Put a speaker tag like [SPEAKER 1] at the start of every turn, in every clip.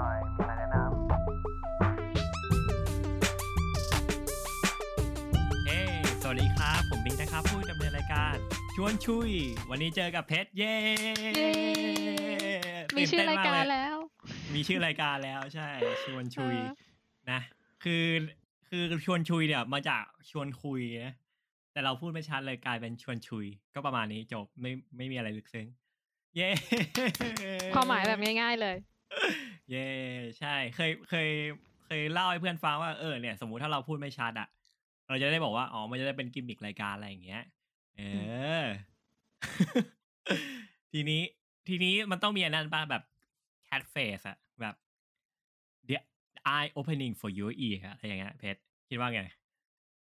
[SPEAKER 1] หน่อยมีอะไรแนะนำ
[SPEAKER 2] เฮ้สวัสดีครับ ผมบิ๊กนะครับ ผู้ดำเนินรายการ ชวนชุย วันนี้เจอกับเพชรเย้
[SPEAKER 3] เย้มีชื่อรายการ
[SPEAKER 2] ตื่นเต้นมเล
[SPEAKER 3] แล้ว
[SPEAKER 2] มีชื่อรายการแล้วใช่ ชวนชุย
[SPEAKER 3] เออ
[SPEAKER 2] นะ คือคือชวนชุยเนี่ยมาจากชวนคุยนะแต่เราพูดไม่ชัดเลยกลายเป็นชวนชุย ก็ประมาณนี้จบไม่ไม่มีอะไรลึกซึ้ง เย้
[SPEAKER 3] ความหมายแบบง่ายๆเลย
[SPEAKER 2] เย่ใช่ เคยเคยเคยเล่าให้เพื่อนฟังว่าเออเนี่ยสมมุติถ้าเราพูดไม่ชัดอะเราจะได้บอกว่าอ๋อมันจะได้เป็นกิมมิกรายการอะไรอย่างเงี้ย เออ ทีนี้ทีนี้มันต้องมีอันนั้นป่ะแบบ cat face อะแบบ the eye opening for your ear อะอะไรอย่างเงี้ยเพชรคิดว่าไง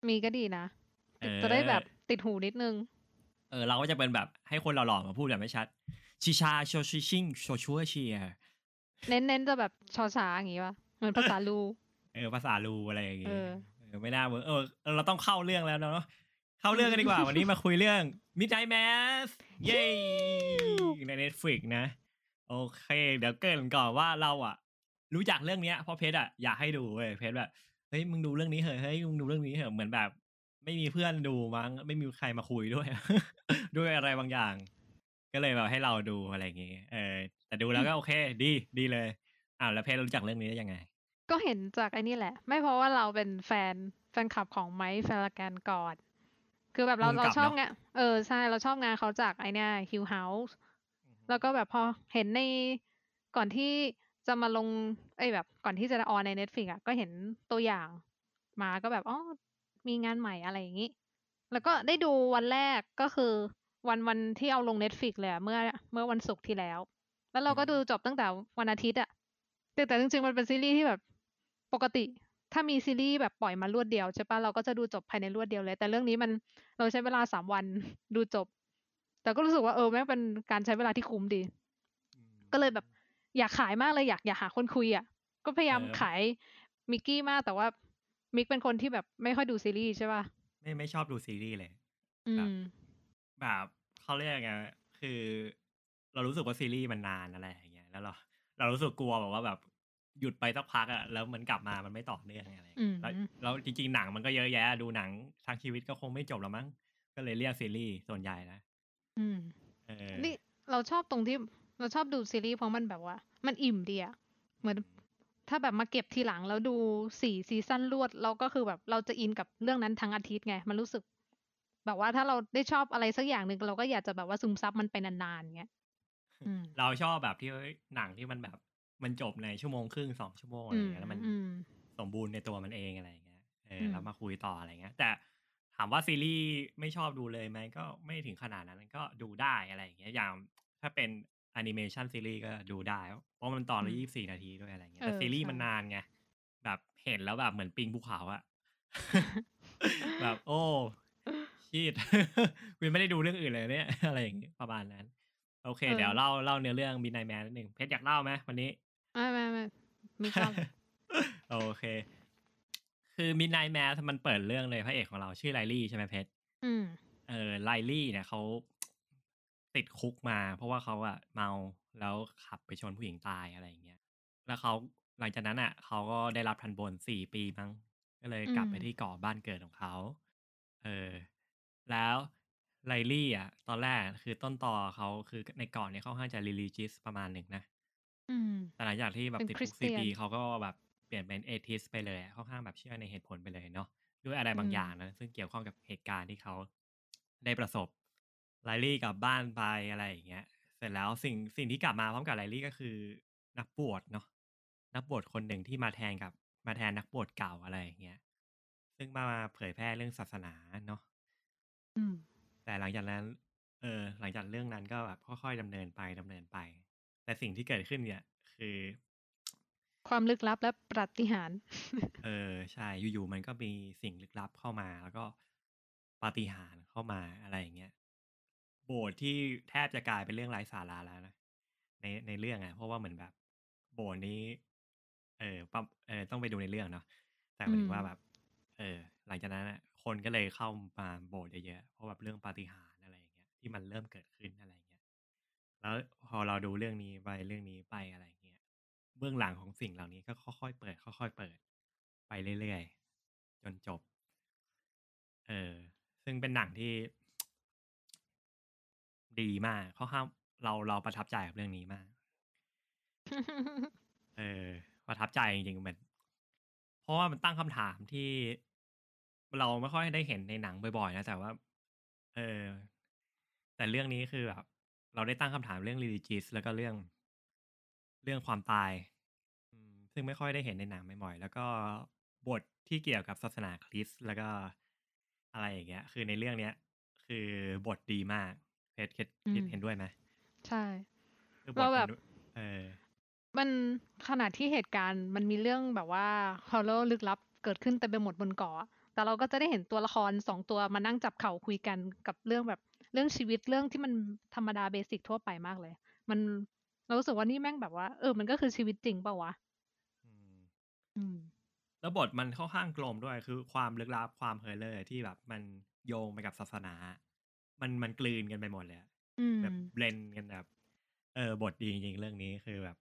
[SPEAKER 3] มีก็ดีนะ
[SPEAKER 2] เออ
[SPEAKER 3] จะได้แบบติดหูนิดนึง
[SPEAKER 2] เออ เราก็จะเป็นแบบให้คนหล่อๆมาพูดแบบไม่ชัด ชิชาโชชิชิงโชชัวเชีย
[SPEAKER 3] เน้นๆจะแบบชอช้าอย่างงี้ป่ะเหมือนภาษาลู
[SPEAKER 2] เออภาษาลูอะไรอย่างเงี้
[SPEAKER 3] เอยอ
[SPEAKER 2] เออไม่น่าเวิร์กเออเออ เราต้องเข้าเรื่องแล้วเนาะเข้าเรื่องกันดีกว่า วันนี้มาคุยเรื่อง Midnight Mass เย้ใน Netflix นะ โอเค เดี๋ยวเกริ่นก่อนว่าเราอะ รู้จักเรื่องเนี้ยเพราะเพชรอะอยากให้ดูเว้ยเพชรแบบเฮ้ยมึงดูเรื่องนี้เหอะเฮ้ยมึงดูเรื่องนี้เหอะเหมือนแบบ ไม่มีเพื่อนดูมั้งไม่มีใครมาคุยด้วย ด้วยอะไรบางอย่าง ก็เลยแบบให้เราดูอะไรอย่างเงี้ยเออแต่ดูแล้วก็โอเค ดีดีเลยอ่าแล้วเพชรรู้จักเรื่องนี้ได้ยังไง
[SPEAKER 3] ก็เห็นจากไอ้นี่แหละ ไม่เพราะว่าเราเป็นแฟนแฟนคลับของไมค์แฟนกันก่อน คือแบบเรา
[SPEAKER 2] ภูมิ
[SPEAKER 3] เรา
[SPEAKER 2] กับ
[SPEAKER 3] ชอบ
[SPEAKER 2] เนอะ
[SPEAKER 3] งานเออใช่เราชอบงานเขาจากไอเนี่ยฮิวเฮาส์แล้วก็แบบพอเห็นในก่อนที่จะมาลงไอ้ยแบบก่อนที่จะออนใน Netflix อะก็เห็นตัวอย่างมาก็แบบอ๋อมีงานใหม่อะไรอย่างนี้ แล้วก็ได้ดูวันแรกก็คือ วันวันที่เอาลง Netflix เลยอะเมื่อเมื่อวันศุกร์ที่แล้ว แล้วเราก็
[SPEAKER 2] อืม
[SPEAKER 3] ดูจบตั้งแต่วันอาทิตย์อะแต่แต่จริงๆมันเป็นซีรีส์ที่แบบปกติ ถ้ามีซีรีส์แบบปล่อยมารวดเดียวใช่ปะเราก็จะดูจบภายในรวดเดียวเลย แต่เรื่องนี้มันเราใช้เวลาสามวันดูจบ แต่ก็รู้สึกว่าเออแม่งเป็นการใช้เวลาที่คุ้มดี ก็เลยแบบอยากขายมากเลยอยากอยากหาคนคุยอะก็พยายาม
[SPEAKER 2] เออ
[SPEAKER 3] ขายมิกกี้มากแต่ว่ามิกเป็นคนที่แบบไม่ค่อยดูซีรีส์ใช่ป่ะ
[SPEAKER 2] ไม่ไม่ชอบดูซีรีส์เลย
[SPEAKER 3] อื
[SPEAKER 2] ครับ
[SPEAKER 3] ม
[SPEAKER 2] แบบเขาเรียกไงคือ เรารู้สึกว่าซีรีส์มันนานอะไรอย่างเงี้ยแล้วเราเรารู้สึกกลัวแบบว่าแบบหยุดไปสักพักอะแล้วมันกลับมามันไม่ต่อเนื่องอะไรอย่าง
[SPEAKER 3] อื
[SPEAKER 2] เงี้ย
[SPEAKER 3] ม
[SPEAKER 2] แล้วแล้วจริงๆหนังมันก็เยอะแยะ ดูหนังทั้งชีวิตก็คงไม่จบแล้วมั้งก็เลยเรียกซีรีส์ส่วนใหญ่นะ
[SPEAKER 3] อืม
[SPEAKER 2] เออ
[SPEAKER 3] นี่เราชอบตรงที่เราชอบดูซีรีส์เพราะมันแบบว่า มันอิ่มดีอะเหมือนถ้าแบบมาเก็บทีหลังแล้วดูสี่ซีซั่นรวด เราก็คือแบบเราจะอินกับเรื่องนั้นทั้งอาทิตย์ไง มันรู้สึก แบบว่าถ้าเราได้ชอบอะไรสักอย่างหนึ่งเราก็อยากจะแบบว่าซึมซับมันไปนานๆเงี้ยอืม
[SPEAKER 2] เราชอบแบบที่หนังที่มันแบบมันจบในชั่วโมงครึ่งสองชั่วโมงอะไรอย่างเงี้ยแล้วมัน
[SPEAKER 3] อืม
[SPEAKER 2] สมบูรณ์ในตัวมันเองอะไรอย่างเงี้ยเออ
[SPEAKER 3] อืม
[SPEAKER 2] แล้วมาคุยต่ออะไรเงี้ย แต่ถามว่าซีรีส์ไม่ชอบดูเลยไหมก็ไม่ถึงขนาดนั้นก็ดูได้อะไรอย่างเงี้ยอย่างถ้าเป็นแอนิเมชันซีรีส์ก็ดูได้ เพราะมันตอนละยี่สิบสี่นาทีด้วยอะไรเงี้ยแต่
[SPEAKER 3] เออ
[SPEAKER 2] ซีรีส์
[SPEAKER 3] ใช่
[SPEAKER 2] มันนานไงแบบเห็นแล้วแบบเหมือนปีนภูเขาอะแบบโอ้ shit กูยังไม่ได้ดูเรื่องอื่นเลยเนี่ย อะไรอย่างเงี้ยประมาณนั้น โอเค
[SPEAKER 3] เออ
[SPEAKER 2] เดี๋ยวเล่าเล่าเนื้อเรื่อง Midnight Mass นิดหนึ่งเพชรอยากเล่าไหมวันนี้
[SPEAKER 3] ไม่ไม่ไม่มีชอบ
[SPEAKER 2] โอเค คือ Midnight Mass มันเปิดเรื่องเลยพระเอกของเราชื่อไลลี่ใช่ไหมเพชร
[SPEAKER 3] อืม
[SPEAKER 2] เออไลลี่เนี่ยเขาติดคุกมา เพราะว่าเขาอะเมาแล้วขับไปชนผู้หญิงตายอะไรอย่างเงี้ยแล้วเขาหลังจากนั้นอะเขาก็ได้รับทันบนสี่ปีมั้งก็เลยกลับไป
[SPEAKER 3] อืม
[SPEAKER 2] ที่เกาะบ้านเกิดของเขาเออ แล้วไลลี่อะตอนแรกคือต้นตอเขาคือในเกาะเนี่ยเขาค่อนข้างจะ religious ประมาณหนึ่งนะ
[SPEAKER 3] อืม
[SPEAKER 2] แต่หลังจากที่แบบ
[SPEAKER 3] เป็น
[SPEAKER 2] ติด
[SPEAKER 3] คริ
[SPEAKER 2] คุ
[SPEAKER 3] ส
[SPEAKER 2] ก
[SPEAKER 3] เตี
[SPEAKER 2] สี่
[SPEAKER 3] ยน
[SPEAKER 2] ปีเขาก็แบบเปลี่ยนเป็นเอทิสไปเลยอะค่อนข้างแบบเชื่อในเหตุผลไปเลยเนาะด้วยอะไรบาง
[SPEAKER 3] อืม
[SPEAKER 2] อย่างนะ ซึ่งเกี่ยวข้องกับเหตุการณ์ที่เขาได้ประสบไลลี่กลับบ้านไปอะไรอย่างเงี้ย เสร็จแล้วสิ่งสิ่งที่กลับมาพร้อมกับไลลี่ก็คือนักบวชเนาะนักบวชคนหนึ่งที่มาแทนกับมาแทนนักบวชเก่าอะไรอย่างเงี้ย ซึ่งมาเผยแพร่เรื่องศาสนาเนาะ
[SPEAKER 3] อืม
[SPEAKER 2] แต่หลังจากนั้น เออ หลังจากเรื่องนั้นก็แบบค่อย ๆ ดำเนินไป ดำเนินไป แต่สิ่งที่เกิดขึ้นเนี่ย คือ
[SPEAKER 3] ความลึกลับและปาฏิหาริย์
[SPEAKER 2] เออ ใช่ อยู่ ๆ มันก็มีสิ่งลึกลับเข้ามา แล้วก็ปาฏิหาริย์เข้ามา อะไรอย่างเงี้ย โบสถ์ที่แทบจะกลายเป็นเรื่องไร้สาระแล้วนะ ใน ในเรื่องอะ เพราะว่าเหมือนแบบโบสถ์นี้ เออปั๊บ เออต้องไปดูในเรื่องเนาะ แต่หมายถึงว่า
[SPEAKER 3] อืม
[SPEAKER 2] แบบ เออหลังจากนั้นอะ คนก็เลยเข้ามาโบสถ์เยอะๆเพราะแบบเรื่องปาฏิหาริย์อะไรอย่างเงี้ยที่มันเริ่มเกิดขึ้นอะไรอย่างเงี้ยแล้วพอเราดูเรื่องนี้ไปเรื่องนี้ไปอะไรอย่างเงี้ยเบื้องหลังของสิ่งเหล่านี้ก็ค่อยๆเปิด ค่อยๆเปิด ไปเรื่อยๆจนจบ เออซึ่งเป็นหนังที่ ดีมากเขาห้ามเราเราประทับใจกับเรื่องนี้มาก เออประทับใจจริงๆมันเพราะว่ามันตั้งคำถามที่ เราไม่ค่อยได้เห็นในหนังบ่อยๆนะ แต่ว่า เออ แต่เรื่องนี้คือแบบเราได้ตั้งคำถามเรื่อง religious แล้วก็เรื่อง เรื่องความตายอืมซึ่งไม่ค่อยได้เห็นในหนังบ่อยๆแล้วก็บทที่เกี่ยวกับศาสนาคริสต์แล้วก็อะไรอย่างเงี้ย คือในเรื่องเนี้ย คือบทดีมากเพชรคิด
[SPEAKER 3] อื
[SPEAKER 2] คิด
[SPEAKER 3] ม
[SPEAKER 2] เห็นด้วยไหม
[SPEAKER 3] ใช่
[SPEAKER 2] คือบท
[SPEAKER 3] เรา
[SPEAKER 2] มั
[SPEAKER 3] แบ
[SPEAKER 2] น
[SPEAKER 3] บ
[SPEAKER 2] ดูเออ
[SPEAKER 3] มันขนาดที่เหตุการณ์มันมีเรื่องแบบว่า horror ลึกลับเกิดขึ้นเต็มไปหมดบนเกาะ แต่เราก็จะได้เห็นตัวละครสองตัวมานั่งจับเข่าคุยกันกับเรื่องแบบเรื่องชีวิตเรื่องที่มันธรรมดา basic ทั่วไปมากเลย มันเรารู้สึกว่านี่แม่งแบบว่าเออมันก็คือชีวิตจริงเปล่าวะ
[SPEAKER 2] อืม
[SPEAKER 3] อืม
[SPEAKER 2] แล้วบทมันค่อนข้างกลมด้วยคือความลึกลับความ horror ที่แบบมันโยงไปกับศาสนา มันมันกลืนกันไปหมดเลยอะ
[SPEAKER 3] อืม
[SPEAKER 2] แบบ blend กันแบบ เออบทดีจริงๆเรื่องนี้คือแบบ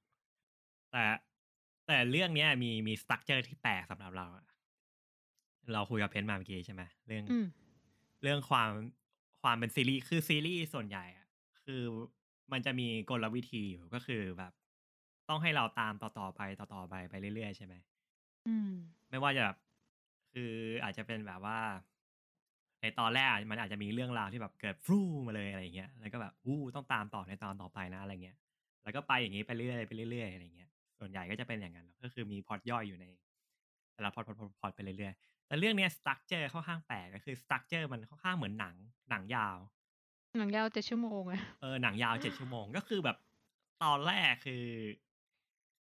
[SPEAKER 2] แต่แต่เรื่องเนี้ยมีมี structure ที่แปลกสำหรับเราอะ เราคุยกับเพชรมาเมื่อกี้ใช่ไหมเรื่อง
[SPEAKER 3] อืม
[SPEAKER 2] เรื่องความความเป็นซีรีส์คือซีรีส์ส่วนใหญ่อะคือมันจะมีกลวิธีอยู่ก็คือแบบ ต้องให้เราตามต่อๆไปต่อๆไปไปเรื่อยๆใช่ไหม
[SPEAKER 3] อืม
[SPEAKER 2] ไม่ว่าจะแบบคืออาจจะเป็นแบบว่า ในตอนแรกมันอาจจะมีเรื่องราวที่แบบเกิดฟรูมาเลยอะไรอย่างเงี้ยแล้วก็แบบอู้ต้องตามต่อในตอนต่อไปนะอะไรเงี้ย แล้วก็ไปอย่างนี้ไปเรื่อยไปเรื่อยอะไรเงี้ย ส่วนใหญ่ก็จะเป็นอย่างนั้นก็คือมีพล็อตย่อยอยู่ในแต่ละพล็อตพล็อตพล็อตไปเรื่อยๆ แต่เรื่องเนี้ย structure ค่อนข้างแปลกก็คือ structure มันค่อนข้างเหมือนหนังหนังยาว
[SPEAKER 3] หนังยาวเจ็ดชั่วโมงอะ
[SPEAKER 2] เออหนังยาวเจ็ดชั่วโมงก็คือแบบตอนแรกคือ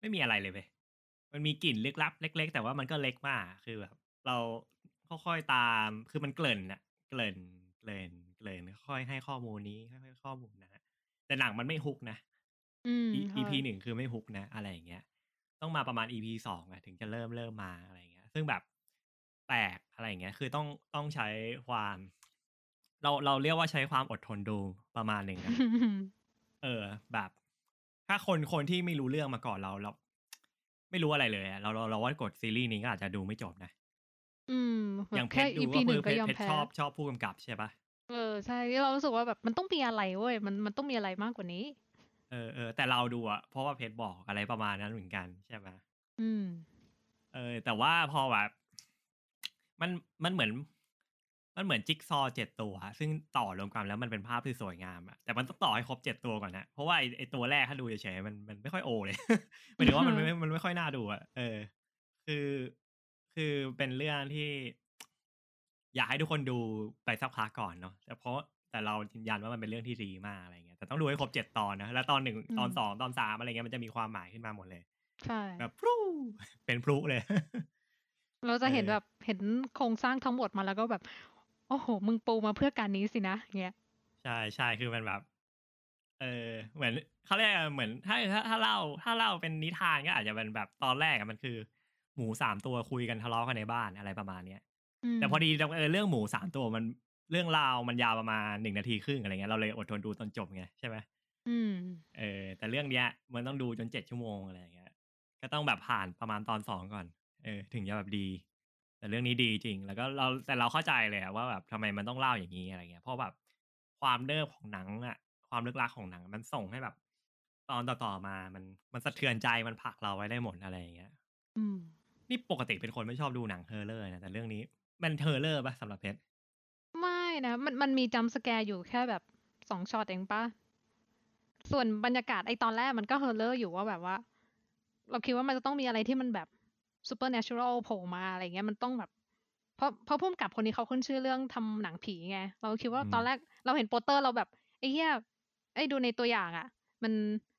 [SPEAKER 2] ไม่มีอะไรเลยเว้ยมันมีกลิ่นลึกลับเล็ก ๆ แต่ว่ามันก็เล็กมากคือแบบ เราค่อยๆตามคือมันเกริ่นน่ะเกริ่นเกริ่นเกริ่นค่อยๆให้ข้อมูลนี้ค่อยๆข้อมูลนะแต่หนังมันไม่ฮุกนะ
[SPEAKER 3] อืม
[SPEAKER 2] E-
[SPEAKER 3] ใช่
[SPEAKER 2] EP หนึ่งคือไม่ฮุกนะ อะไรอย่างเงี้ย ต้องมาประมาณ EP สองอะถึงจะเริ่มเริ่มมาอะไรอย่างเงี้ย ซึ่งแบบ แปลกอะไรอย่างเงี้ย คือต้องต้องใช้ความ เราเราเรียกว่าใช้ความอดทนดูประมาณหนึ่งนะเออ แบบ ถ้าคนคนที่ไม่รู้เรื่องมาก่อนเราเรา ไม่รู้อะไรเลยอะเราเราเราว่ากดซีรีส์นี้ก็อาจจะดูไม่จบนะ
[SPEAKER 3] อืมแบ
[SPEAKER 2] อย่าง
[SPEAKER 3] บ
[SPEAKER 2] เพ
[SPEAKER 3] แค่
[SPEAKER 2] ชรดู
[SPEAKER 3] EP
[SPEAKER 2] ก็
[SPEAKER 3] ห
[SPEAKER 2] คื
[SPEAKER 3] นึ่
[SPEAKER 2] องเพ
[SPEAKER 3] ก็
[SPEAKER 2] ชร
[SPEAKER 3] ยอม
[SPEAKER 2] เพชร
[SPEAKER 3] แพ้
[SPEAKER 2] ชอบชอบผู้กำกับใช่ปะ
[SPEAKER 3] เออใช่เรารู้สึกว่าแบบมันต้องมีอะไรเว้ยมันมันต้องมีอะไรมากกว่านี้
[SPEAKER 2] เออเออแต่เราดูอะเพราะว่าเพชรบอกอะไรประมาณนั้นเหมือนกันใช่ไหม
[SPEAKER 3] อืม
[SPEAKER 2] เออ แต่ว่าพอแบบ มันมันเหมือน มันเหมือนจิ๊กซอว์เจ็ดตัว ซึ่งต่อรวมกันแล้วมันเป็นภาพที่สวยงามอะแต่มันต้องต่อให้ครบเจ็ดตัวก่อนนะเพราะว่าไอไอตัวแรกถ้าดูเฉยๆมันมันไม่ค่อยโอเลยหมายถึงว่ามันไม่มันไม่ค่อยน่าดูอะเออ คือคือเป็นเรื่องที่ อยากให้ทุกคนดูไปสักพักก่อนเนาะแต่เพราะแต่เรายืนยันว่ามันเป็นเรื่องที่ดีมากอะไรเงี้ยแต่ต้องดูให้ครบเจ็ดตอนนะแล้วตอนหนึ่ง
[SPEAKER 3] อืม
[SPEAKER 2] ตอนสองตอนสามอะไรเงี้ยมันจะมีความหมายขึ้นมาหมดเลย
[SPEAKER 3] ใช่
[SPEAKER 2] แบบพรูเป็นพลุเลย
[SPEAKER 3] เราจะเห็น
[SPEAKER 2] เออ
[SPEAKER 3] แบบเห็นโครงสร้างทั้งหมดมาแล้วก็แบบ โอ้โห มึงปูมาเพื่อการนี้สินะเงี้ย
[SPEAKER 2] ใช่ใช่คือมันแบบ เออเหมือนเขาเรียกอะไรเหมือนถ้าถ้าถ้าเล่าถ้าเล่าเป็นนิทานก็อาจจะเป็นแบบตอนแรกอะมันคือ หมูสามตัวคุยกันทะเลาะกันในบ้านอะไรประมาณเนี้ย
[SPEAKER 3] ม
[SPEAKER 2] แต่พอดีเออเรื่องหมูสามตัวมันเรื่องราวมันยาวประมาณหนึ่งนาทีครึ่งอะไรเงี้ยเราเลยอดทนดูตอนจบไงใช่ไหม
[SPEAKER 3] อืม
[SPEAKER 2] เออ แต่เรื่องเนี้ย มันต้องดูจนเจ็ดชั่วโมงอะไรอย่างเงี้ย ก็ต้องแบบผ่านประมาณตอนสองก่อน เออถึงจะแบบดี แต่เรื่องนี้ดีจริง แล้วก็เราแต่เราเข้าใจเลยอะว่าแบบทำไมมันต้องเล่าอย่างนี้อะไรเงี้ยเพราะแบบความเนิบของหนังอะความลึกลับของหนัง มันส่งให้แบบ ตอนต่อๆมามันมันสะเทือนใจมันผลักเราไว้ได้หมดอะไรอย่างเงี้ย
[SPEAKER 3] อืม
[SPEAKER 2] นี่ปกติเป็นคนไม่ชอบดูหนัง horror นะแต่เรื่องนี้ มัน horror ปะสำหรับเพชร
[SPEAKER 3] ไม่นะมันมันมี jump scare อยู่แค่แบบสองช็อตเองปะส่วนบรรยากาศไอตอนแรกมันก็ horror อยู่ว่าแบบว่า เราคิดว่ามันจะต้องมีอะไรที่มันแบบ supernatural โผล่มาอะไรเงี้ยมันต้องแบบ เพราะเพราะผู้กำกับคนนี้เขาขึ้นชื่อเรื่องทำหนังผีไง เราคิดว่า
[SPEAKER 2] อืม
[SPEAKER 3] ตอนแรกเราเห็นโปสเตอร์เราแบบไอ้เหี้ยไอ้ดูในตัวอย่างอะ่ะ มัน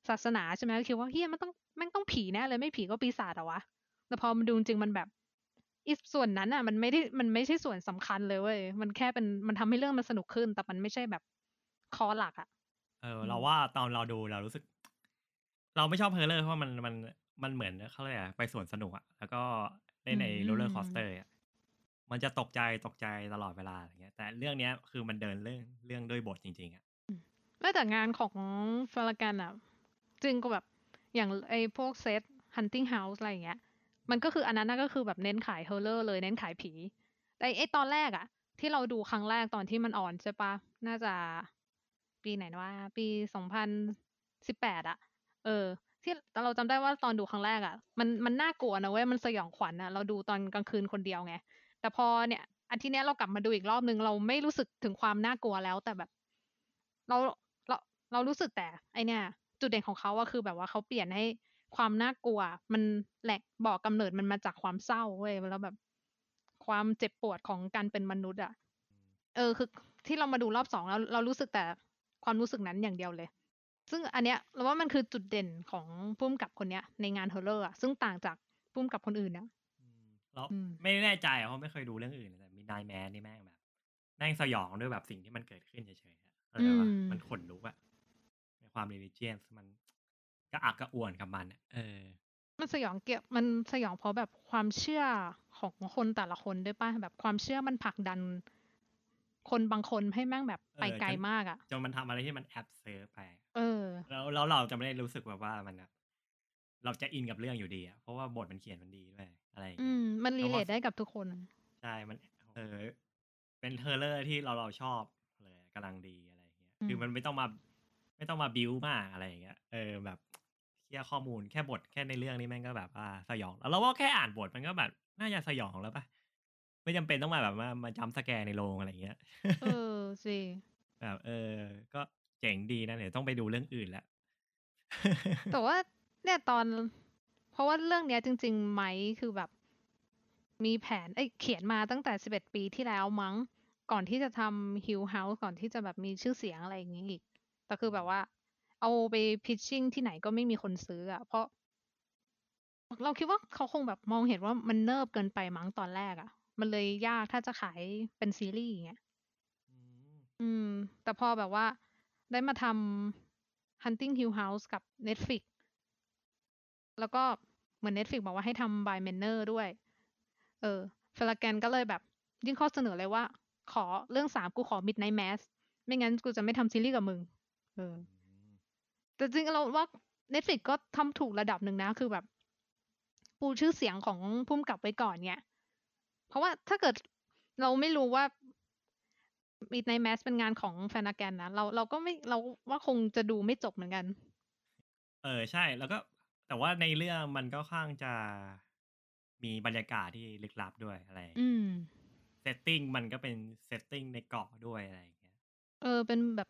[SPEAKER 3] ศาสนาใช่ไหมคิดว่าเฮียมันต้องแม่งต้องผีแน่เลยไม่ผีก็ปีศาจเหรอวะแต่พอมันดูจริงๆมันแบบอีส่วนนั้นอะ มันไม่ได้มันไม่ใช่ส่วนสำคัญเลยเว้ยมันแค่เป็นมันทำให้เรื่องมันสนุกขึ้น แต่มันไม่ใช่แบบ core หลักอะ
[SPEAKER 2] เออ
[SPEAKER 3] อืม
[SPEAKER 2] เราว่าตอนเราดูเรารู้สึก เราไม่ชอบ horror เพราะมันมัน มันเหมือนเขาเรียกอะไรไปสวนสนุกอะแล้วก็เล่นใน roller coaster อะมันจะตกใจตกใจตลอดเวลาอะไรเงี้ย แต่เรื่องเนี้ยคือมันเดินเรื่องเรื่องด้วยบทจริงๆอะ
[SPEAKER 3] ไม่แต่งานของ Flanagan อะจริงก็แบบอย่างไอ้พวกเซต hunting house อะไรอย่างเงี้ย มันก็คืออันนั้นน่ะก็คือแบบเน้นขายฮอร์เรอร์เลยเน้นขายผี แต่ไอ้ตอนแรกอะที่เราดูครั้งแรกตอนที่มันออนใช่ปะน่าจะปีไหนนะว่า ปีสองพันสิบแปดอะเออ ที่เราจำได้ว่าตอนดูครั้งแรกอะมันมันน่ากลัวนะเว้ยมันสยองขวัญอะเราดูตอนกลางคืนคนเดียวไงแต่พอเนี่ยอาทิตย์เนี้ยเรากลับมาดูอีกรอบนึงเราไม่รู้สึกถึงความน่ากลัวแล้ว แต่แบบ เราเราเรารู้สึกแต่ ไอเนี่ย จุดเด่นของเขาอะคือแบบว่าเขาเปลี่ยนให้ความน่ากลัว มันแหลกบอกกำเนิดมันมาจากความเศร้าเว้ยแล้วแบบ ความเจ็บปวดของการเป็นมนุษย์อะเออคือที่เรามาดูรอบสองแล้วเรารู้สึกแต่ความรู้สึกนั้นอย่างเดียวเลย ซึ่งอันเนี้ยเราว่ามันคือจุดเด่นของผู้กำกับคนเนี้ย ในงาน horror อะซึ่งต่างจากผู้กำกับคนอื่นนะ
[SPEAKER 2] อืมแล้ว
[SPEAKER 3] อืม
[SPEAKER 2] ไม่แน่ใจอะเพราะไม่เคยดูเรื่องอื่นแต่มีนายแมนนี่แม่งแบบแม่งสยองด้วยแบบสิ่งที่มันเกิดขึ้นเฉยๆอะเข้าใจปะมันขนลุกอะในความเรลิเจียนมันกระอักกระอ่วนกับมันอะเออ
[SPEAKER 3] มันสยองเกี่ยวมันสยองเพราะแบบความเชื่อของคนแต่ละคนด้วยป่ะแบบความเชื่อมันผลักดัน คนบางคนให้แม่งแบบไป
[SPEAKER 2] เออ
[SPEAKER 3] ไกล
[SPEAKER 2] จน
[SPEAKER 3] มากอะ
[SPEAKER 2] จนมันทำอะไรที่มันแอบเซิร์ฟไป
[SPEAKER 3] เออ
[SPEAKER 2] แล้วแล้วเราจะไม่ได้รู้สึกแบบว่ามันอะเราจะอินกับเรื่องอยู่ดีอะเพราะว่าบทมันเขียนมันดีด้วยอะไรอย่าง
[SPEAKER 3] อื
[SPEAKER 2] เงี้ย
[SPEAKER 3] มมัน
[SPEAKER 2] เพ
[SPEAKER 3] รี
[SPEAKER 2] ราะ
[SPEAKER 3] เล
[SPEAKER 2] ว่า
[SPEAKER 3] ทได้กับทุกคน
[SPEAKER 2] ใช่มัน เออ เป็นเทอร์เลอร์ที่เราเราชอบเลยกำลังดีอะไรอย่างเงี้ย
[SPEAKER 3] อืม
[SPEAKER 2] คือมันไม่ต้องมา ไม่ต้องมาบิวมากอะไรอย่างเงี้ยเออแบบเคลียร์ข้อมูลแค่บทแค่ในเรื่องนี้แม่งก็แบบว่าสยองแล้วเราว่าแค่อ่านบทมันก็แบบน่าจะสยองแล้วปะ ไม่จำเป็นต้องมาแบบว่ามาจำสแกนในโรงอะไรอย่างเงี้ย
[SPEAKER 3] เออสิ
[SPEAKER 2] แบบเออ ก็เจ๋งดีนะเดี๋ยวต้องไปดูเรื่องอื่นแล้ว
[SPEAKER 3] แต่ว่าเนี่ยตอน เพราะว่าเรื่องเนี้ยจริง ๆ ไหมคือแบบ มีแผนเอ้ยเขียนมาตั้งแต่สิบเอ็ดปีที่แล้วมั้ง ก่อนที่จะทำฮิลเฮาส์ก่อนที่จะแบบมีชื่อเสียงอะไรอย่างงี้อีก แต่คือแบบว่า เอาไปพิชชิ่งที่ไหนก็ไม่มีคนซื้ออะเพราะเราคิดว่าเขาคงแบบมองเห็นว่ามันเนิบเกินไปมั้งตอนแรกอะ มันเลยยากถ้าจะขายเป็นซีรีส์อย่างเงี้ย
[SPEAKER 2] อืม
[SPEAKER 3] อืม แต่พอแบบว่าได้มาทำ Hunting Hill House กับ Netflix แล้วก็เหมือน Netflix บอกว่าให้ทำ by Manner ด้วย เออเฟลแกนก็เลยแบบยื่นข้อเสนอเลยว่า ขอเรื่องสามกูขอ Midnight Mass ไม่งั้นกูจะไม่ทำซีรีส์กับมึง เออ แต่จริงๆเราว่า Netflix ก็ทำถูกระดับหนึ่งนะ คือแบบ ปูชื่อเสียงของพุ่มกับไว้ก่อนเนี่ย เพราะว่าถ้าเกิดเราไม่รู้ว่า Midnight Mass เป็นงานของ Flanagan นะเราเราก็ไม่เราว่าคงจะดูไม่จบเหมือนกัน
[SPEAKER 2] เออใช่แล้วก็ แต่ว่าในเรื่องมันก็ค่อนข้างจะมีบรรยากาศที่ลึกลับด้วยอะไรอย่างเงี้ย
[SPEAKER 3] อืม
[SPEAKER 2] setting มันก็เป็น setting ในเกาะด้วยอะไรอย่างเงี้ย
[SPEAKER 3] เออ เป็นแบบ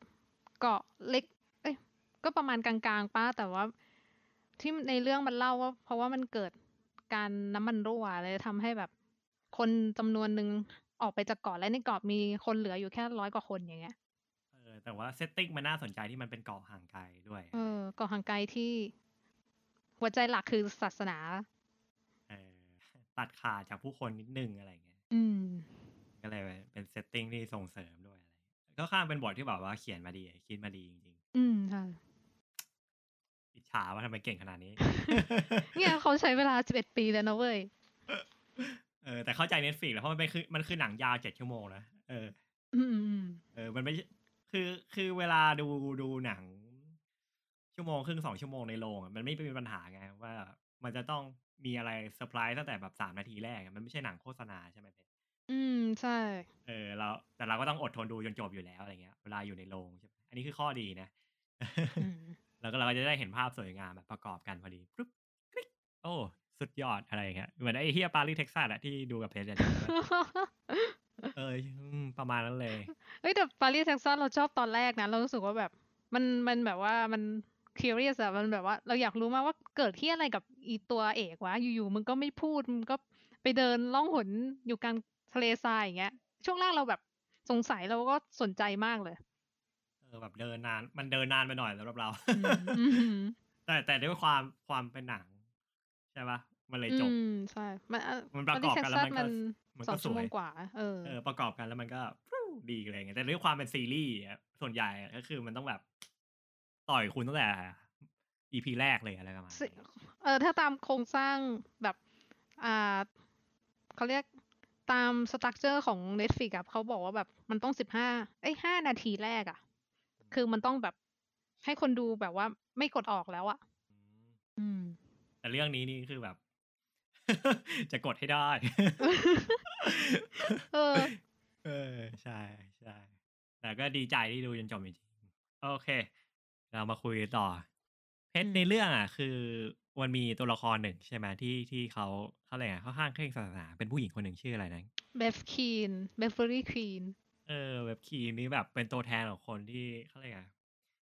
[SPEAKER 3] เกาะเล็ก เอ้ยก็ประมาณกลางๆป้าแต่ว่าที่ในเรื่องมันเล่าว่า เพราะว่ามันเกิดการน้ำมันรั่วเลยทำให้แบบ คนจำนวนหนึ่งออกไปจากเกาะและในเกาะมีคนเหลืออยู่แค่ร้อยกว่าคนอย่างเงี้ย
[SPEAKER 2] เออแต่ว่า setting มันน่าสนใจที่มันเป็นเกาะห่างไกลด้วย
[SPEAKER 3] เออเกาะห่างไกลที่หัวใจหลักคือศาสนา
[SPEAKER 2] เออตัดขาดจากผู้คนนิดนึงอะไรอย่างเงี้ย
[SPEAKER 3] อืม
[SPEAKER 2] ก็เลยเป็น setting ที่ส่งเสริมด้วยอะไรอย่างเงี้ยก็ข้างเป็นบทที่แบบว่าเขียนมาดีคิดมาดีจริง
[SPEAKER 3] อืมใช่
[SPEAKER 2] ๆอิจฉาว่าทำไมเก่งขนาดนี้
[SPEAKER 3] เนี่ยเขาใช้เวลาสิบเอ็ดปีแล้วนะเว้ย
[SPEAKER 2] เออแต่เข้าใจเน็ตฟ i ิกแล้วเพราะมันเป็นคือมันคือหนังยาวเจ็ดชั่วโมงนะเออ
[SPEAKER 3] อืมอืม
[SPEAKER 2] เออ มันไม่ใช่คือคือเวลาดูดูหนัง ชั่วโมงครึ่งสองชั่วโมงในโรงอะมันไม่เป็นปัญหาไงว่ามันจะต้องมีอะไรเซอร์ไพรส์ตั้งแต่แบบสามนาทีแรกอะมันไม่ใช่หนังโฆษณาใช่ไหมเพชร
[SPEAKER 3] อืมใช่
[SPEAKER 2] เออเราแต่เราก็ต้องอดทนดูจนจบอยู่แล้วอะไรเงี้ย เวลาอยู่ในโรงใช่ไหมอันนี้คือข้อดีนะ
[SPEAKER 3] อืม
[SPEAKER 2] แล้วก็เราก็จะได้เห็นภาพสวยงามแบบประกอบกันพอดีปุ๊บคลิกโอ้ สุดยอดอะไรอย่างเงี้ยเหมือนไอ้เฮีย Paris, Texas อะที่ดูกับเพชรอะจำได้ปะเอออืมประมาณนั้นเลย
[SPEAKER 3] เฮ้ยแต่ Paris, Texas เราชอบตอนแรกนะ เรารู้สึกว่าแบบ มันมันแบบว่ามัน curious อะมันแบบว่า เราอยากรู้มากว่าเกิดที่อะไรกับอีตัวเอกวะอยู่ๆมึงก็ไม่พูดมึงก็ไปเดินล่องหนอยู่กลางทะเลทรายอย่างเงี้ย ช่วงแรกเราแบบสงสัยเราก็สนใจมากเลย
[SPEAKER 2] เออแบบเดินนาน มันเดินนานไปหน่อยสำหรับเรา
[SPEAKER 3] อืมอืม
[SPEAKER 2] แต่แต่ด้วยความความเป็นหนัง ใช่ปะ มันเลยจบ
[SPEAKER 3] อืมใช่มันอะ
[SPEAKER 2] มันประกอบกันแล้วมันก็
[SPEAKER 3] ปารีส
[SPEAKER 2] มัน
[SPEAKER 3] แท็กซัสมันส
[SPEAKER 2] ก็
[SPEAKER 3] องชั่วโม
[SPEAKER 2] สวย
[SPEAKER 3] งกว่าเออ
[SPEAKER 2] เออ ประกอบกันแล้วมันก็ปรู๊ดีอะไรอย่างเงี้ยแต่ด้วยความเป็นซีรีส์อะส่วนใหญ่อะก็คือมันต้องแบบ ต่อยคุณตั้งแต่ EP แรกเลยอะไรประมาณ
[SPEAKER 3] สิ
[SPEAKER 2] นี้
[SPEAKER 3] เออ ถ้าตามโครงสร้างแบบ อ่าเขาเรียกตามสตรัคเจอร์ของ Netflix อะเขาบอกว่าแบบมันต้องสิบห้าเอ้ยห้านาทีแรกอะคือมันต้องแบบให้คนดูแบบว่าไม่กดออกแล้วอะ
[SPEAKER 2] อืม
[SPEAKER 3] อืม
[SPEAKER 2] แต่เรื่องนี้นี่คือแบบ จะกดให้ได้
[SPEAKER 3] เออ
[SPEAKER 2] เออ ใช่ใช่แต่ก็ดีใจที่ดูจนจบจริงๆโอเค เรามาคุยต่อ เพชรในเรื่องอะ คือมันมีตัวละครหนึ่งใช่ไหมที่ที่เขาเขาอะไรอะค่อนข้างเคร่งศาสนา เป็นผู้หญิงคนหนึ่งชื่ออะไรนะ
[SPEAKER 3] Bev Keane Beverly Keaneเอ
[SPEAKER 2] อ Bev Keane นี้แบบเป็นตัวแทนของคนที่เขาเรียกอะไร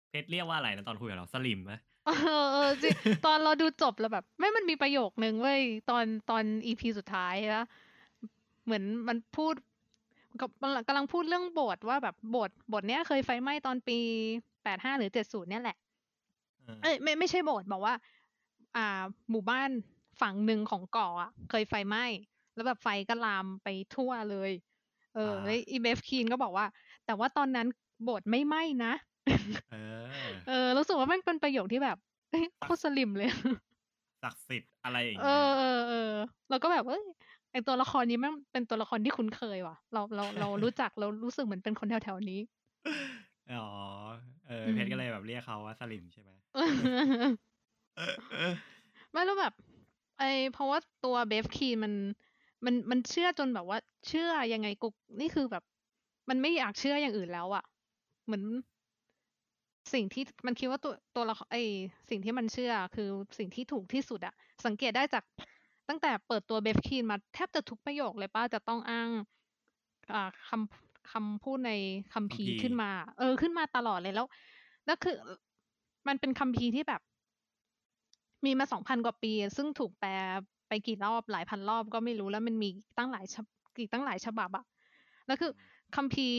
[SPEAKER 2] เพชรเรียกว่าอะไรนะตอนคุยกับเราสลิมไหม
[SPEAKER 3] เออเออจริงตอนเราดูจบแล้วแบบ ไม่มันมีประโยคนึงเว้ยตอนตอน EP สุดท้ายนะเหมือนมันพูดกับกำลังพูดเรื่องโบสถ์ว่าแบบโบสถ์โบสถ์เนี้ยเคยไฟไหม้ตอนปีแปดห้าหรือเจ็ดศูนย์เนี่ยแหละ
[SPEAKER 2] เออ
[SPEAKER 3] เอ้ยไม่ไม่ใช่โบสถ์บอกว่า อ่า หมู่บ้านฝั่งหนึ่งของเกาะอะ เคยไฟไหม้แล้วแบบไฟก็ลามไปทั่วเลย เออแล้วอีเบฟคีนก็บอกว่า แต่ว่าตอนนั้นโบสถ์ไม่ไหม้นะ
[SPEAKER 2] เออ
[SPEAKER 3] เออรู้สึกว่ามันเป็นประโยคที่แบบเอ้ยโคตรสลิมเลย
[SPEAKER 2] ศักดิ์สิทธิ์อะไรอย่าง
[SPEAKER 3] เอ
[SPEAKER 2] เงี้ย
[SPEAKER 3] อเออเออเราก็แบบเอ้ยไอตัวละครนี้มันเป็นตัวละครที่คุ้นเคยว่ะ เราเราเรารู้จักเรารู้สึกเหมือนเป็นคนแถวๆนี้
[SPEAKER 2] อ๋อเออ
[SPEAKER 3] อืม
[SPEAKER 2] เพชรก็เลยแบบเรียกเขาว่าสลิมใช่ไหม
[SPEAKER 3] ไม่แล้วแบบ ไอเพราะว่าตัวเบฟคีมัน มันมันเชื่อจนแบบว่า เชื่อยังไงกุกนี่คือแบบ มันไม่อยากเชื่ออย่างอื่นแล้วอะเหมือน สิ่งที่มันคิดว่าตัวตัวละครไอสิ่งที่มันเชื่อคือสิ่งที่ถูกที่สุดอะสังเกตได้จากตั้งแต่เปิดตัวเบฟคีนมาแทบจะทุกประโยคเลยป้าจะต้องอ้างอ่าคำคำพูดในคัมภีร์
[SPEAKER 2] คัมภีร์
[SPEAKER 3] ขึ้นมา เออ ขึ้นมาตลอดเลยแล้วแล้วคือ มันเป็นคัมภีร์ที่แบบ มีมาสองพันกว่าปี ซึ่งถูกแปลไปกี่รอบหลายพันรอบก็ไม่รู้แล้วมันมีตั้งหลายฉบกี่ตั้งหลายฉบับอะแล้วคือคัมภีร์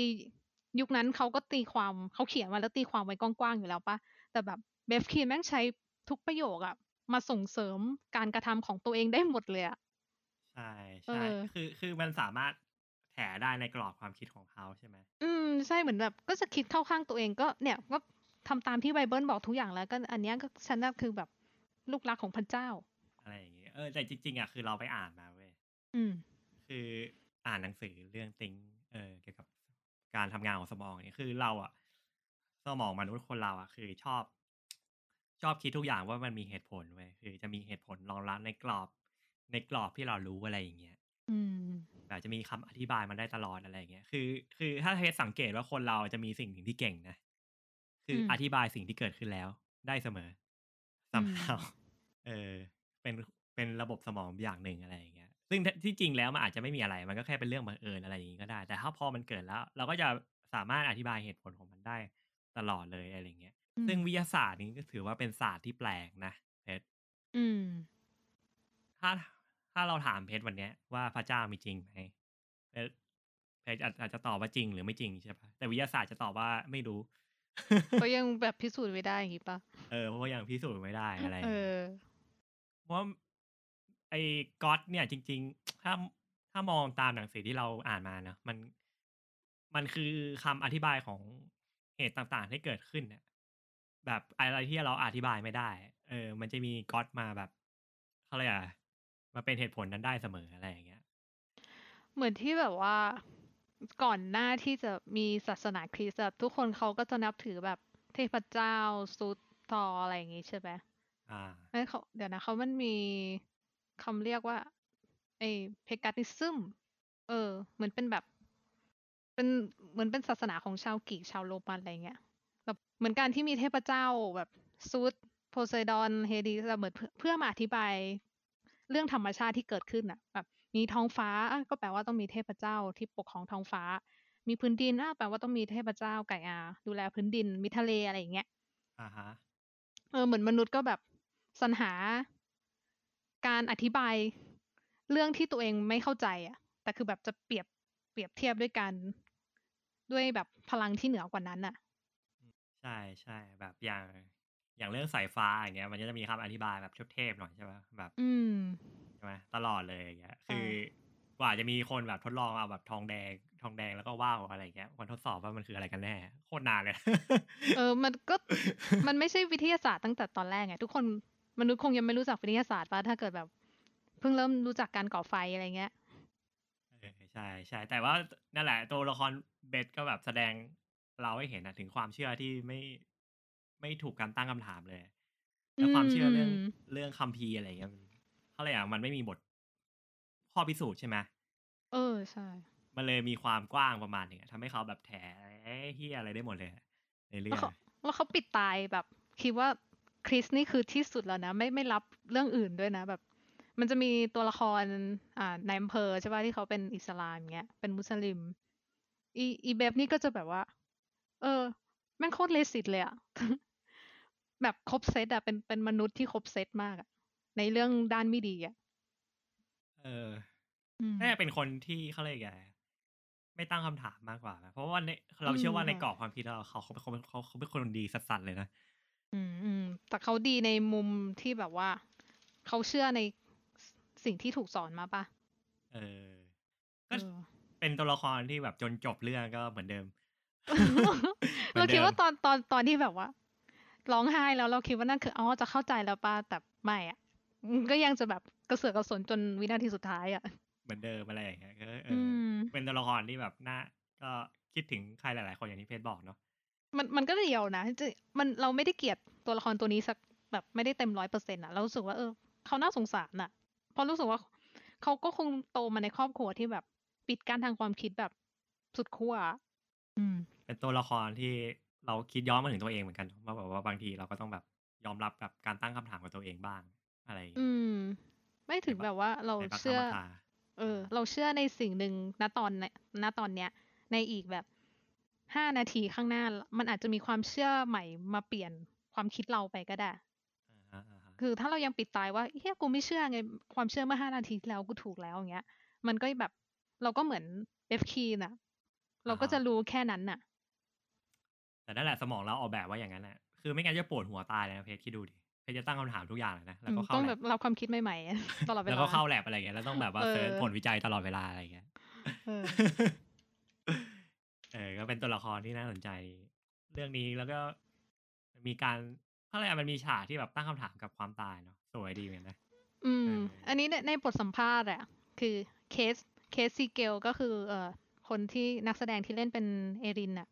[SPEAKER 3] ยุคนั้นเขาก็ตีความเขาเขียนมาแล้วตีความไว้กว้างๆอยู่แล้วปะแต่แบบเบฟคีนแม่งใช้ทุกประโยคอะมาส่งเสริมการกระทำของตัวเองได้หมดเลยอะ
[SPEAKER 2] ใช่
[SPEAKER 3] เอ
[SPEAKER 2] ใช่
[SPEAKER 3] อ
[SPEAKER 2] คือคือมันสามารถแถได้ในกรอบความคิดของเขาใช่ไหม
[SPEAKER 3] อืมใช่เหมือนแบบก็จะคิดเข้าข้างตัวเองก็เนี่ยก็ทำตามที่ไบเบิลบอกทุกอย่างแล้วก็อันเนี้ยก็ฉันน่ะคือแบบลูกรักของพระเจ้า
[SPEAKER 2] อะไรอย่างเงี้ยเออแต่จริงๆอะคือเราไปอ่านมาเว้ย
[SPEAKER 3] อืม
[SPEAKER 2] คืออ่านหนังสือเรื่องติงเออเกี่ยวกับ การทำงานของสมองเนี่ยคือเราอะสมองมนุษย์คนเราอะคือชอบ ชอบคิดทุกอย่างว่ามันมีเหตุผลเว้ยคือจะมีเหตุผลรองรับในกรอบ ในกรอบที่เรารู้อะไรอย่างเงี้ย
[SPEAKER 3] อืม
[SPEAKER 2] แบบจะมีคำอธิบายมันได้ตลอดอะไรอย่างเงี้ย คือ คือถ้าเทสสังเกตว่าคนเราจะมีสิ่งหนึ่งที่เก่งนะ คืออ
[SPEAKER 3] ม
[SPEAKER 2] อธิบายสิ่งที่เกิดขึ้นแล้วได้เสมอ
[SPEAKER 3] อืม
[SPEAKER 2] somehow เออ เป็น เป็นระบบสมองอย่างหนึ่งอะไรอย่างเงี้ย ซึ่งที่จริงแล้วมันอาจจะไม่มีอะไร มันก็แค่เป็นเรื่องบังเอิญอะไรอย่างงี้ก็ได้ แต่ถ้าพอมันเกิดแล้ว เราก็จะสามารถอธิบายเหตุผลของมันได้ตลอดเลยอะไรอย่างเงี้ย
[SPEAKER 3] อืม
[SPEAKER 2] ซึ่งวิทยาศาสตร์นี้ก็ถือว่าเป็นศาสตร์ที่แปลกนะเพชร
[SPEAKER 3] อืม
[SPEAKER 2] ถ้าถ้าเราถามเพชรวันเนี้ยว่าพระเจ้ามีจริงไหมเพชรเพชรอาจอาจจะตอบว่าจริงหรือไม่จริงใช่ปะแต่วิทยาศาสตร์จะตอบว่าไม่รู้
[SPEAKER 3] ก็ยังแบบพิสูจน์ไม่ได้อย่างงี้ปะ
[SPEAKER 2] เออเพราะว่ายังพิสูจน์ไม่ได้อะไรอย่าง
[SPEAKER 3] เอ
[SPEAKER 2] เงี้ย
[SPEAKER 3] อ
[SPEAKER 2] เพราะว่า ไอ้ก๊อตเนี่ยจริง ๆ ถ้าถ้ามองตามหนังสือที่เราอ่านมานะมันมันคือคำอธิบายของเหตุต่างๆที่เกิดขึ้นเนี่ยแบบอะไรที่เราอธิบายไม่ได้ เออ มันจะมีก๊อตมาแบบเขาเรียกอะไรมาเป็นเหตุผลนั้นได้เสมออะไรอย่างเงี้ย
[SPEAKER 3] เหมือนที่แบบว่าก่อนหน้าที่จะมีศาสนาคริสต์อะทุกคนเขาก็จะนับถือแบบเทพเจ้าซุดทออะไรอย่างงี้ใช่ไหม
[SPEAKER 2] อ่า
[SPEAKER 3] เอ้ยเขาเดี๋ยวนะเขามันมี คำเรียกว่าไอ้เพกาติซึมเออ เหมือนเป็นแบบ เป็นเหมือนเป็นศาสนาของชาวกรีกชาวโรมันอะไรเงี้ยแบบเหมือนการที่มีเทพเจ้าแบบซูดโพไซดอนเฮดีสเหมือนเพื่อเพื่อมาอธิบายเรื่องธรรมชาติที่เกิดขึ้นอะ แบบ มีท้องฟ้าอะก็แปลว่าต้องมีเทพเจ้าที่ปกครองท้องฟ้า มีพื้นดินอะแปลว่าต้องมีเทพเจ้าไก่อา ดูแลพื้นดินมีทะเลอะไรอย่างเงี้ย
[SPEAKER 2] อ่าฮะ
[SPEAKER 3] เออเหมือนมนุษย์ก็แบบสรรหา การอธิบายเรื่องที่ตัวเองไม่เข้าใจอะแต่คือแบบจะเปรียบเปรียบเทียบด้วยกัน ด้วยแบบพลังที่เหนือกว่านั้นอะ
[SPEAKER 2] ใช่ใช่แบบอย่างอย่างเรื่องสายฟ้าอย่างเงี้ย มันก็จะมีคำอธิบายแบบเทพๆหน่อยใช่ไหมแบบ
[SPEAKER 3] อืม
[SPEAKER 2] ใช่ไหมตลอดเลยอย่างเงี้ย
[SPEAKER 3] ใช่
[SPEAKER 2] คือกว่าจะมีคนแบบทดลองเอาแบบทองแดงทองแดงแล้วก็ว่าวอะไรอย่างเงี้ยมันทดสอบว่ามันคืออะไรกันแน่โคตรนานเลย
[SPEAKER 3] เออ มันก็มันไม่ใช่วิทยาศาสตร์ตั้งแต่ตอนแรกไงทุกคน มนุษย์คงยังไม่รู้จักวิทยาศาสตร์ป่ะถ้าเกิดแบบ เพิ่งเริ่มรู้จักการก่อไฟอะไรเงี้ย
[SPEAKER 2] เออใช่ใช่แต่ว่านั่นแหละ ตัวละครเบสก็แบบแสดงเราให้เห็นนะถึงความเชื่อที่ไม่ไม่ถูกการตั้งคำถามเลยแล้วความเชื่อเรื่อง
[SPEAKER 3] ม
[SPEAKER 2] เรื่องคัมภีร์อะไรอย่างเงี้ยมันเขาเลยกอย่างมันไม่มีบทข้อพิสูจน์ใช่ไหม
[SPEAKER 3] เออใช่
[SPEAKER 2] มันเลยมีความกว้างประมาณหนึงอะทำให้เขาแบบแถเฮียอะไรได้หมดเลยอะในเรื่
[SPEAKER 3] แล้
[SPEAKER 2] อ
[SPEAKER 3] ว
[SPEAKER 2] ง
[SPEAKER 3] เขาแล้วเขาปิดตายแบบ คิดว่า คริสนี่คือที่สุดแล้วนะ ไม่ไม่รับเรื่องอื่นด้วยนะแบบ มันจะมีตัวละครอ่าในอำเภอใช่ป่ะที่เขาเป็นอิสลามอย่างเงี้ยเป็นมุสลิม อีอีเบฟนี่ก็จะแบบว่า เออแม่งโคตรเลสิตเลยอะแบบครบเซตอะเป็นเป็นมนุษย์ที่ครบเซตมากอะในเรื่องด้านไม่ดีอะ
[SPEAKER 2] เออ
[SPEAKER 3] อืม
[SPEAKER 2] น่าจะเป็นคนที่เขาเลยกไงไม่ตั้งคำถามมากกว่า เพราะว่าในเราเชื่อว่า
[SPEAKER 3] อืม
[SPEAKER 2] ใน
[SPEAKER 3] ค่ะ
[SPEAKER 2] กรอบความคิดเราเขาเขาเขาเขาเขาเป็นคนดีสัสๆเลยนะ
[SPEAKER 3] อืมอืมแต่เขาดีในมุมที่แบบว่า เขาเชื่อในสิ่งที่ถูกสอนมาปะ
[SPEAKER 2] เออ
[SPEAKER 3] เอ
[SPEAKER 2] ก็
[SPEAKER 3] อ
[SPEAKER 2] เป็นตัวละครที่แบบจนจบเรื่องก็เหมือนเดิมหมื
[SPEAKER 3] เรา
[SPEAKER 2] อนเดิม
[SPEAKER 3] คิดว่าตอนตอนตอนที่แบบว่าร้องไห้แล้วเราคิดว่านั่นคืออ๋อจะเข้าใจแล้วป่ะแต่ไม่อะมันก็ยังจะแบบกระเสือกกระสนจนวินาทีสุดท้ายอะ
[SPEAKER 2] เหมือนเดิมอะไรอย่างเงี้ยก็เอออ
[SPEAKER 3] อืม
[SPEAKER 2] เป็นตัวละครที่แบบน่าก็คิดถึงใครหลาย ๆ คนอย่างที่เพชรบอกเนาะ
[SPEAKER 3] มันมันก็เดียวนะจะมันเราไม่ได้เกลียดตัวละครตัวนี้สักแบบไม่ได้เต็มร้อยเปอร์เซ็นต์อะเรารู้สึกว่าเออเขาน่าสงสารน่ะเพราะรู้สึกว่าเขาก็คงโตมาในครอบครัวที่แบบปิดกั้นทางความคิดแบบสุดขั้วอะอืม
[SPEAKER 2] เป็นตัวละครที่เราคิดย้อนมาถึงตัวเองเหมือนกันว่าแบบว่าบางทีเราก็ต้องแบบยอมรับกับการตั้งคำถามกับตัวเองบ้าง อะไรอย่างเงี้ย
[SPEAKER 3] อืม ไม่ถึงแบบว่าเรา
[SPEAKER 2] ในบางครั้ง
[SPEAKER 3] เชื่อ
[SPEAKER 2] บางครา
[SPEAKER 3] เออ เราเชื่อในสิ่งหนึ่งณตอนเนี้ยณตอนเนี้ย ในอีกแบบ ห้านาทีข้างหน้า มันอาจจะมีความเชื่อใหม่มาเปลี่ยนความคิดเราไปก็ได้
[SPEAKER 2] อ่าฮะอ่าฮะ
[SPEAKER 3] คือถ้าเรายังปิดตายว่าเฮียกูไม่เชื่อไง ความเชื่อเมื่อห้านาทีที่แล้วกูถูกแล้วอย่างเงี้ย มันก็แบบเราก็เหมือนเอฟคีน่ะ เราก็จะรู้แค่นั้นน่ะ
[SPEAKER 2] แต่นั่นแหละสมองเราออกแบบว่าอย่างนั้นแหละคือไม่งั้นจะปวดหัวตายเลยนะเพชรคิดดูดิเพชรจะตั้งคำถามทุกอย่างเลยนะแล้วก็
[SPEAKER 3] อืม
[SPEAKER 2] เข้า
[SPEAKER 3] ต้อง
[SPEAKER 2] แล
[SPEAKER 3] แบบบรับความคิดใหม่ๆตลอดเว
[SPEAKER 2] แล้ว
[SPEAKER 3] ลา
[SPEAKER 2] ก็เข้าแลบอะไรอย่างเงี้ยแล้วต้องแบบว่า
[SPEAKER 3] เออ
[SPEAKER 2] เซิร์ชผลวิจัยตลอดเวลาอะไรอย่างเงี้ย
[SPEAKER 3] เออ
[SPEAKER 2] เออก็เป็นตัวละครที่น่าสนใจ เรื่องนี้แล้วก็มีการอะไรอะมันมีฉากที่แบบตั้งคำถามกับความตายเนาะสวยดีเหมือนกันนะ
[SPEAKER 3] อืม
[SPEAKER 2] เออ
[SPEAKER 3] อันนี้ในในบทสัมภาษณ์อะคือ Kate Kate Siegel ก็คือ เอ่อคนที่นักแสดงที่เล่นเป็นเอรินน่ะ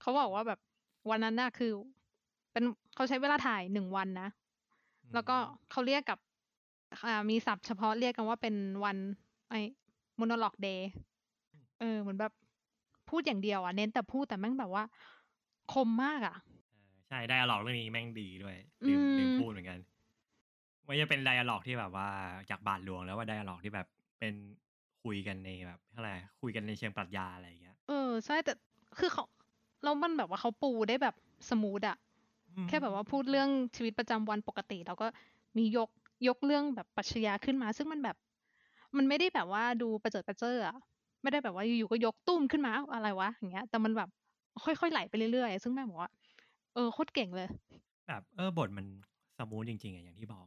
[SPEAKER 3] เขาบอกว่าแบบวันนั้นน่ะคือ เป็นเขาใช้เวลาถ่ายหนึ่งวันนะ แล้วก็เขาเรียกกับ อ่ามีศัพท์เฉพาะเรียกกันว่าเป็นวัน ไอ้ม o น o ล็อกเดย์เออเหมือนแบบ พูดอย่างเดียวอะเน้นแต่พูดแต่แม่งแบบว่า คมมากอะ
[SPEAKER 2] เออใช่ dialogue เรื่องนี้แม่งดีด้วยลืม
[SPEAKER 3] อืม
[SPEAKER 2] ลืมพูดเหมือนกันไม่จะเป็นไดอะล็อกที่แบบว่าจากบาทหลวงแล้วว่าไดอะล็อกที่แบบเป็นคุยกันในแบบเท่าไหร่คุยกันในเชิงปรัชญาอะไรอย่างเงี้ย
[SPEAKER 3] เออใช่แต่คือเขาแล้วมันแบบว่าเขาปูได้แบบสมูทอะแค่แบบว่าพูดเรื่องชีวิตประจำวันปกติ แล้วก็มียกยกเรื่องแบบปรัชญาขึ้นมา ซึ่งมันแบบ มันไม่ได้แบบว่าดูประเจิดประเจ้ออะ ไม่ได้แบบว่าอยู่ๆก็ยกตุ้มขึ้นมาอ้าวอะไรวะอย่างเงี้ย แต่มันแบบค่อยๆไหลไปเรื่อยๆ ซึ่งแม่บอกว่า เออโคตรเก่งเลย
[SPEAKER 2] แบบเออบทมันสมูทจริงๆอะอย่างที่บอก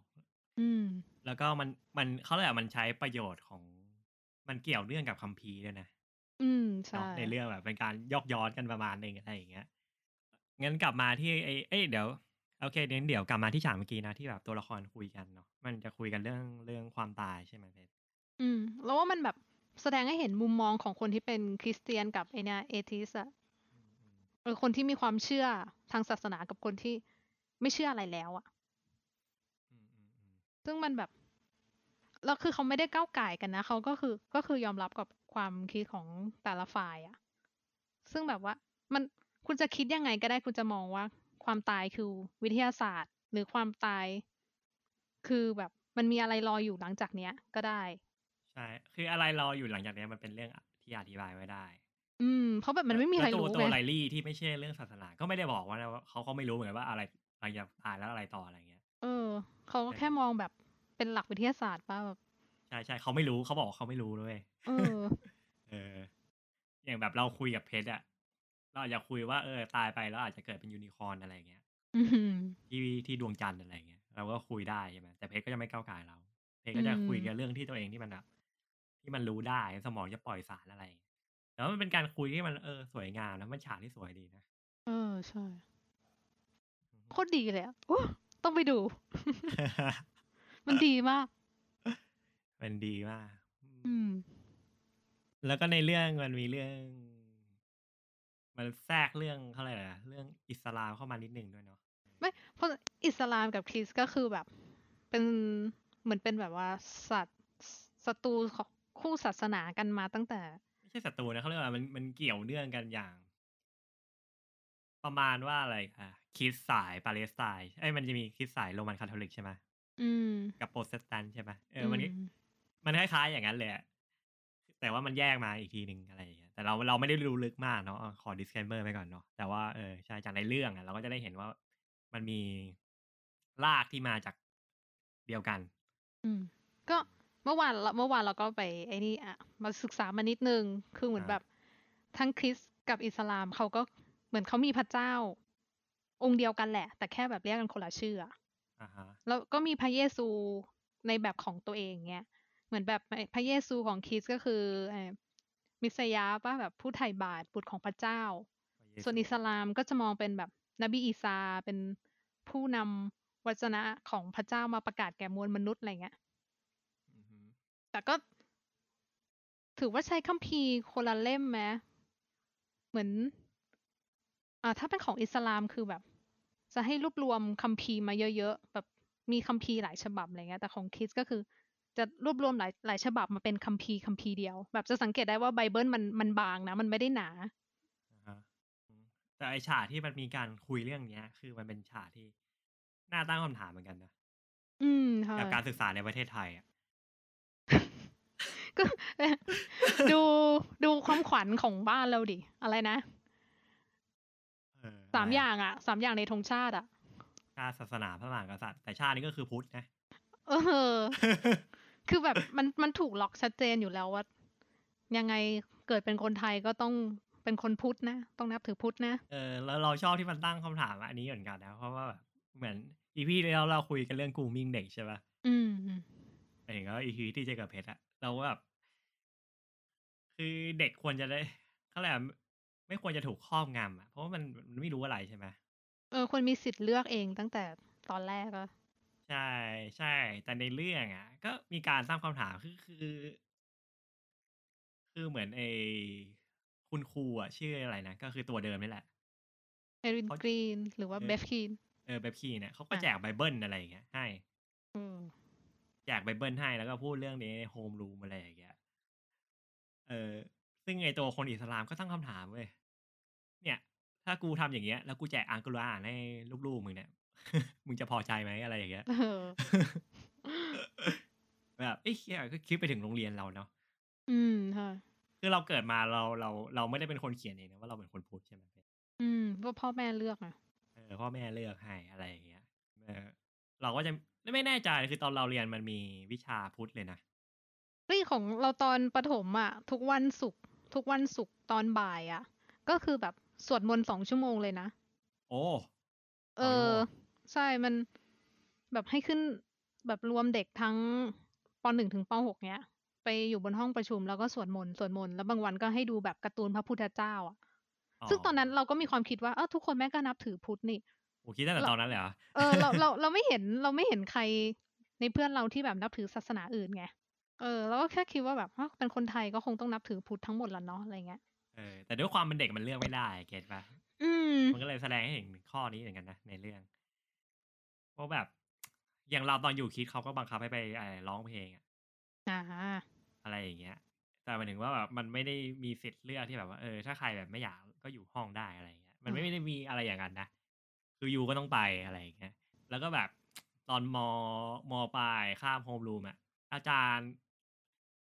[SPEAKER 3] อืม
[SPEAKER 2] แล้วก็มันมันเขาเลยกอะมันใช้ประโยชน์ของ มันเกี่ยวเนื่องกับคัมภีร์ด้วยนะ
[SPEAKER 3] อืม
[SPEAKER 2] เนาะ
[SPEAKER 3] ใช่
[SPEAKER 2] ในเรื่องแบบเป็นการยอกย้อนกันประมาณหนึงอะไรอย่างเงี้ยงั้นกลับมาที่ไอ้เอ้ยเดี๋ยวโอเคเดี๋ยวเดี๋ยวกลับมาที่ฉากเมื่อกี้นะที่แบบตัวละครคุยกันเนาะมันจะคุยกันเรื่องเรื่องความตายใช่ไหมเพชร
[SPEAKER 3] อืม แล้วว่ามันแบบ แสดงให้เห็นมุมมองของคนที่เป็นคริสเตียนกับไอเนี่ยเอทิสอะเออคนที่มีความเชื่อทางศาสนากับคนที่ไม่เชื่ออะไรแล้วอะซึ่งมันแบบแล้วคือเขาไม่ได้ก้าวไก่กันนะเขาก็คือก็คือยอมรับกับความคิดของแต่ละฝ่ายอะซึ่งแบบว่า มันคุณจะคิดยังไงก็ได้คุณจะมองว่า ความตายคือวิทยาศาสตร์ หรือความตาย คือแบบมันมีอะไรรออยู่หลังจากเนี้ย ก็ได้
[SPEAKER 2] ใช่ คืออะไรรออยู่หลังจากเนี้ยมันเป็นเรื่องที่อธิบายไม่ได้
[SPEAKER 3] อืม เพราะแบบมันไม่มีใคร
[SPEAKER 2] แล้วตัว
[SPEAKER 3] รู้
[SPEAKER 2] ตัว
[SPEAKER 3] ไง
[SPEAKER 2] ไลลี่ที่ไม่ใช่เรื่องศาสนา ก็ไม่ได้บอกว่านะว่าเขาก็ไม่รู้เหมือนกันว่าอะไรหลังจากตายแล้วอะไรต่ออะไรเงี้ย
[SPEAKER 3] เออ เขาก็แค่มองแบบเป็นหลักวิทยาศาสตร์ป่ะแบบ
[SPEAKER 2] ใช่ใช่เขาไม่รู้เขาบอกว่าเขาไม่รู้ด้วย
[SPEAKER 3] เออ
[SPEAKER 2] เออ อย่างแบบเราคุยกับเพชรอะเราอาจจะคุยว่าเออตายไปแล้วอาจจะเกิดเป็นยูนิคอร์นอะไรเงี้ย
[SPEAKER 3] อืม
[SPEAKER 2] ที่ที่ดวงจันทร์อะไรเงี้ยเราก็คุยได้ใช่ไหมแต่เพชรก็จะไม่ก้าวไก่ายเรา เพชรก็จะ
[SPEAKER 3] อืม
[SPEAKER 2] คุยกันเรื่องที่ตัวเองที่มันแบบ ที่มันรู้ได้สมองจะปล่อยสารอะไรอย่างเงี้ยแล้วมันเป็นการคุยที่มันเออสวยงามแล้วมันฉากที่สวยดีนะ
[SPEAKER 3] เออ ใช่โคตรดีเลยอะอู้ต้องไปดู มันดีมาก
[SPEAKER 2] มันดีมาก
[SPEAKER 3] อืม
[SPEAKER 2] แล้วก็ในเรื่องมันมีเรื่อง มันแทรกเรื่องเขาเรียกอะไรนะเรื่องอิสลามเข้ามานิดหนึ่งด้วยเนาะ
[SPEAKER 3] ไม่เพราะอิสลามกับคริสต์ก็คือแบบ เป็นเหมือนเป็นแบบว่าสัตว์ศัตรูของ คู่ศาสนากันมาตั้งแต่
[SPEAKER 2] ไม่ใช่ศัตรูนะเขาเรียกว่ามันมันเกี่ยวเนื่องกันอย่าง ประมาณว่าอะไรอะคริสต์สายปาเลสไตน์เอ้ยมันจะมีคริสต์สายโรมันคาทอลิกใช่ไหม
[SPEAKER 3] อืม
[SPEAKER 2] กับโปรเตสแตนต์ใช่ไหมเออมันก็
[SPEAKER 3] อืม
[SPEAKER 2] มันคล้ายๆอย่างนั้นเลยอะแต่ว่ามันแยกมาอีกทีหนึ่งอะไรอย่างเงี้ยแต่เราเราไม่ได้รู้ลึกมากเนาะอะขอ disclaimer ไปก่อนเนาะแต่ว่าเออใช่จากในเรื่องอะเราก็จะได้เห็นว่ามันมีรากที่มาจากเดียวกัน
[SPEAKER 3] อืม ก็ เมื่อวานเราเมื่อวานเราก็ไปไอ้นี่อะมาศึกษามานิดนึง คือเหมือน
[SPEAKER 2] อ่า
[SPEAKER 3] แบบทั้งคริสต์กับอิสลามเขาก็เหมือนเขามีพระเจ้า องค์เดียวกันแหละ แต่แค่แบบเรียกกันคนละชื่ออะ
[SPEAKER 2] อ่าฮะ
[SPEAKER 3] แล้วก็มีพระเยซูในแบบของตัวเองเงี้ย เหมือนแบบพระเยซูของคริสต์ก็คือเอ่อมิสยาป่ะแบบผู้ไถ่บาตรบุตรของพระเจ้า
[SPEAKER 2] พระเยซู
[SPEAKER 3] ส่วนอิสลามก็จะมองเป็นแบบนบีอีสาเป็นผู้นำวจนะของพระเจ้ามาประกาศแก่มวลมนุษย์อะไรเงี้ย
[SPEAKER 2] อือฮึ
[SPEAKER 3] แต่ก็ ถือว่าใช้คัมภีร์คนละเล่มไหมเหมือน อ่า ถ้าเป็นของอิสลามคือแบบ จะให้รวบรวมคัมภีร์มาเยอะๆแบบมีคัมภีร์หลายฉบับอะไรเงี้ย แต่ของคริสต์ก็คือ จะรวบรวมหลายหลายฉบับมาเป็นคัมภีร์คัมภีร์เดียว แบบจะสังเกตได้ว่าไบเบิลมันมันบางนะ มันไม่ได้หนา
[SPEAKER 2] อ่าฮะอืมแต่ไอฉากที่มันมีการคุยเรื่องเนี้ย คือมันเป็นฉากที่น่าตั้งคำถามเหมือนกันนะ
[SPEAKER 3] อืมใช่
[SPEAKER 2] กับการศึกษาในประเทศไทยอะ
[SPEAKER 3] ก็ดูดูความขวัญของบ้านเราดิ อะไรนะ
[SPEAKER 2] เออ
[SPEAKER 3] สามะ
[SPEAKER 2] ไร
[SPEAKER 3] อย่างอะสามอย่างในธงชาติอะ
[SPEAKER 2] ชาติศาสนาพระมหากษัตริย์แต่ชาตินี้ก็คือพุทธนะ
[SPEAKER 3] เออ คือแบบมันมันถูกล็อกชัดเจนอยู่แล้วว่า ยังไงเกิดเป็นคนไทยก็ต้องเป็นคนพุทธนะ ต้องนับถือพุทธนะ
[SPEAKER 2] เออแล้วเราชอบที่มันตั้งคำถามอันนี้เหมือนกันนะ เพราะว่าแบบเหมือนอีพีที่แล้วเราคุยกันเรื่องกูมิงเด็กใช่ปะ
[SPEAKER 3] อืมอืม
[SPEAKER 2] หมายถึงว่าอีพีที่เจอกับเพชรอะ เราก็แบบคือเด็กควรจะได้เขาเรียกอะไรไม่ควรจะถูกครอบงำอะเพราะว่ามันมันไม่รู้อะไรใช่ไหม
[SPEAKER 3] เออคนมีสิทธิ์เลือกเองตั้งแต่ตอนแรกอะ
[SPEAKER 2] ใช่ใช่ แต่ในเรื่องอะก็มีการตั้งคำถามคือคือ คือเหมือนไอคุณครูอะชื่ออะไรนะ ก็คือตัวเดิมนี่แหละ
[SPEAKER 3] เอริน
[SPEAKER 2] เขา
[SPEAKER 3] กรีน หรือว่า
[SPEAKER 2] เออ
[SPEAKER 3] เบฟคีน
[SPEAKER 2] เออแบบคีเนี่ยเขาก็
[SPEAKER 3] อะ
[SPEAKER 2] แจกไบเบิลอะไรอย่างเงี้ยให้
[SPEAKER 3] อืม
[SPEAKER 2] แจกไบเบิลให้แล้วก็พูดเรื่องนี้ในโฮมรูมอะไรอย่างเงี้ย เออ ซึ่งไอตัวคนอิสลามก็ตั้งคำถามเว้ย เนี่ย ถ้ากูทำอย่างเงี้ย แล้วกูแจกอังกุรอานให้ลูกๆมึงเนี่ย มึงจะพอใจไหมอะไรอย่างเงี้ย
[SPEAKER 3] เออ
[SPEAKER 2] แบบเอ้ยเหี้ยก็คิดไปถึงโรงเรียนเราเนาะ
[SPEAKER 3] อืมใช่
[SPEAKER 2] คือเราเกิดมาเราเราเราไม่ได้เป็นคนเขียนเองนะว่าเราเป็นคนพูดใช่ไหม
[SPEAKER 3] อืมเพราะพ่อแม่เลือกอะ
[SPEAKER 2] เออพ่อแม่เลือกให้อะไรอย่างเงี้ย เออเราก็จะ ไม่แน่ใจคือตอนเราเรียนมันมีวิชาพุทธเลยนะ
[SPEAKER 3] เฮ้ยของเราตอนประถมอะทุกวันศุกร์ทุกวันศุกร์ตอนบ่ายอะก็คือแบบสวดมนต์สองชั่วโมงเลยนะ
[SPEAKER 2] โอ้
[SPEAKER 3] เอ
[SPEAKER 2] สองชั่ว
[SPEAKER 3] อ
[SPEAKER 2] โมง
[SPEAKER 3] ใช่มันแบบให้ขึ้นแบบรวมเด็กทั้งปหนึ่งถึงปหกเนี้ย ไปอยู่บนห้องประชุมแล้วก็สวดมนต์สวดมนต์แล้วบางวันก็ให้ดูแบบการ์ตูนพระพุทธเจ้าอะ ซึ่งตอนนั้นเราก็มีความคิดว่าเออทุกคนแม่งก็นับถือพุทธนี่
[SPEAKER 2] โอ้คิดตั้งแต่
[SPEAKER 3] เรา
[SPEAKER 2] ตอนนั้นเลยเหรอ
[SPEAKER 3] เออเราเราเราไม่เห็นเราไม่เห็นใครในเพื่อนเราที่แบบนับถือศาสนาอื่นไงเออเราก็แค่คิดว่าแบบอ้าวเป็นคนไทยก็คงต้องนับถือพุทธทั้งหมดละเนาะอะไรเงี้ย
[SPEAKER 2] เออแต่ด้วยความเป็นเด็กมันเลือกไม่ได้เก็ตปะ
[SPEAKER 3] อืม
[SPEAKER 2] มันก็เลยแสดงให้เห็นข้อนี้เหมือนกันนะในเรื่องเพราะแบบ อย่างเราตอนอยู่คิดเขาก็บังคับให้ไปอะไรร้องเพลงอะ
[SPEAKER 3] อ่า
[SPEAKER 2] อะไรอย่างเงี้ย แต่หมายถึงว่าแบบมันไม่ได้มีสิทธิ์เลือกที่แบบว่าเออถ้าใครแบบไม่อยากก็อยู่ห้องได้อะไรอย่างเงี้ย มันไม่ได้มีอะไรอย่างนั้นนะ คือยูก็ต้องไปอะไรอย่างเงี้ยแล้วก็แบบตอนมมปลายข้ามโฮมรูมอะอาจารย์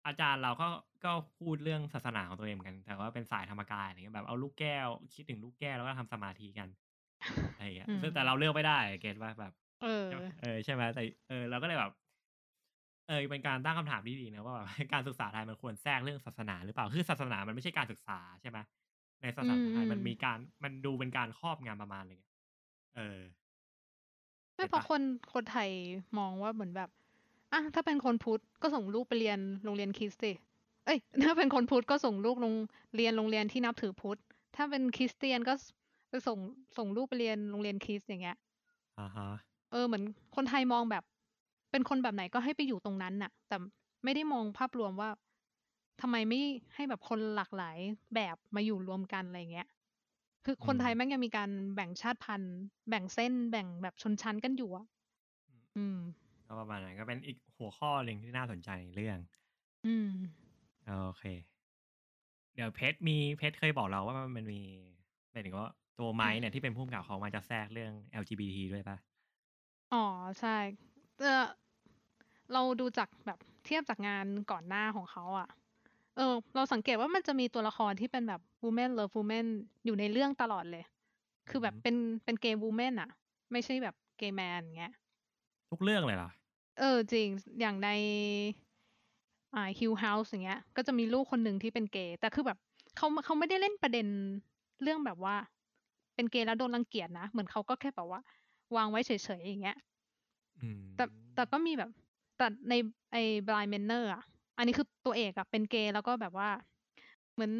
[SPEAKER 2] อาจารย์เราก็ก็พูดเรื่องศาสนาของตัวเองเหมือนกัน แต่ว่าเป็นสายธรรมกายอะไรเงี้ยแบบเอาลูกแก้วคิดถึงลูกแก้วแล้วก็ทำสมาธิกันอะไรอย่างเงี้ย
[SPEAKER 3] อืม
[SPEAKER 2] ซึ่งแต่เราเลือกไม่ได้เก็ตว่าแบบ
[SPEAKER 3] เออ
[SPEAKER 2] เออใช่ไหมแต่เออเราก็เลยแบบ เออเป็นการตั้งคำถามที่ดีนะว่าแบบการศึกษาไทยมันควรแทรกเรื่องศาสนาหรือเปล่าคือศาสนามันไม่ใช่การศึกษาใช่ไหมในศาสนาไทย
[SPEAKER 3] อืม
[SPEAKER 2] มันมีการมันดูเป็นการครอบงำประมาณหนึงอะ เออ
[SPEAKER 3] ไม่
[SPEAKER 2] เห็น
[SPEAKER 3] เพราะ
[SPEAKER 2] ปะ
[SPEAKER 3] คนคนไทยมองว่าเหมือนแบบอะถ้าเป็นคนพุทธก็ส่งลูกไปเรียนโรงเรียนคริสต์สิเอ้ย ถ้าเป็นคนพุทธก็ส่งลูกโรงเรียนโรงเรียนที่นับถือพุทธ ถ้าเป็นคริสเตียนก็ไปส่งส่งลูกไปเรียนโรงเรียนคริสต์อย่างเงี้ย
[SPEAKER 2] อ่าฮะ
[SPEAKER 3] เออเหมือนคนไทยมองแบบ เป็นคนแบบไหนก็ให้ไปอยู่ตรงนั้นน่ะ แต่ไม่ได้มองภาพรวมว่าทำไมไม่ให้แบบคนหลากหลายแบบมาอยู่รวมกันอะไรเงี้ย คือคน
[SPEAKER 2] อืม
[SPEAKER 3] ไทยแม่งยังมีการแบ่งชาติพันธุ์ แบ่งเส้นแบ่งแบบชนชั้นกันอยู่อะอืม
[SPEAKER 2] ก็ประมาณนั้นก็เป็นอีกหัวข้อหนึ่งที่น่าสนใจในเรื่อง
[SPEAKER 3] อืม
[SPEAKER 2] โอเค เดี๋ยวเพชรมีเพชรเคยบอกเราว่ามันมีหมายถึงว่าตัวไม้เนี่ยที่เป็นผู้กำกับเขามาจะแทรกเรื่อง LGBT ด้วยปะ
[SPEAKER 3] อ๋อ ใช่เออเราดูจากแบบเทียบจากงานก่อนหน้าของเขาอะ เออ เราสังเกตว่ามันจะมีตัวละครที่เป็นแบบ woman love woman อยู่ในเรื่องตลอดเลย คือแบบเป็นเป็นเกย์ woman อะไม่ใช่แบบเกย์แมนอย่างเงี้ย
[SPEAKER 2] ทุกเรื่องเลยเหรอ
[SPEAKER 3] เออ จริง อย่างในอ่า Hill House อย่างเงี้ย ก็จะมีลูกคนหนึ่งที่เป็นเกย์ แต่คือแบบเขาเขาไม่ได้เล่นประเด็นเรื่องแบบว่า เป็นเกย์แล้วโดนรังเกียจนะ เหมือนเขาก็แค่แบบว่า วางไว้เฉยๆอย่างเงี้ย
[SPEAKER 2] อืม
[SPEAKER 3] แต่แต่ก็มีแบบแต่ในไอ้ Bly Manor อะ อันนี้คือตัวเอกอะเป็นเกย์แล้วก็แบบว่า เหมือน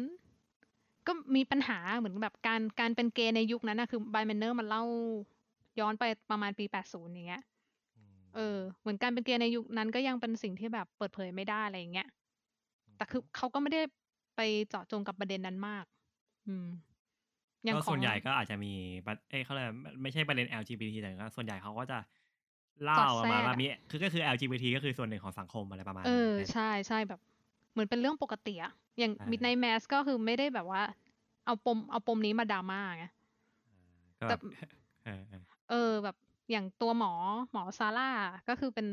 [SPEAKER 3] ก็มีปัญหาเหมือนแบบการการเป็นเกย์ในยุคนั้นนะคือ Bly Manor มันเล่าย้อนไปประมาณปี80อย่างเงี้ยเออเหมือนการเป็นเกย์ในยุคนั้นก็ยังเป็นสิ่งที่แบบเปิดเผยไม่ได้อะไรอย่างเงี้ยแต่คือเขาก็ไม่ได้ไปเจาะจงกับประเด็นนั้นมาก อืมอย่าง
[SPEAKER 2] ก็
[SPEAKER 3] ของ
[SPEAKER 2] ส่วนใหญ่ก็อาจจะมีประเอ้ยเขาเรียกอะไรไม่ใช่ประเด็น LGBT แต่ก็ส่วนใหญ่เขาก็จะ เล่า
[SPEAKER 3] สอดแทรก
[SPEAKER 2] มาว่า
[SPEAKER 3] อะ
[SPEAKER 2] มีคือก็คือ LGBT ก็คือส่วนหนึ่งของสังคมอะไรประมาณ
[SPEAKER 3] เอ
[SPEAKER 2] นั้น
[SPEAKER 3] อ
[SPEAKER 2] เป็น
[SPEAKER 3] ใช่ใช่แบบ เหมือนเป็นเรื่องปกติอะอย่าง
[SPEAKER 2] อ่า
[SPEAKER 3] Midnight Mass ก็คือไม่ได้แบบว่า เอาปมเอาปมนี้มาดราม่าไง
[SPEAKER 2] ก็
[SPEAKER 3] แต่
[SPEAKER 2] แบบเออเออ
[SPEAKER 3] เออแบบอย่างตัวหมอหมอซาร่าก็คือเป็น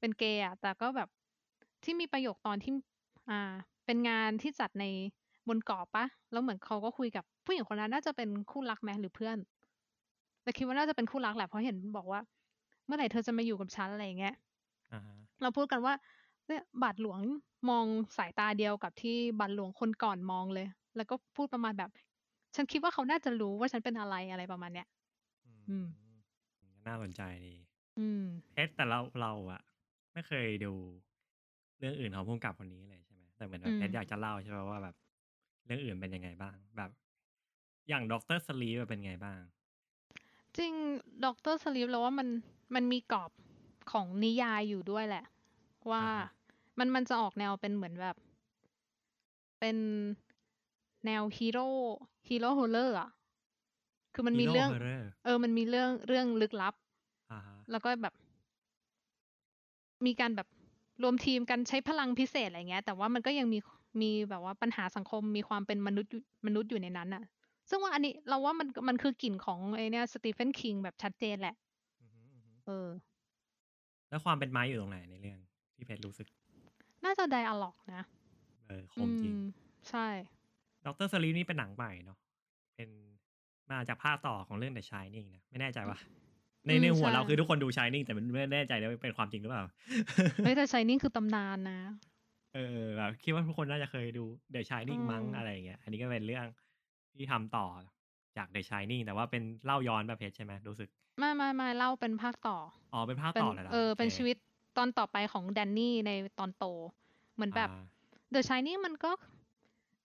[SPEAKER 3] เป็นเกย์อะแต่ก็แบบที่มีประโยคตอนที่ อ่า เป็นงานที่จัดในบนเกาะปะ แล้วเหมือนเขาก็คุยกับผู้หญิงคนนั้นน่าจะเป็นคู่รักแม้หรือเพื่อน แต่คิดว่าน่าจะเป็นคู่รักแหละเพราะเห็นบอกว่าเมื่อไหร่เธอจะมาอยู่กับฉันอะไรอย่างเงี้ย
[SPEAKER 2] อ่าฮะ
[SPEAKER 3] เราพูดกันว่าเนี่ยบาทหลวงมองสายตาเดียวกับที่บาทหลวงคนก่อนมองเลย แล้วก็พูดประมาณแบบ ฉันคิดว่าเขาน่าจะรู้ว่าฉันเป็นอะไรอะไรประมาณเนี้ยอืม
[SPEAKER 2] น่าสนใจดี
[SPEAKER 3] อืม
[SPEAKER 2] เพชรแต่เราเราอะไม่เคยดูเรื่องอื่นของผู้กำกับคนนี้เลยใช่ไหมแต่เหมือนแบ
[SPEAKER 3] อื
[SPEAKER 2] บ
[SPEAKER 3] ม
[SPEAKER 2] เพชรอยากจะเล่าใช่ไหมว่าแบบ เรื่องอื่นเป็นยังไงบ้าง แบบ อย่าง Doctor Sleep เป็นไงบ้าง
[SPEAKER 3] จริง Doctor Sleep เราว่ามันมันมีกรอบของนิยายอยู่ด้วยแหละ ว่า
[SPEAKER 2] อ่าฮะ
[SPEAKER 3] มันมันจะออกแนวเป็นเหมือนแบบ เป็นแนวฮีโร่ฮีโร่ horror อะคือมันมี
[SPEAKER 2] Hero
[SPEAKER 3] เรื่อง
[SPEAKER 2] Horror
[SPEAKER 3] เออ มันมีเรื่องเรื่องลึกลับ
[SPEAKER 2] อ่าฮะ
[SPEAKER 3] แล้วก็แบบ มีการแบบรวมทีมกันใช้พลังพิเศษอะไรเงี้ย แต่ว่ามันก็ยังมีมีแบบว่าปัญหาสังคมมีความเป็นมนุษย์อยู่มนุษย์อยู่ในนั้นน่ะ ซึ่งว่าอันนี้เราว่ามันมันคือกลิ่นของไอเนี่ย Stephen King แบบชัดเจนแหละ
[SPEAKER 2] อือฮึอือฮึ
[SPEAKER 3] เออ
[SPEAKER 2] แล้วความเป็นไม้อยู่ตรงไหนในเรื่องที่เพชรรู้สึก
[SPEAKER 3] น่าจะไดอะล็อกนะ
[SPEAKER 2] เออคมจริง
[SPEAKER 3] อืมใช่
[SPEAKER 2] ด็อกเตอร์สลีนี่เป็นหนังใหม่เนาะเป็นมาจากภาคต่อของเรื่อง The Shining นะ ไม่แน่ใจว่าใน
[SPEAKER 3] อืม
[SPEAKER 2] ในหัว
[SPEAKER 3] ใช่
[SPEAKER 2] เราคือทุกคนดู Shining แต่มันไม่แน่ใจว่าเป็นความจริงหรือเปล่า
[SPEAKER 3] เฮ้ยแต่ชายนิ่งคือตำนานนะ
[SPEAKER 2] เออแบบคิดว่าทุกคนน่าจะเคยดู The Shining
[SPEAKER 3] อืม
[SPEAKER 2] มั้งอะไรอย่างเงี้ยอันนี้ก็เป็นเรื่อง ที่ทำต่อจาก The Shining แต่ว่าเป็นเล่าย้อนประเภทใช่ไหมรู้สึก
[SPEAKER 3] ไม่ไม่ไม่เล่าเป็นภาคต่อ
[SPEAKER 2] อ๋อ เป็นภาค
[SPEAKER 3] เป็น
[SPEAKER 2] ต่อเลยหรอ
[SPEAKER 3] เออ เป็น
[SPEAKER 2] โค
[SPEAKER 3] ชีวิตตอนต่อไปของแดนนี่ในตอนโต เหมือนแบบ
[SPEAKER 2] อ่า
[SPEAKER 3] เดอะชายนี่มันก็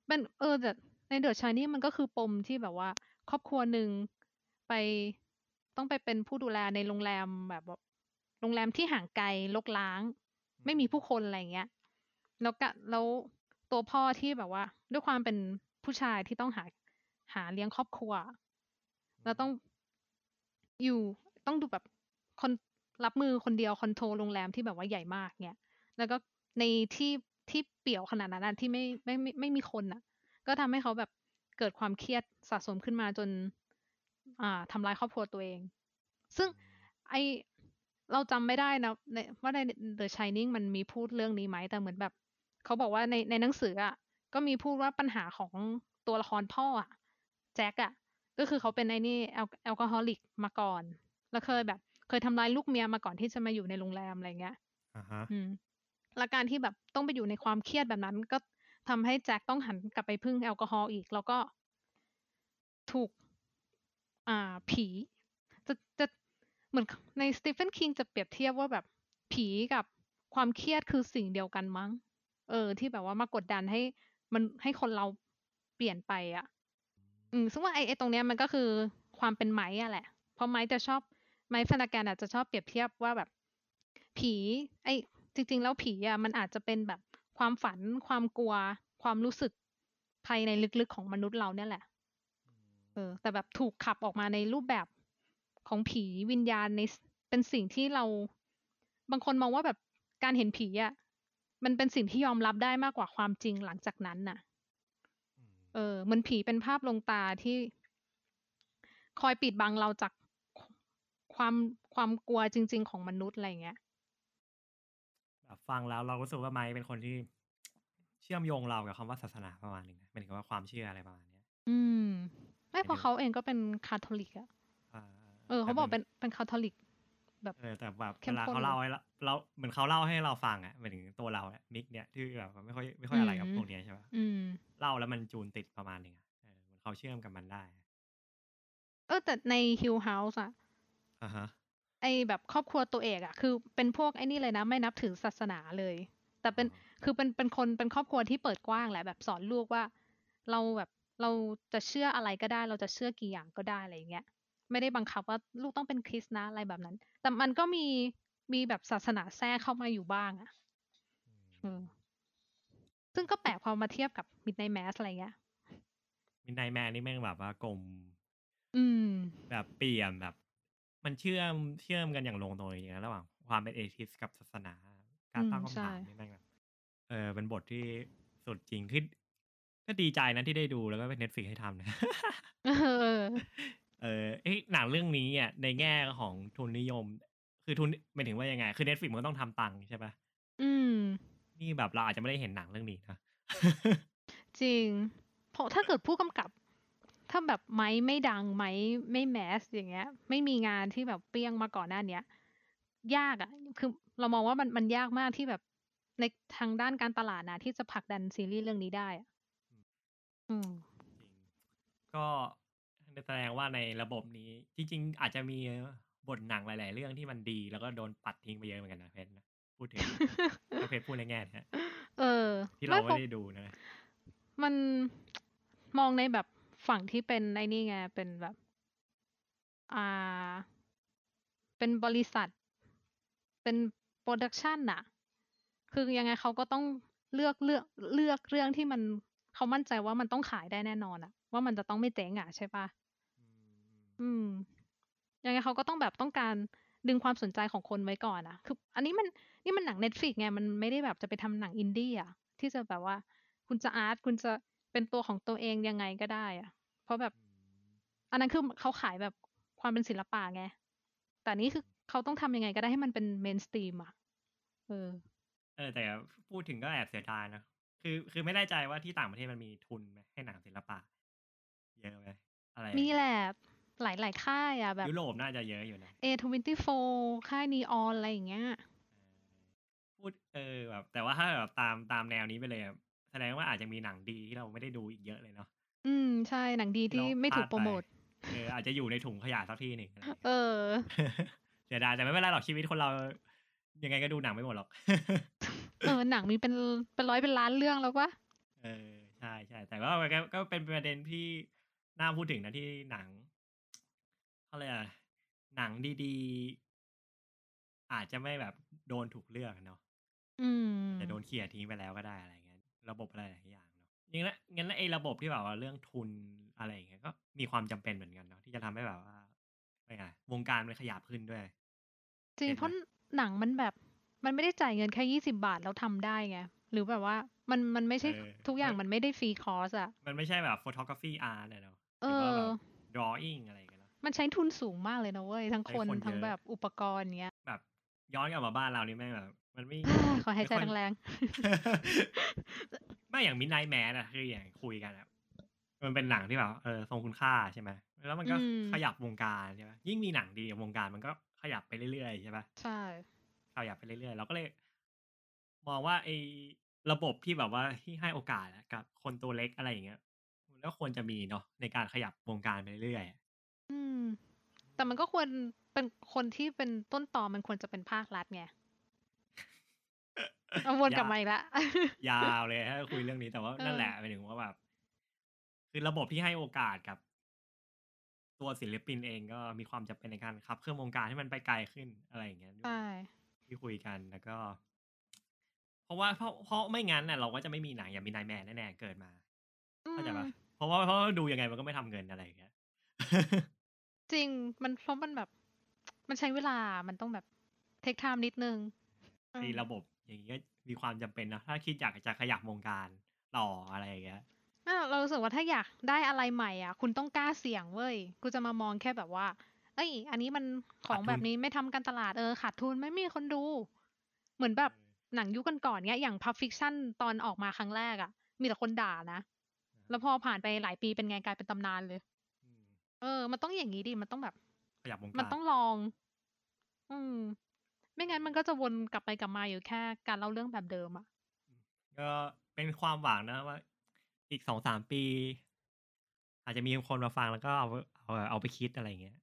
[SPEAKER 3] เป็นเออแต่ในเดอะชายนี่มันก็คือปมที่แบบว่า ครอบครัวหนึ่งไปต้องไปเป็นผู้ดูแลในโรงแรมแบบว่าโรงแรมที่ห่างไกลลกล้าง ไม่มีผู้คนอะไรอย่างเงี้ย แล้วก็แล้วตัวพ่อที่แบบว่า ด้วยความเป็นผู้ชายที่ต้องหา หาเลี้ยงครอบครัวแล้วต้องอยู่ต้องดูแบบคนรับมือคนเดียวคอนโทรลโรงแรมที่แบบว่าใหญ่มากเนี่ยแล้วก็ในที่ที่เปี่ยวขนาดนั้นนะที่ไม่ไม่ไม่ไม่มีคนอะ ก็ทำให้เขาแบบเกิดความเครียดสะสมขึ้นมาจน อ่าทำร้ายครอบครัวตัวเอง ซึ่งไอเราจำไม่ได้นะในว่าใน The Shining มันมีพูดเรื่องนี้ไหมแต่เหมือนแบบ เขาบอกว่าในในหนังสืออะก็มีพูดว่าปัญหาของตัวละครพ่ออะ แจ็คอะก็คือเขาเป็นไอ้นี่แอลแอลกอฮอลิกมาก่อน แล้วเคยแบบ เคยทำร้ายลูกเมียมาก่อนที่จะมาอยู่ในโรงแรมอะไรเงี้ย
[SPEAKER 2] อ่าฮะ
[SPEAKER 3] อืมและการที่แบบต้องไปอยู่ในความเครียดแบบนั้น ก็ทำให้แจ็คต้องหันกลับไปพึ่งแอลกอฮอล์อีก แล้วก็ถูก อ่าผี จะจะเหมือนในสตีเฟนคิงจะเปรียบเทียบว่าแบบผีกับความเครียดคือสิ่งเดียวกันมั้ง เออ ที่แบบว่ามากดดันให้มันให้คนเราเปลี่ยนไปอะ อืมซึ่งว่าไอ้ไอ้ตรงเนี้ยมันก็คือความเป็นไม้อะแหละ เพราะไม้จะชอบไม้ฟนาการอาจจะชอบเปรียบเทียบว่าแบบ ผี ไอ้จริง ๆ แล้วผีอะมันอาจจะเป็นแบบความฝันความกลัว ความรู้สึกภายในลึกๆของมนุษย์เราเนี่ยแหละ เออ แต่แบบถูกขับออกมาในรูปแบบของผีวิญญาณในเป็นสิ่งที่เรา บางคนมองว่าแบบการเห็นผีอะมันเป็นสิ่งที่ยอมรับได้มากกว่าความจริงหลังจากนั้นน่ะ เออเหมันผีเป็นภาพลวงตาที่คอยปิดบังเราจากความความกลัวจริง ๆ ของมนุษย์อะไรอย่างเงี้ย
[SPEAKER 2] แบบฟังแล้วเรารู้สึกว่า Mike เป็นคนที่เชื่อมโยงเรากับคำว่าศาสนาประมาณหนึ่งนะหมายถึงว่าความเชื่ออะไรประมาณเนี้ย
[SPEAKER 3] อืมไม่เพราะ
[SPEAKER 2] เดี๋ยว
[SPEAKER 3] เขาเองก็เป็นคาทอลิกอะ
[SPEAKER 2] อ่า
[SPEAKER 3] เออเขา
[SPEAKER 2] แต่
[SPEAKER 3] บอก
[SPEAKER 2] มั
[SPEAKER 3] เป็นเป็นคาทอลิก แบบ
[SPEAKER 2] เออแต่แบบ
[SPEAKER 3] เข้
[SPEAKER 2] เว
[SPEAKER 3] ม
[SPEAKER 2] ลา
[SPEAKER 3] ข้น
[SPEAKER 2] เขา
[SPEAKER 3] เลย
[SPEAKER 2] เล่าให้เราเราเหมือนเขาเล่าให้เราฟังอะหมายถึงตัวเราเนี่ยมิกเนี่ยที่แบบไม่ค่อยไม่ค่อยอะไรกับ
[SPEAKER 3] อืม
[SPEAKER 2] พวกเนี้ยใช่ปะ
[SPEAKER 3] อืม
[SPEAKER 2] เล่าแล้วมันจูนติดประมาณหนึ่งอะเออเหมือนเขาเชื่อมกับมันได้
[SPEAKER 3] เออแต่ใน Hill House อะ
[SPEAKER 2] อ่าฮะ
[SPEAKER 3] ไอแบบครอบครัวตัวเอกอะคือเป็นพวกไอ้นี่เลยนะ ไม่นับถือศาสนาเลย แต่เป็น
[SPEAKER 2] อ๋อ
[SPEAKER 3] คือเป็นเป็นคนเป็นครอบครัวที่เปิดกว้างแหละแบบสอนลูกว่า เราแบบเราจะเชื่ออะไรก็ได้ เราจะเชื่อกี่อย่างก็ได้อะไรอย่างเงี้ย ไม่ได้บังคับว่าลูกต้องเป็นคริสต์นะอะไรแบบนั้น แต่มันก็มีมีแบบศาสนาแทรกเข้ามาอยู่บ้างอะเออซึ่งก็แปลกพอมาเทียบกับ Midnight Mass อะไรเงี้ย
[SPEAKER 2] Midnight Mass นี่แม่งแบบว่ากลม
[SPEAKER 3] อืม
[SPEAKER 2] แบบเปลี่ยนแบบ มันเชื่อมเชื่อมกันอย่างลงตัวจริงๆนะระหว่างความเป็น atheist กับศาสนา การตั้ง
[SPEAKER 3] อืม
[SPEAKER 2] คำถาม
[SPEAKER 3] ใช่
[SPEAKER 2] นี่แม่งแบบเออเป็นบทที่สุดจริงที่ก็ดีใจนะที่ได้ดูแล้วก็เป็น Netflix ให้ทำนะ
[SPEAKER 3] เออ
[SPEAKER 2] เออเอ้ยหนังเรื่องนี้อะในแง่ของทุนนิยม คือทุนหมายถึงว่ายังไง คือ Netflix มันก็ต้องทำตังค์ใช่ปะ
[SPEAKER 3] อืม
[SPEAKER 2] นี่แบบเราอาจจะไม่ได้เห็นหนังเรื่องนี้นะ
[SPEAKER 3] จริง เพราะถ้าเกิดผู้กำกับ ถ้าแบบไม้ไม่ดังไม้ไม่แมสอย่างเงี้ย ไม่มีงานที่แบบเปรี้ยงมาก่อนหน้าเนี้ย ยากอะ่ะ คือเรามองว่ามันมันยากมากที่แบบในทางด้านการตลาดนะที่จะผลักดันซีรีส์เรื่องนี้ได้อะอืม
[SPEAKER 2] จริงก็ แสดงว่าในระบบนี้ จริง ๆ อาจจะมีบทหนังหลาย ๆ เรื่องที่มันดี แล้วก็โดนปัดทิ้งไปเยอะเหมือนกันนะเพชรนะพูดถึงถ้าเพชรพูดในแง่เนี้ย
[SPEAKER 3] เออ
[SPEAKER 2] เพราะที่เรา
[SPEAKER 3] ไม่
[SPEAKER 2] ได้ดูนะ
[SPEAKER 3] มันมองในแบบฝั่งที่เป็นไอ้นี่ไง เป็นแบบ อ่า เป็นบริษัท เป็น production น่ะ คือยังไงเขาก็ต้องเลือกเลือกเลือกเรื่องที่มันเขามั่นใจว่ามันต้องขายได้แน่นอนอะว่ามันจะต้องไม่เจ๊งอะใช่ปะ อืม ยังไงเขาก็ต้องแบบต้องการดึงความสนใจของคนไว้ก่อนอะคือ อันนี้มันนี่มันหนัง Netflix ไง มันไม่ได้แบบจะไปทำหนังอินดี้อะที่จะแบบว่า คุณจะ art คุณจะเป็นตัวของตัวเองยังไงก็ได้อะเพราะแบบ อันนั้นคือเขาขายแบบความเป็นศิลปะไง แต่นี่คือเขาต้องทำยังไงก็ได้ให้มันเป็น mainstream อะเออ
[SPEAKER 2] เออ แต่พูดถึงก็แอบเสียดายนะ คือ คือไม่แน่ใจว่าที่ต่างประเทศมันมีทุนไหมให้หนังศิลปะ เยอะไหมอะไร
[SPEAKER 3] มีแหละ หลายหลายๆค่ายอะแบบ
[SPEAKER 2] ยุโรปน่าจะเยอะอยู่นะ
[SPEAKER 3] A24 ค่ายนีออนอะไรอย่างเงี้ย
[SPEAKER 2] พูดเออแบบแต่ว่าถ้าแบบตามตามแนวนี้ไปเลยอะแสดงว่าอาจจะมีหนังดีที่เราไม่ได้ดูอีกเยอะเลยเนาะ
[SPEAKER 3] อืมใช่หนังดีที่
[SPEAKER 2] เรา
[SPEAKER 3] ไม่ถูก
[SPEAKER 2] พลาด
[SPEAKER 3] โปรโมท
[SPEAKER 2] ไปเอออาจจะอยู่ในถุงขยะสักที่หนึ่งอะไรอย่าง
[SPEAKER 3] เอ
[SPEAKER 2] เงี้ย
[SPEAKER 3] อ
[SPEAKER 2] เสียดายแต่ไม่เป็นไรหรอกชีวิตคนเรา ยังไงก็ดูหนังไม่หมดหรอก
[SPEAKER 3] เออหนังมีเป็นเป็นร้อยเป็นล้านเรื่องแล้ววะ
[SPEAKER 2] เออใช่ใช่แต่ว่ามันก็ก็เป็นประเด็นที่น่าพูดถึงนะที่หนัง เขาเรียกอะไรหนังดีๆ อาจจะไม่แบบโดนถูกเลือกอะเนาะ
[SPEAKER 3] อืม
[SPEAKER 2] จะโดนเขี่ยทิ้งไปแล้วก็ได้อะไรเงี้ยระบบอะไรหลายอย่างเนาะยังนะงั้นไอ้ระบบที่แบบว่าเรื่องทุนอะไรอย่างเงี้ยก็มีความจำเป็นเหมือนกันเนาะที่จะทำให้แบบว่าไม่ไงวงการมันขยับขึ้นด้วย
[SPEAKER 3] จริง
[SPEAKER 2] เห็นไหม
[SPEAKER 3] เพราะหนังมันแบบมันไม่ได้จ่ายเงินแค่ยี่สิบาทแล้วทำได้ไง หรือแบบว่ามันมันไม่ใช่
[SPEAKER 2] เออ
[SPEAKER 3] ทุกอย่าง
[SPEAKER 2] มัน
[SPEAKER 3] มันไม่ได้ฟรีคอร์สอะ
[SPEAKER 2] มันไม่ใช่แบบ photography art เนี่ยเนาะห
[SPEAKER 3] เอ
[SPEAKER 2] รือว่า
[SPEAKER 3] อ
[SPEAKER 2] แบบ drawing อะไร อย่างเงี้ยเนาะ
[SPEAKER 3] มันใช้ทุนสูงมากเลยนะเว้ย ทั้ง
[SPEAKER 2] ใช้
[SPEAKER 3] คน
[SPEAKER 2] คน
[SPEAKER 3] ทั้ง
[SPEAKER 2] เยอะ
[SPEAKER 3] แบบอุปกรณ์เนี้ย
[SPEAKER 2] แบบย้อนกลับมาบ้านเรานี่แม่งแบบมันไม่
[SPEAKER 3] ขอหายใจ
[SPEAKER 2] ไม่ค่อย
[SPEAKER 3] แรง
[SPEAKER 2] ไม่อย่างมินไนแมนอะคืออย่างคุยกันอะมันเป็นหนังที่แบบเออทรงคุณค่าใช่ไหมแล้วมันก็
[SPEAKER 3] อืม
[SPEAKER 2] ขยับวงการใช่ไหมยิ่งมีหนังดีวงการมันก็ขยับไปเรื่อยๆใช่ปะ
[SPEAKER 3] ๆใช่
[SPEAKER 2] ขยับไปเรื่อยๆเราก็เลย มองว่าไอ้ระบบที่แบบว่าที่ให้โอกาสอะกับคนตัวเล็กอะไรอย่างเงี้ยมันก็ควรจะมีเนาะในการขยับวงการไปเรื่อยๆ อะ
[SPEAKER 3] อืม แต่มันก็ควรเป็นคนที่เป็นต้นตอมันควรจะเป็นภาครัฐไงเอาวนกลับมาอีกแล้ว
[SPEAKER 2] ยาวเลยถ้าคุยเรื่องนี้แต่ว่า
[SPEAKER 3] เออ
[SPEAKER 2] นั่นแหละหมายถึงว่าแบบคือระบบที่ให้โอกาสกับ ตัวศิลปินเองก็มีความจำเป็นในการขับเคลื่อนวงการให้มันไปไกลขึ้นอะไรอย่างเงี้ยด้วย
[SPEAKER 3] ใช่
[SPEAKER 2] ที่คุยกันแล้วก็ เพราะว่าเพราะเพราะไม่งั้นน่ะเราก็จะไม่มีหนังอย่างมีนายแมนแน่ๆเกิดมา
[SPEAKER 3] อื
[SPEAKER 2] เข้าใจ
[SPEAKER 3] ม
[SPEAKER 2] ปะเพราะว่าเพราะว่าดูยังไงมันก็ไม่ทำเงินอะไรอย่างเงี้ย
[SPEAKER 3] จริงมันเพราะมันแบบ มันใช้เวลามันต้องแบบเทคไทม์นิดนึงเออ
[SPEAKER 2] ในระบบอย่างนี้ก็มีความจำเป็นนะถ้าคิดอยากจะขยับวงการต่ออะไรอย่างเงี้ย
[SPEAKER 3] อะเรารู้สึกว่าถ้าอยากได้อะไรใหม่อะ คุณต้องกล้าเสี่ยงเว้ยกูจะมามองแค่แบบว่า เอ้ย อันนี้มันของ
[SPEAKER 2] ขาดทุน
[SPEAKER 3] แบบนี้ไม่ทำการตลาดเออขาดทุนไม่มีคนดู เหมือนแบบหนังยุคก่อนๆเนี้ยอย่าง Pulp Fiction ตอนออกมาครั้งแรกอะ มีแต่คนด่านะ แล้วพอผ่านไปหลายปีเป็นไงกลายเป็นตำนานเลย
[SPEAKER 2] อืม
[SPEAKER 3] เออ มันต้องอย่างนี้ดิ มันต้องแบบ
[SPEAKER 2] ขยับวงการ
[SPEAKER 3] มันต้องลอง อืม ไม่งั้นมันก็จะวนกลับไปกลับมาอยู่แค่ การเล่าเรื่องแบบเดิมอะ
[SPEAKER 2] ก็เป็นความหวังนะว่า อีกสองสามปี อาจจะมีคนมาฟังแล้วก็เอาเอาเอาไปคิดอะไรอย่างเงี้ย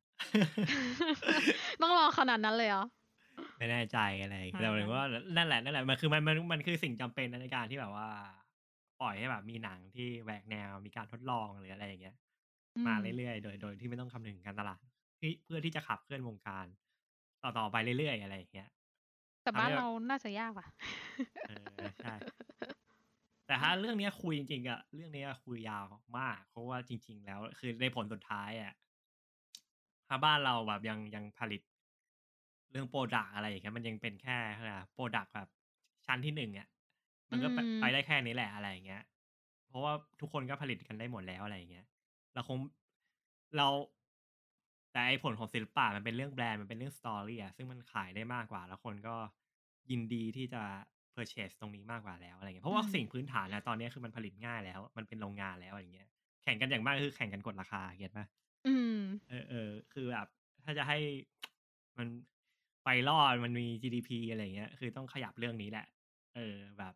[SPEAKER 3] ต้องรอขนาดนั้นเลยเหรอ
[SPEAKER 2] ไม่แน่ใจอะไรอย่างเงี้ย
[SPEAKER 3] อ่า
[SPEAKER 2] แต่หมายถึงว่านั่นแหละนั่นแหละมันคือมันมันมันคือสิ่งจำเป็นในการที่แบบว่า ปล่อยให้แบบมีหนังที่แหวกแนวมีการทดลองหรืออะไรอย่างเงี้ย มา
[SPEAKER 3] อืม
[SPEAKER 2] เรื่อยๆ โดยโดยที่ไม่ต้องคำนึงการตลาดที่เพื่อที่จะขับเคลื่อนวงการ ต่อต่อไปเรื่อยๆ อะไรอย่างเงี้ย
[SPEAKER 3] แต่บ้าน
[SPEAKER 2] ทำให้แบบ
[SPEAKER 3] เราน่าจะยากว่ะ
[SPEAKER 2] เออใช่แต่ถ้าเรื่องเนี้ยคุยจริงๆอะเรื่องเนี้ยคุยยาวมาก เพราะว่าจริง ๆ แล้ว คือในผลสุดท้ายอะถ้าบ้านเราแบบยังยังผลิต เรื่องโปรดักอะไรอย่างเงี้ยมันยังเป็นแค่โปรดักแบบชั้นที่หนึ่งอะมันก็ไป
[SPEAKER 3] อืม
[SPEAKER 2] ไปได้แค่นี้แหละอะไรอย่างเงี้ย เพราะว่าทุกคนก็ผลิตกันได้หมดแล้วอะไรอย่างเงี้ย เราคงเราแต่ไอผลของศิลปะมันเป็นเรื่องแบรนด์มันเป็นเรื่อง story อะซึ่งมันขายได้มากกว่า แล้วคนก็ยินดีที่จะ purchase ตรงนี้มากกว่าแล้วอะไรเงี้ยเพราะว่า
[SPEAKER 3] อืม
[SPEAKER 2] สิ่งพื้นฐานนะตอนนี้คือมันผลิตง่ายแล้ว มันเป็นโรงงานแล้วอย่างเงี้ย แข่งกันอย่างมากคือแข่งกันกดราคา get ปะ
[SPEAKER 3] อืม
[SPEAKER 2] เออเออคือแบบถ้าจะให้มันไปรอดมันมี GDP อะไรเงี้ย คือต้องขยับเรื่องนี้แหละ เออแบบ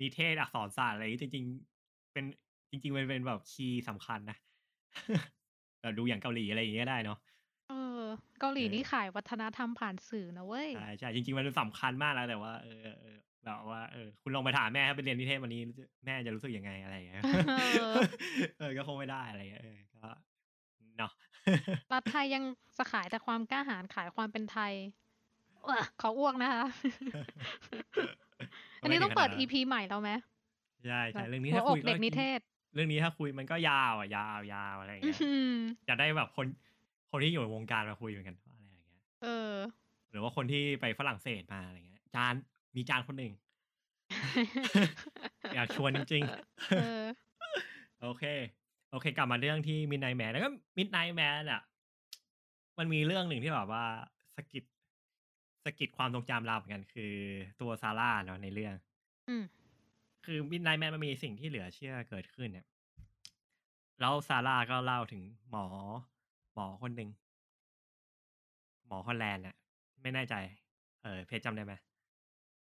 [SPEAKER 2] นิเทศอักษรศาสตร์อะไรจริง ๆ เป็นจริง ๆ มันเป็นแบบคีย์สำคัญนะ เราดูอย่างเกาหลีอะไรอย่างเงี้ยได้เนาะ
[SPEAKER 3] เออ เกาหลี
[SPEAKER 2] เออ
[SPEAKER 3] นี่ขายวัฒนธรรมผ่านสื่อนะเว้ย
[SPEAKER 2] ใช่ใช่จริงๆ มันสำคัญมากแล้วแต่ว่าเออเออเออแบบว่าเออคุณลองไปถามแม่ถ้าไปเรียนนิเทศวันนี้แม่จะรู้สึกยังไงอะไรอย่างเงี้ย
[SPEAKER 3] เออ
[SPEAKER 2] เออก็คงไม่ได้อะไรเงี้ยเออก็เนาะ
[SPEAKER 3] รัฐไทยยังจะขายแต่ความกล้าหาญขายความเป็นไทยเอ้อขออ้วกนะคะอันนี้ต้องเปิด
[SPEAKER 2] ไม่ถึ
[SPEAKER 3] EP ใหม่แล้วไหม
[SPEAKER 2] ใช่ใช่
[SPEAKER 3] แบบ
[SPEAKER 2] เรื่องนี้
[SPEAKER 3] หัว
[SPEAKER 2] ถ้า
[SPEAKER 3] อ
[SPEAKER 2] คุ
[SPEAKER 3] ก
[SPEAKER 2] ย
[SPEAKER 3] เด็กนิเทศ
[SPEAKER 2] เรื่องนี้ถ้าคุยมันก็ยาวอะยาวยาวอะไรอย่าง
[SPEAKER 3] อื้
[SPEAKER 2] เงี้
[SPEAKER 3] อยหือ
[SPEAKER 2] จะได้แบบคนคนที่อยู่ในวงการมาคุยเหมือนกันว่าอะไรอย่างเงี้ย
[SPEAKER 3] เออ
[SPEAKER 2] หรือว่าคนที่ไปฝรั่งเศสมาอะไรเงี้ย จานมีจานคนหนึ่งอยากชวนจริง
[SPEAKER 3] เออ
[SPEAKER 2] ๆโอเค โอเค กลับมาเรื่องที่มิดไนแมนแล้วก็มิดไนแมนอะ มันมีเรื่องหนึ่งที่แบบว่าสะกิดสะกิดความทรงจำเราเหมือนกันคือตัวซาร่าเนาะในเรื่อง
[SPEAKER 3] อืม
[SPEAKER 2] คือมิดไนแมนมันมีสิ่งที่เหลือเชื่อเกิดขึ้นเนี่ยแล้วซาร่าก็เล่าถึงหมอ หมอคนหนึ่งหมอฮอลแลนด์น่ะไม่แน่ใจ เออ เพจจำได้ไหม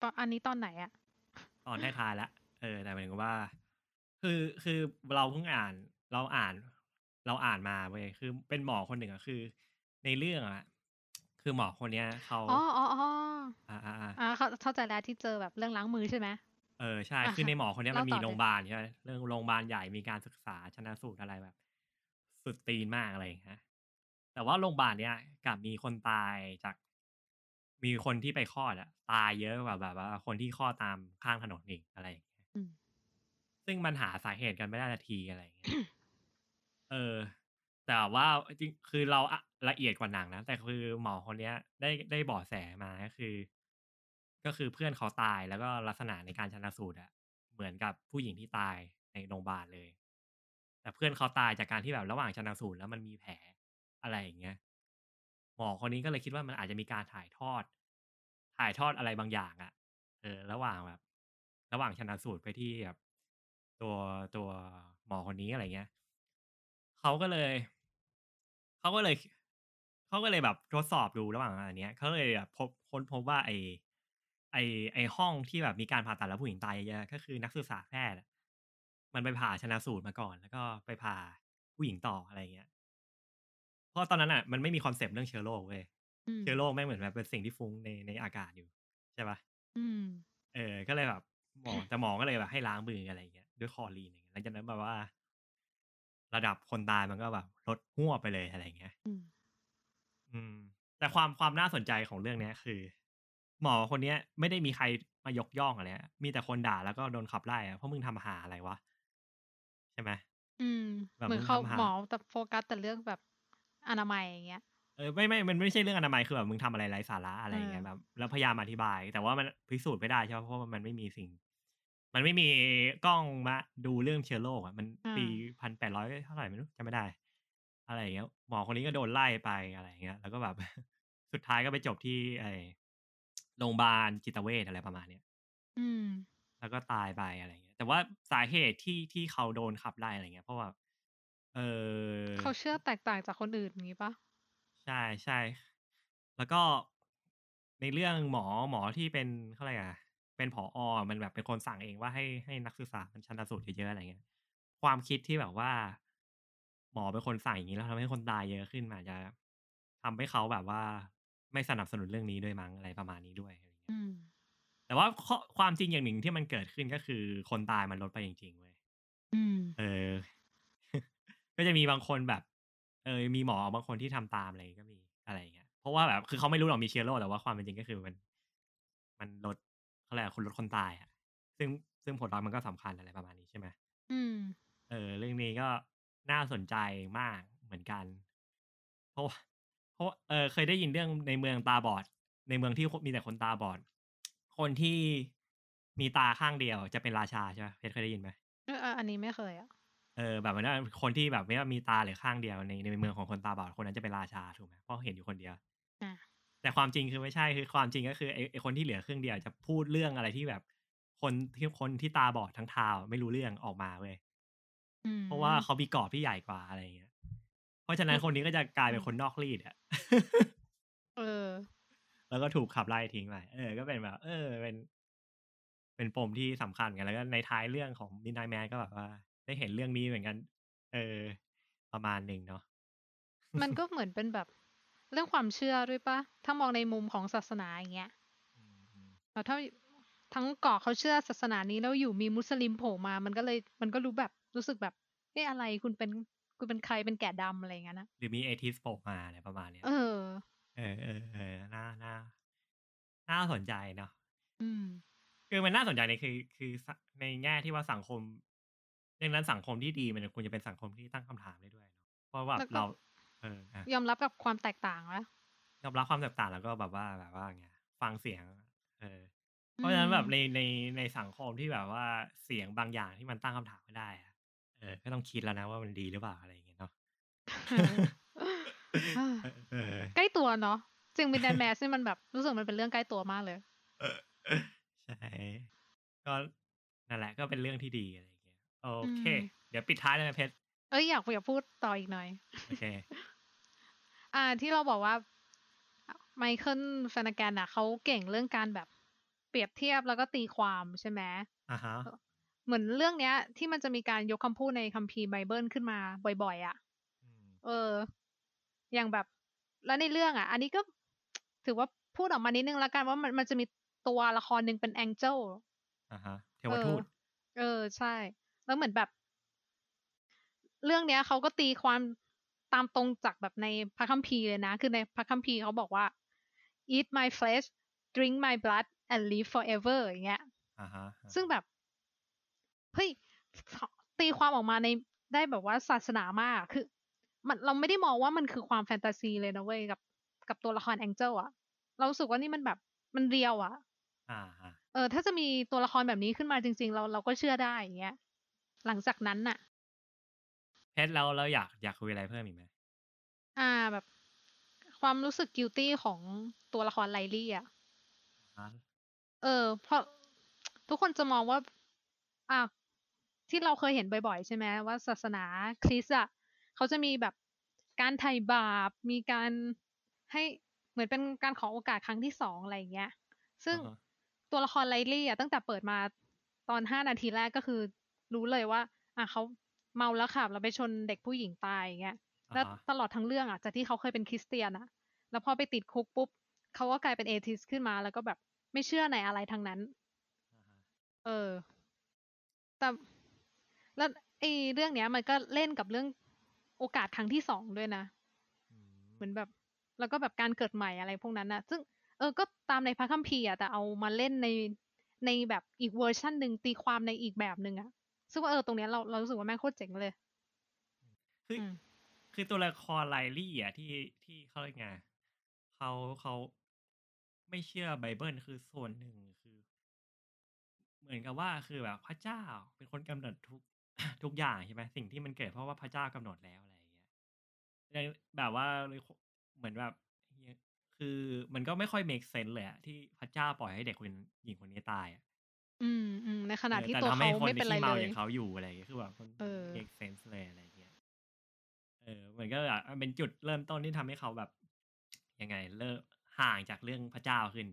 [SPEAKER 3] ตอนอันนี้ตอนไหนอะ
[SPEAKER 2] ตอนท้ายๆละเออแต่หมายถึงว่า คือคือเราเพิ่งอ่านเราอ่าน เราอ่านมาเว้ยคือเป็นหมอคนหนึ่งอะคือ ในเรื่องอะคือหมอคนเนี้ยเขา
[SPEAKER 3] อ๋ออ๋ออ๋อ
[SPEAKER 2] อ่าอ่าอ่า
[SPEAKER 3] อ่าเข้าเข้าใจแล้วที่เจอแบบเรื่องล้างมือใช่ไหม
[SPEAKER 2] เออใช่
[SPEAKER 3] อะ
[SPEAKER 2] คือในหมอคนเนี้ยมัน
[SPEAKER 3] เล่า
[SPEAKER 2] มี
[SPEAKER 3] ต่อเลย
[SPEAKER 2] โรงพยาบาลใช่ไหมเรื่องโรงพยาบาลใหญ่มีการศึกษาชนะสูตรอะไรแบบ สุดตีนมากอะไรอย่างเงี้ยแต่ว่าโรงพยาบาลเนี้ยกลับมีคนตายจาก มีคนที่ไปคลอดอะตายเยอะกว่าแบบว่าคนที่คลอดตามข้างถนนอีกอะไรอย่างเงี้ย
[SPEAKER 3] อืม
[SPEAKER 2] ซึ่งมันหาสาเหตุกันไม่ได้นาทีอะไรอย่างเงี้ย เออ แต่ว่าจริงคือเราอะละเอียดกว่าหนังนะแต่คือหมอคนเนี้ย ได้ได้เบาะแสมาก็คือ ก็คือเพื่อนเขาตายแล้วก็ลักษณะในการชันสูตรอะเหมือนกับผู้หญิงที่ตายในโรงพยาบาลเลย แต่เพื่อนเขาตายจากการที่แบบระหว่างชันสูตรแล้วมันมีแผลอะไรอย่างเงี้ยหมอคนนี้ก็เลยคิดว่ามันอาจจะมีการถ่ายทอด ถ่ายทอดอะไรบางอย่างอะเออ ระหว่างแบบ ระหว่างชันสูตรไปที่แบบตัวตัวหมอคนนี้อะไรเงี้ยเขาก็เลยเขาก็เลยเขาก็เลยแบบทดสอบดูระหว่างอันเนี้ยเขาเลยแบบพบค้นพบว่าไอ ไอไอห้องที่แบบมีการผ่าตัดแล้วผู้หญิงตายเยอะๆก็คือนักศึกษาแพทย์อะมันไปผ่าชันสูตรมาก่อน แล้วก็ไปผ่าผู้หญิงต่ออะไรเงี้ย เพราะตอนนั้นอะมันไม่มี concept เรื่องเชื้อโรคเว้ย
[SPEAKER 3] อืม
[SPEAKER 2] เชื้อโรคไม่งเหมือนแบบเป็นสิ่งที่ฟุ้งในในอากาศอยู่ใช่ปะ
[SPEAKER 3] อืม
[SPEAKER 2] เออ ก็เลยแบบหมอแต่หมอก็เลยแบบให้ล้างมืออะไรอย่างเงี้ยด้วยคลอรีนอย่างเงี้ยหลังจากนั้นแบบว่า ระดับคนตายมันก็แบบลดหัวบไปเลยอะไรอย่างเงี้ย
[SPEAKER 3] อืม
[SPEAKER 2] อืม แต่ความความน่าสนใจของเรื่องเนี้ยคือ หมอคนเนี้ยไม่ได้มีใครมายกย่องอะไรอะมีแต่คนด่าแล้วก็โดนขับไล่อะเพราะมึงทำหาอะไรวะ ใช่ไหม
[SPEAKER 3] อืม
[SPEAKER 2] แบบ
[SPEAKER 3] เหมือน
[SPEAKER 2] มึง
[SPEAKER 3] เขา
[SPEAKER 2] ทำหา
[SPEAKER 3] หมอแต่โฟกัสแต่เรื่องแบบอนามัยอย่างเงี้ย
[SPEAKER 2] เออไม่ไม่มันไม่ใช่เรื่องอนามัยคือแบบมึงทำอะไรไร้สาระอะไรอย่างเงี้ย
[SPEAKER 3] เออ
[SPEAKER 2] แบบแล้วพยายามอธิบาย แต่ว่ามันพิสูจน์ไม่ได้ใช่ไหมเพราะว่ามันไม่มีสิ่ง มันไม่มีกล้องมาดูเรื่องเชื้อโรคอะมันปีพันแปดร้อยเท่าไหร่ไม่รู้จำไม่ได้ อะไรอย่างเงี้ยหมอคนนี้ก็โดนไล่ไปอะไรอย่างเงี้ย แล้วก็แบบสุดท้ายก็ไปจบที่ไอ โรงพยาบาลจิตเวชอะไรประมาณเนี้ย
[SPEAKER 3] อืม
[SPEAKER 2] แล้วก็ตายไปอะไรเงี้ย แต่ว่าสาเหตุที่ที่เขาโดนขับไล่อะไรเงี้ย เพราะว่า เออ
[SPEAKER 3] เขาเชื่อแตกต่างจากคนอื่นอย่างงี้ปะ
[SPEAKER 2] ใช่ใช่ แล้วก็ในเรื่องหมอหมอที่เป็นเขาอะไรยกอะเป็นผออมันแบบเป็นคนสั่งเองว่าให้ให้นักศึกษามันชันสูตรเยอะๆอะไรเงี้ย ความคิดที่แบบว่า หมอเป็นคนสั่งอย่างนี้แล้วทำให้คนตายเยอะขึ้นมาจจะทำให้เขาแบบว่า ไม่สนับสนุนเรื่องนี้ด้วยมั้งอะไรประมาณนี้ด้วยอะไรเงี้ย
[SPEAKER 3] อืม
[SPEAKER 2] แต่ว่าข้อความจริงอย่างหนึ่งที่มันเกิดขึ้นก็คือคนตายมันลดไปจริงๆเว้ย
[SPEAKER 3] อืม
[SPEAKER 2] เออ ก็จะมีบางคนแบบ เออ มีหมอบางคนที่ทำตามอะไรก็มีอะไรอย่างเงี้ย เพราะว่าแบบคือเขาไม่รู้หรอกมีเชื้อโรคแต่ว่าความเป็นจริงก็คือมัน มันลดเขาเรียกอะไรคนลดคนตายอะซึ่งซึ่งผลลัพธ์มันก็สำคัญอะไรประมาณนี้ใช่ไหม
[SPEAKER 3] อืม
[SPEAKER 2] เออ เรื่องนี้ก็น่าสนใจมากเหมือนกัน เพราะว่า เพราะว่าเออเคยได้ยินเรื่องในเมืองตาบอด ในเมืองที่มีแต่คนตาบอด คนที่มีตาข้างเดียวจะเป็นราชาใช่ไหมเพชรเคยได้ยินไหม
[SPEAKER 3] เอออันนี้ไม่เคยอะ
[SPEAKER 2] เออแบบว่าคนที่แบบไม่ว่ามีตาหรือข้างเดียวในในเมืองของคนตาบอดคนนั้นจะเป็นราชาถูกไหมเพราะเห็นอยู่คนเดียว
[SPEAKER 3] อ่า
[SPEAKER 2] แต่ความจริงคือไม่ใช่คือความจริงก็คือไอ้ไอ้คนที่เหลือครึ่งเดียวจะพูดเรื่องอะไรที่แบบ คนที่คนที่ตาบอดทั้งทาวไม่รู้เรื่องออกมาเว้ย
[SPEAKER 3] อืม
[SPEAKER 2] เพราะว่าเขามีกรอบที่ใหญ่กว่าอะไรอย่างเงี้ยเพ ราะฉะนั้นคนนี้ก็จะกลายเป็นคนนอกรีดอะ
[SPEAKER 3] เออ
[SPEAKER 2] แล้วก็ถูกขับไล่ทิ้งไปเออ ก็เป็นแบบ เออ เป็น เป็นปมที่สำคัญกันแล้วก็ในท้ายเรื่องของมินไนแมนก็แบบว่า ได้เห็นเรื่องนี้เหมือนกัน เออ ประมาณหนึ่งเนาะ
[SPEAKER 3] มันก็เหมือนเป็นแบบเรื่องความเชื่อด้วยปะ ถ้ามองในมุมของศาสนาอย่างเงี้ย
[SPEAKER 2] อืมอืม
[SPEAKER 3] แล้วถ้าทั้งเกาะเขาเชื่อศาสนานี้แล้วอยู่มีมุสลิมโผล่มา มันก็เลย มันก็รู้แบบรู้สึกแบบเอ๊ะอะไรคุณเป็น คุณเป็นใครเป็นแกะดำอะไรอย่างเงี้ยนะ
[SPEAKER 2] หรือมีเอทิสโผล่มาอะไรประมาณเนี้ย
[SPEAKER 3] เออ
[SPEAKER 2] เออเออเออน่าน่าน่าสนใจเนาะ
[SPEAKER 3] อืม
[SPEAKER 2] คือมันน่าสนใจในคือ คือสในแง่ที่ว่าสังคมดังนั้นสังคมที่ดีมันควรจะเป็นสังคมที่ตั้งคำถามได้ด้วยเนาะเพราะว่า
[SPEAKER 3] แล้วก็
[SPEAKER 2] เรา เอออะ
[SPEAKER 3] ยอมรับกับความแตกต่างแล้ว
[SPEAKER 2] ยอมรับความแตกต่างแล้วก็แบบว่าแบบว่าไงฟังเสียง เออ เพราะฉะนั้นแบบในในในสังคมที่แบบว่าเสียงบางอย่างที่มันตั้งคำถามไม่ได้อะ เออ ก็ต้องคิดแล้วนะว่ามันดีหรือเปล่าอะไรอย่างเงี้ยเนาะ
[SPEAKER 3] เออ
[SPEAKER 2] เออเออ
[SPEAKER 3] ใกล้ตัวเนาะจริงมินแดนแมสนี่มันแบบรู้สึกมันเป็นเรื่องใกล้ตัวมากเลย
[SPEAKER 2] ใช่ก็นั่นแหละก็เป็นเรื่องที่ดีอะไรอย่างเงี้ยโอเค
[SPEAKER 3] อืม
[SPEAKER 2] เดี๋ยวปิดท้ายเลยนะเพชร
[SPEAKER 3] เอ้ยอยากอยากพูดต่ออีกหน่อย
[SPEAKER 2] โอเค
[SPEAKER 3] อ่าที่เราบอกว่าไมเคิลแฟนแกนอะเขาเก่งเรื่องการแบบเปรียบเทียบแล้วก็ตีความใช่ไหม
[SPEAKER 2] อ่าฮะ
[SPEAKER 3] เหมือนเรื่องเนี้ย ที่มันจะมีการยกคำพูดในคัมภีร์ไบเบิลขึ้นมาบ่อยๆอะ
[SPEAKER 2] อืม
[SPEAKER 3] เออ อย่างแบบ แล้วในเรื่องอะ อันนี้ก็ถือว่าพูดออกมานิดนึงแล้วกันว่ามันมันจะมีตัวละครหนึ่งเป็นแองเจิล
[SPEAKER 2] อ่าฮะเทวทูต
[SPEAKER 3] เออใช่ แล้วเหมือนแบบ เรื่องเนี้ยเขาก็ตีความตามตรงจากแบบในพระคัมภีร์เลยนะ คือในพระคัมภีร์เขาบอกว่า eat my flesh drink my blood and live forever อย่างเงี้ย
[SPEAKER 2] อ่าฮะ
[SPEAKER 3] ซึ่งแบบ เฮ้ยตีความออกมาในได้แบบว่าศาสนามากคือ มันเราไม่ได้มองว่ามันคือความแฟนตาซีเลยนะเว้ยกับ กับตัวละครแองเจิลอะเรารู้สึกว่านี่มันแบบมันเรียวอะ
[SPEAKER 2] อ่าฮะ
[SPEAKER 3] เออ ถ้าจะมีตัวละครแบบนี้ขึ้นมาจริง ๆ เราเราก็เชื่อได้อย่างเงี้ย หลังจากนั้นน่ะ
[SPEAKER 2] เพชรเราเราอยากอยากคุยอะไรเพิ่มอีกไหม
[SPEAKER 3] อ่าแบบ ความรู้สึก guilty ของตัวละครไลลี่อะ
[SPEAKER 2] อ่า
[SPEAKER 3] เออ เพราะทุกคนจะมองว่า อะ ที่เราเคยเห็นบ่อยๆ ใช่ไหมว่าศาสนาคริสต์อะเขาจะมีแบบการไถ่บาปมีการให้เหมือนเป็นการขอโอกาสครั้งที่สองอะไรอย่างเงี้ย ซึ่ง
[SPEAKER 2] อ่าฮะ
[SPEAKER 3] ตัวละครไลลี่อะตั้งแต่เปิดมาตอนห้านาทีแรกก็คือรู้เลยว่า อะเขาเมาแล้วขับแล้วไปชนเด็กผู้หญิงตายอย่างเงี้ยแล้ว
[SPEAKER 2] อ่าฮะ
[SPEAKER 3] ตลอดทั้งเรื่องอะจากที่เขาเคยเป็นคริสเตียนอะ แล้วพอไปติดคุกปุ๊บเขาก็กลายเป็นเอทิสขึ้นมาแล้วก็แบบไม่เชื่อในอะไรทั้งนั้น
[SPEAKER 2] อ่าฮะ
[SPEAKER 3] เออ แต่ แล้วไอ้เรื่องเนี้ย มันก็เล่นกับเรื่องโอกาสครั้งที่สองด้วยนะ
[SPEAKER 2] อืม
[SPEAKER 3] เหมือนแบบ แล้วก็แบบการเกิดใหม่อะไรพวกนั้นนะซึ่งเออก็ตามในพระคัมภีร์อะแต่เอามาเล่นในในแบบอีกเวอร์ชันหนึ่งตีความในอีกแบบหนึ่งอะซึ่งว่าเออตรงเนี้ยเราเรารู้สึกว่าแม่งโคตรเจ๋งเลย
[SPEAKER 2] คืออ
[SPEAKER 3] ม
[SPEAKER 2] คคือตัวละคร Riley อะที่ที่เขาเรียกไงเขาเขาไม่เชื่อไบเบิลคือส่วนหนึ่งคือ เหมือนกับว่าคือแบบพระเจ้าเป็นคนกำหนดทุก ทุกอย่างใช่ไหม สิ่งที่มันเกิดเพราะว่าพระเจ้ากำหนดแล้วอะไรอย่างเงี้ยเลยแบบว่าเลยเหมือนแบบเหี้ยคือมันก็ไม่ค่อย make sense เลยอะที่พระเจ้าปล่อยให้เด็กคนหญิงคนนี้ตายอะ
[SPEAKER 3] อืมอืมในขณะ
[SPEAKER 2] เออ
[SPEAKER 3] ที่
[SPEAKER 2] แต่
[SPEAKER 3] ตัว
[SPEAKER 2] ทำให้
[SPEAKER 3] เขา
[SPEAKER 2] คน
[SPEAKER 3] ไม่เป็นไร
[SPEAKER 2] ที่
[SPEAKER 3] เล
[SPEAKER 2] เมายอย่างเขาอยู่อะไรอย่างเงี้ยคือแบบมัน
[SPEAKER 3] เออ
[SPEAKER 2] make sense เลยอะไรอย่างเงี้ยเออมันก็แบบเป็นจุดเริ่มต้นที่ทำให้เขาแบบ ยังไง เลิกห่างจากเรื่องพระเจ้าขึ้น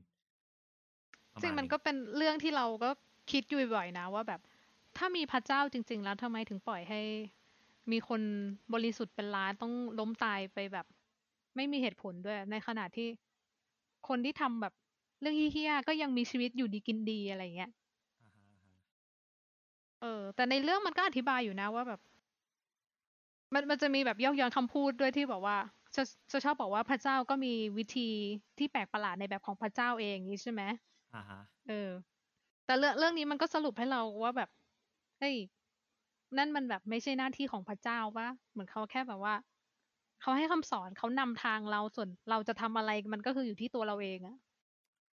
[SPEAKER 2] ประ
[SPEAKER 3] ซึ่ง
[SPEAKER 2] มาณ
[SPEAKER 3] มัน
[SPEAKER 2] ห
[SPEAKER 3] ก็เป็นเรื่องที่เราก็คิดอยู่บ่อยๆนะว่าแบบ ถ้ามีพระเจ้าจริง ๆ แล้วทำไมถึงปล่อยให้ มีคนบริสุทธิ์เป็นล้านต้องล้มตายไปแบบ ไม่มีเหตุผลด้วย ในขณะที่คนที่ทำแบบเรื่องเฮี้ยๆก็ยังมีชีวิตอยู่ดีกินดีอะไรเงี้ย
[SPEAKER 2] อ่าฮะอ่าฮะ
[SPEAKER 3] เออ แต่ในเรื่องมันก็อธิบายอยู่นะว่าแบบ มันมันจะมีแบบยอกย้อนคำพูดด้วยที่บอกว่าจะจะชอบบอกว่าพระเจ้าก็มีวิธีที่แปลกประหลาดในแบบของพระเจ้าเองนี้ใช่ไหม
[SPEAKER 2] อ่าฮะ
[SPEAKER 3] เออ แต่เรื่องเรื่องนี้มันก็สรุปให้เราว่าแบบ เฮ้ยนั่นมันแบบไม่ใช่หน้าที่ของพระเจ้าปะเหมือนเขาแค่แบบว่าเขาให้คำสอนเขานำทางเราส่วนเราจะทำอะไรมันก็คืออยู่ที่ตัวเราเองอะ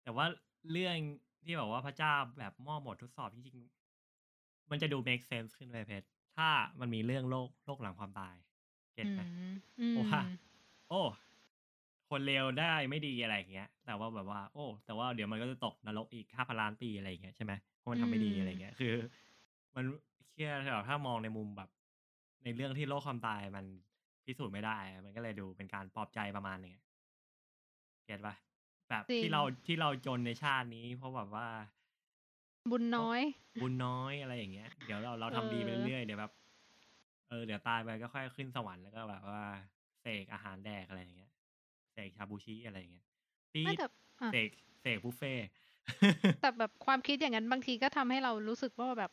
[SPEAKER 2] แต่ว่าเรื่องที่แบบว่าพระเจ้าแบบมอบหมดทดสอบจริงๆมันจะดู make sense ขึ้นไปเพชรถ้ามันมีเรื่องโลกโลกหลังความตายเก็ต
[SPEAKER 3] อื
[SPEAKER 2] ไหม
[SPEAKER 3] มอืม
[SPEAKER 2] โอ้ว่า โอ้ คนเลวได้ไม่ดีอะไรอย่างเงี้ย แต่ว่าแบบว่า โอ้ แต่ว่าเดี๋ยวมันก็จะตกนรกอีกห้าพันล้านปีอะไรอย่างเงี้ยใช่ไหมเพราะมันทำไม่ดีอะไรอย่างเงี้ย คือ มันเครียดแบบถ้ามองในมุมแบบ ในเรื่องที่โลกความตายมันพิสูจน์ไม่ได้ มันก็เลยดูเป็นการปลอบใจประมาณหนึงอะเก็ตปะแบบ
[SPEAKER 3] จริง
[SPEAKER 2] ที่เราที่เราจนในชาตินี้ เพราะแบบว่า
[SPEAKER 3] บุญน้อย
[SPEAKER 2] บุญน้อยอะไรอย่างเงี้ย เดี๋ยวเราเราทำดีไป
[SPEAKER 3] เออ
[SPEAKER 2] เรื่อยๆเดี๋ยวแบบ เออเดี๋ยวตายไปก็ค่อยขึ้นสวรรค์แล้วก็แบบว่าเสกอาหารแดกอะไรอย่างเงี้ยเสกชาบูชิอะไรอย่างเงี้ยปี๊
[SPEAKER 3] ไม่
[SPEAKER 2] ด
[SPEAKER 3] แต่อะ
[SPEAKER 2] เสกเสกบุฟเฟ่ต์
[SPEAKER 3] แต่แบบความคิดอย่างนั้นบางทีก็ทำให้เรารู้สึกว่าแบบ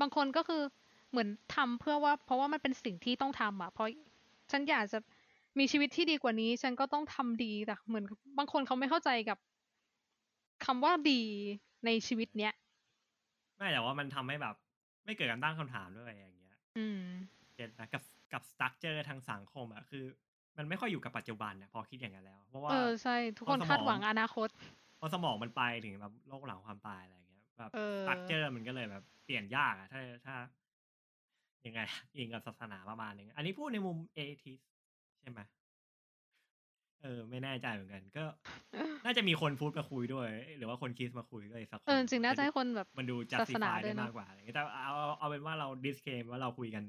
[SPEAKER 3] บางคนก็คือเหมือนทำเพื่อว่า เพราะว่ามันเป็นสิ่งที่ต้องทำอะ เพราะฉันอยากจะมีชีวิตที่ดีกว่านี้ ฉันก็ต้องทำดีแต่เหมือนบางคนเขาไม่เข้าใจกับคำว่าดีในชีวิตเนี้ย
[SPEAKER 2] ไม่แต่ว่ามันทำให้แบบ ไม่เกิดการตั้งคำถามด้วยอย่างเงี้ย
[SPEAKER 3] อืม
[SPEAKER 2] เก็ตนะกับกับสตั๊กเจอร์ทางสังคมอะคือ มันไม่ค่อยอยู่กับปัจจุบันอะพอคิดอย่างนั้นแล้ว เพราะว่า
[SPEAKER 3] เออใช่ทุกคน
[SPEAKER 2] เพราะสมอง
[SPEAKER 3] คาดหวังอนาคต
[SPEAKER 2] พอสมองมันไปถึงแบบโลกหลังความตายอะไรอย่างเงี้ย แบบ
[SPEAKER 3] เออ
[SPEAKER 2] structure มันก็เลยแบบ เปลี่ยนยากอะถ้าถ้ายังไงอิงกับศาสนาประมาณนึงอันนี้พูดในมุม atheist ใช่ไหมเออ ไม่แน่ใจเหมือนกัน ก็ น่าจะมีคนพูดมาคุยด้วย หรือว่าคนคิดมาคุยด้วยสักคน
[SPEAKER 3] เออจริงๆน่าจะให้คนแบบ
[SPEAKER 2] มันดู
[SPEAKER 3] ศาสนา
[SPEAKER 2] justify
[SPEAKER 3] ด้ว
[SPEAKER 2] ได้
[SPEAKER 3] ยเนอะ
[SPEAKER 2] มากกว่าอะไรอย่างเงี้ยแต่เอาเอาเอาเป็นว่าเรา disclaim ว่าเราคุยกัน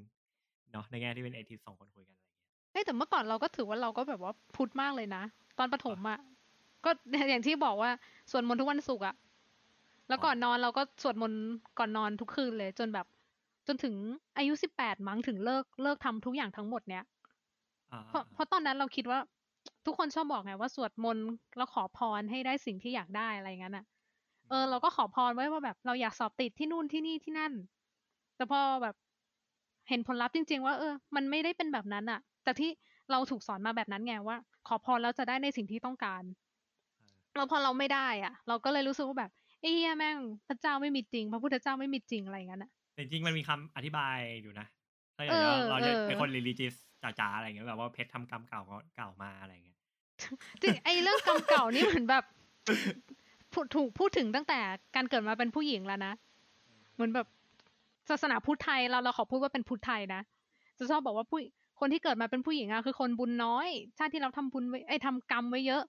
[SPEAKER 2] เนาะในแง่ที่เป็นเอทิสสองคนคุยกันอะไรอย่างเงี้ย
[SPEAKER 3] เอ้ยแต่เมื่อก่อนเราก็ถือว่าเราก็แบบว่าพุทธมากเลยนะ ตอนประถมอะก็อย่างที่บอกว่าสวดมนต์ทุกวันศุกร์อะ แล้วก่อนนอนเราก็สวดมนต์ก่อนนอนทุกคืนเลย จนแบบ จนถึงอายุสิบแปดมั้งถึงเลิกเลิกทำทุกอย่างทั้งหมดเนี้ย
[SPEAKER 2] อ่า
[SPEAKER 3] เพราะเพราะตอนนั้นเราคิดว่า ทุกคนชอบบอกไงว่าสวดมนต์แล้วขอพรให้ได้สิ่งที่อยากได้อะไรอย่างนั้นอะ เออ เราก็ขอพรไว้ว่าแบบเราอยากสอบติดที่นู่นที่นี่ที่นั่น แต่พอแบบเห็นผลลัพธ์จริง ๆ ว่าเออ มันไม่ได้เป็นแบบนั้นอะแต่ที่เราถูกสอนมาแบบนั้นไงว่า ขอพรแล้วจะได้ในสิ่งที่ต้องการแล้วพอเราไม่ได้อะ เราก็เลยรู้สึกว่าแบบ เอ้ยแม่งพระเจ้าไม่มีจริง พระพุทธเจ้าไม่มีจริงอะไรอย่างนั้นอะ
[SPEAKER 2] แต่จริงๆมันมีคำอธิบายอยู่นะถ้า
[SPEAKER 3] เอ
[SPEAKER 2] เกิด
[SPEAKER 3] อ
[SPEAKER 2] เราเราจะ
[SPEAKER 3] เออ
[SPEAKER 2] เป็นคน religious จ๋าๆอะไรอย่างเงี้ยแบบว่าเพชรทำกรรมเก่าเก่ามาอะไรอย่างเงี้ย
[SPEAKER 3] จริงไอ้เรื่องกรรมเก่านี่เหมือนแบบพูดถูกพูดถึงตั้งแต่การเกิดมาเป็นผู้หญิงแล้วนะเหมือนแบบศาสนาพุทธไทยเราเราขอพูดว่าเป็นพุทธไทยนะจะชอบบอกว่าผู้คนที่เกิดมาเป็นผู้หญิงอะคือคนบุญน้อย ชาติที่เราทำบุญไว้ไอ้ยทำกรรมไว้เยอะ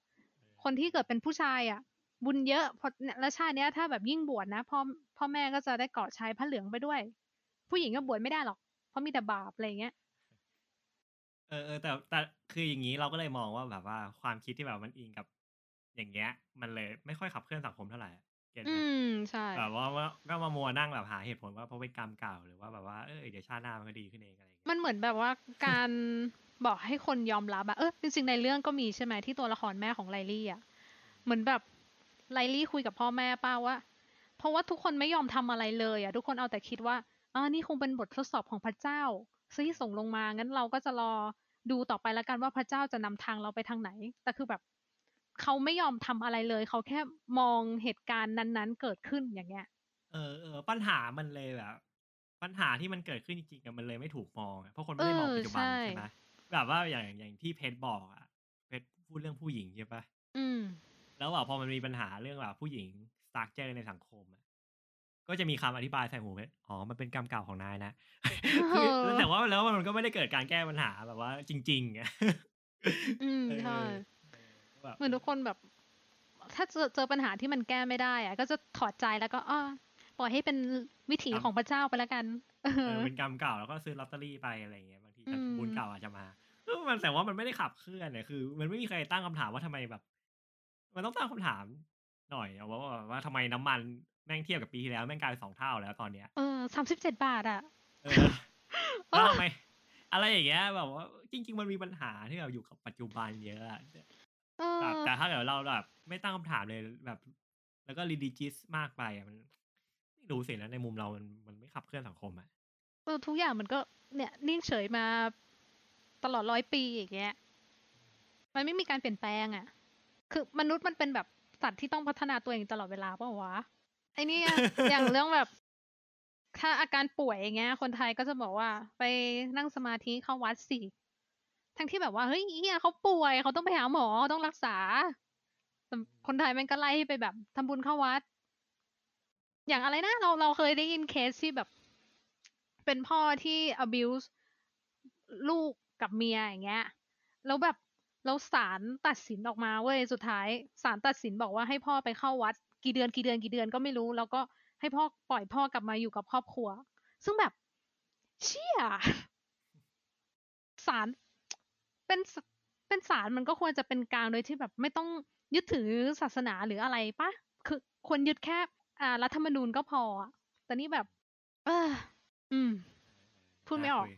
[SPEAKER 3] คนที่เกิดเป็นผู้ชายอะ บุญเยอะเพราะเนี่ยแล้วชาติเนี้ยถ้าแบบยิ่งบวชนะพ่อพ่อแม่ก็จะได้เกาะชายพระเหลืองไปด้วย ผู้หญิงก็บวชไม่ได้หรอก เพราะมีแต่บาปอะไรอย่างเงี้ย
[SPEAKER 2] เออเออแต่แต่คืออย่างนี้เราก็เลยมองว่าแบบว่าความคิดที่แบบมันอิงกับ อย่างเงี้ย มันเลยไม่ค่อยขับเคลื่อนสังคมเท่าไหร่อะเก็ตไห
[SPEAKER 3] อื
[SPEAKER 2] ม
[SPEAKER 3] มใช่
[SPEAKER 2] แบบว่าว่าก็มามัวนั่งแบบหาเหตุผลว่าเพราะเป็นกรรมเก่าหรือว่าแบบว่าเออเดี๋ยวชาติหน้ามันก็ดีขึ้นเองอะไรอย่างเงี้ย
[SPEAKER 3] มันเหมือนแบบว่าการบอกให้คนยอมรับอะเออจริงๆในเรื่องก็มีใช่ไหมที่ตัวละครแม่ของไลลี่อะเหมือนแบบ ไลลี่คุยกับพ่อแม่ป้าว่า เพราะว่าทุกคนไม่ยอมทำอะไรเลยอะทุกคนเอาแต่คิดว่าอ่านี่คงเป็นบททดสอบของพระเจ้าที่ส่งลงมางั้นเราก็จะรอดูต่อไปแล้วกันว่าพระเจ้าจะนำทางเราไปทางไหน แต่คือแบบเขาไม่ยอมทำอะไรเลย เขาแค่มองเหตุการณ์นั้นๆ เกิดขึ้นอย่างเงี้ย
[SPEAKER 2] เออเออปัญหามันเลยแบบปัญหาที่มันเกิดขึ้นจริงๆอะมันเลยไม่ถูกมองอะเพราะคน
[SPEAKER 3] เอ
[SPEAKER 2] ไม่ได้มอง
[SPEAKER 3] อ
[SPEAKER 2] ปัจจุบัน
[SPEAKER 3] ใช่
[SPEAKER 2] ใช่ไหมแบบว่าอย่างอย่างที่เพชรบอกอะเพชรพูดเรื่องผู้หญิงใช่ปะ
[SPEAKER 3] อืม
[SPEAKER 2] แล้วแบบพอมันมีปัญหาเรื่องแบบผู้หญิงสตรัคเจอร์ในสังคมอะก็จะมีคำอธิบายใส่หูเพชรอ๋อ มันเป็นกรรมเก่าของนายนะคือ
[SPEAKER 3] เออ
[SPEAKER 2] แต่ว่าแล้วมันก็ไม่ได้เกิดการแก้ปัญหาแบบว่าจริงๆอะ
[SPEAKER 3] อืม
[SPEAKER 2] เออ
[SPEAKER 3] ใช่
[SPEAKER 2] เออแบบ
[SPEAKER 3] เหมือนทุกคนแบบ ถ้าเจอเจอปัญหาที่มันแก้ไม่ได้อะก็จะถอดใจแล้วก็อ้อปล่อยให้เป็นวิถีของพระเจ้าไปแล้วกันเอ
[SPEAKER 2] เอ
[SPEAKER 3] อ
[SPEAKER 2] อเป็นกรรมเก่าแล้วก็ซื้อลอตเตอรี่ไปอะไรอย่างเงี้ยบางที
[SPEAKER 3] อืม
[SPEAKER 2] บุญเก่าอาจจะมาเออมันแต่ว่ามันไม่ได้ขับเคลื่อนเนี่ยคือ มันไม่มีใครตั้งคำถามว่าทำไมแบบ มันต้องตั้งคำถามหน่อยอะว่าว่าว่าทำไมน้ำมันแม่งเทียบกับปีที่แล้วแม่งกลายเป็นสองเท่าแล้วตอนเนี้ย
[SPEAKER 3] เออสามสิบเจ็ดบาทอะ
[SPEAKER 2] เออแล้วทำไมอะไรอย่างเงี้ยแบบว่าจริง ๆ มันมีปัญหาที่แบบอยู่กับปัจจุบันเยอะอะ
[SPEAKER 3] เออ
[SPEAKER 2] แบบแต่ถ้าเกิดเราแบบไม่ตั้งคำถามเลยแบบ แล้วก็รีดิจิสมากไปอะมันไม่รู้สินะในมุมเรามันมันไม่ขับเคลื่อนสังคมอะ
[SPEAKER 3] เออทุกอย่างมันก็เนี่ยนิ่งเฉยมาตลอดร้อยปีอย่างเงี้ย มันไม่มีการเปลี่ยนแปลงอะ คือมนุษย์มันเป็นแบบสัตว์ที่ต้องพัฒนาตัวเองตลอดเวลาเปล่าวะไอ้เนี่ยอย่างเรื่องแบบ ถ้าอาการป่วยอย่างเงี้ย คนไทยก็จะบอกว่า ไปนั่งสมาธิเข้าวัดสิทั้งที่แบบว่าเฮ้ยเฮียเขาป่วยเขาต้องไปหาหมอเขาต้องรักษาแต่คนไทยมันก็ไล่ให้ไปแบบทำบุญเข้าวัด อย่างอะไรนะเราเราเคยได้ยินเคสที่แบบ เป็นพ่อที่ abuse ลูกกับเมียอย่างเงี้ย แล้วแบบ แล้วศาลตัดสินออกมาเว้ยสุดท้ายศาลตัดสินบอกว่าให้พ่อไปเข้าวัด กี่เดือนกี่เดือนกี่เดือนก็ไม่รู้ แล้วก็ให้พ่อปล่อยพ่อกลับมาอยู่กับครอบครัว ซึ่งแบบ เชี่ยศาลเป็นเป็นศาลมันก็ควรจะเป็นกลางโดยที่แบบไม่ต้องยึดถือศาสนาหรืออะไรปะคือควรยึดแค่ อ่ารัฐธรรมนูญก็พอแต่นี่แบบ เออ อืม พูดไม่ออก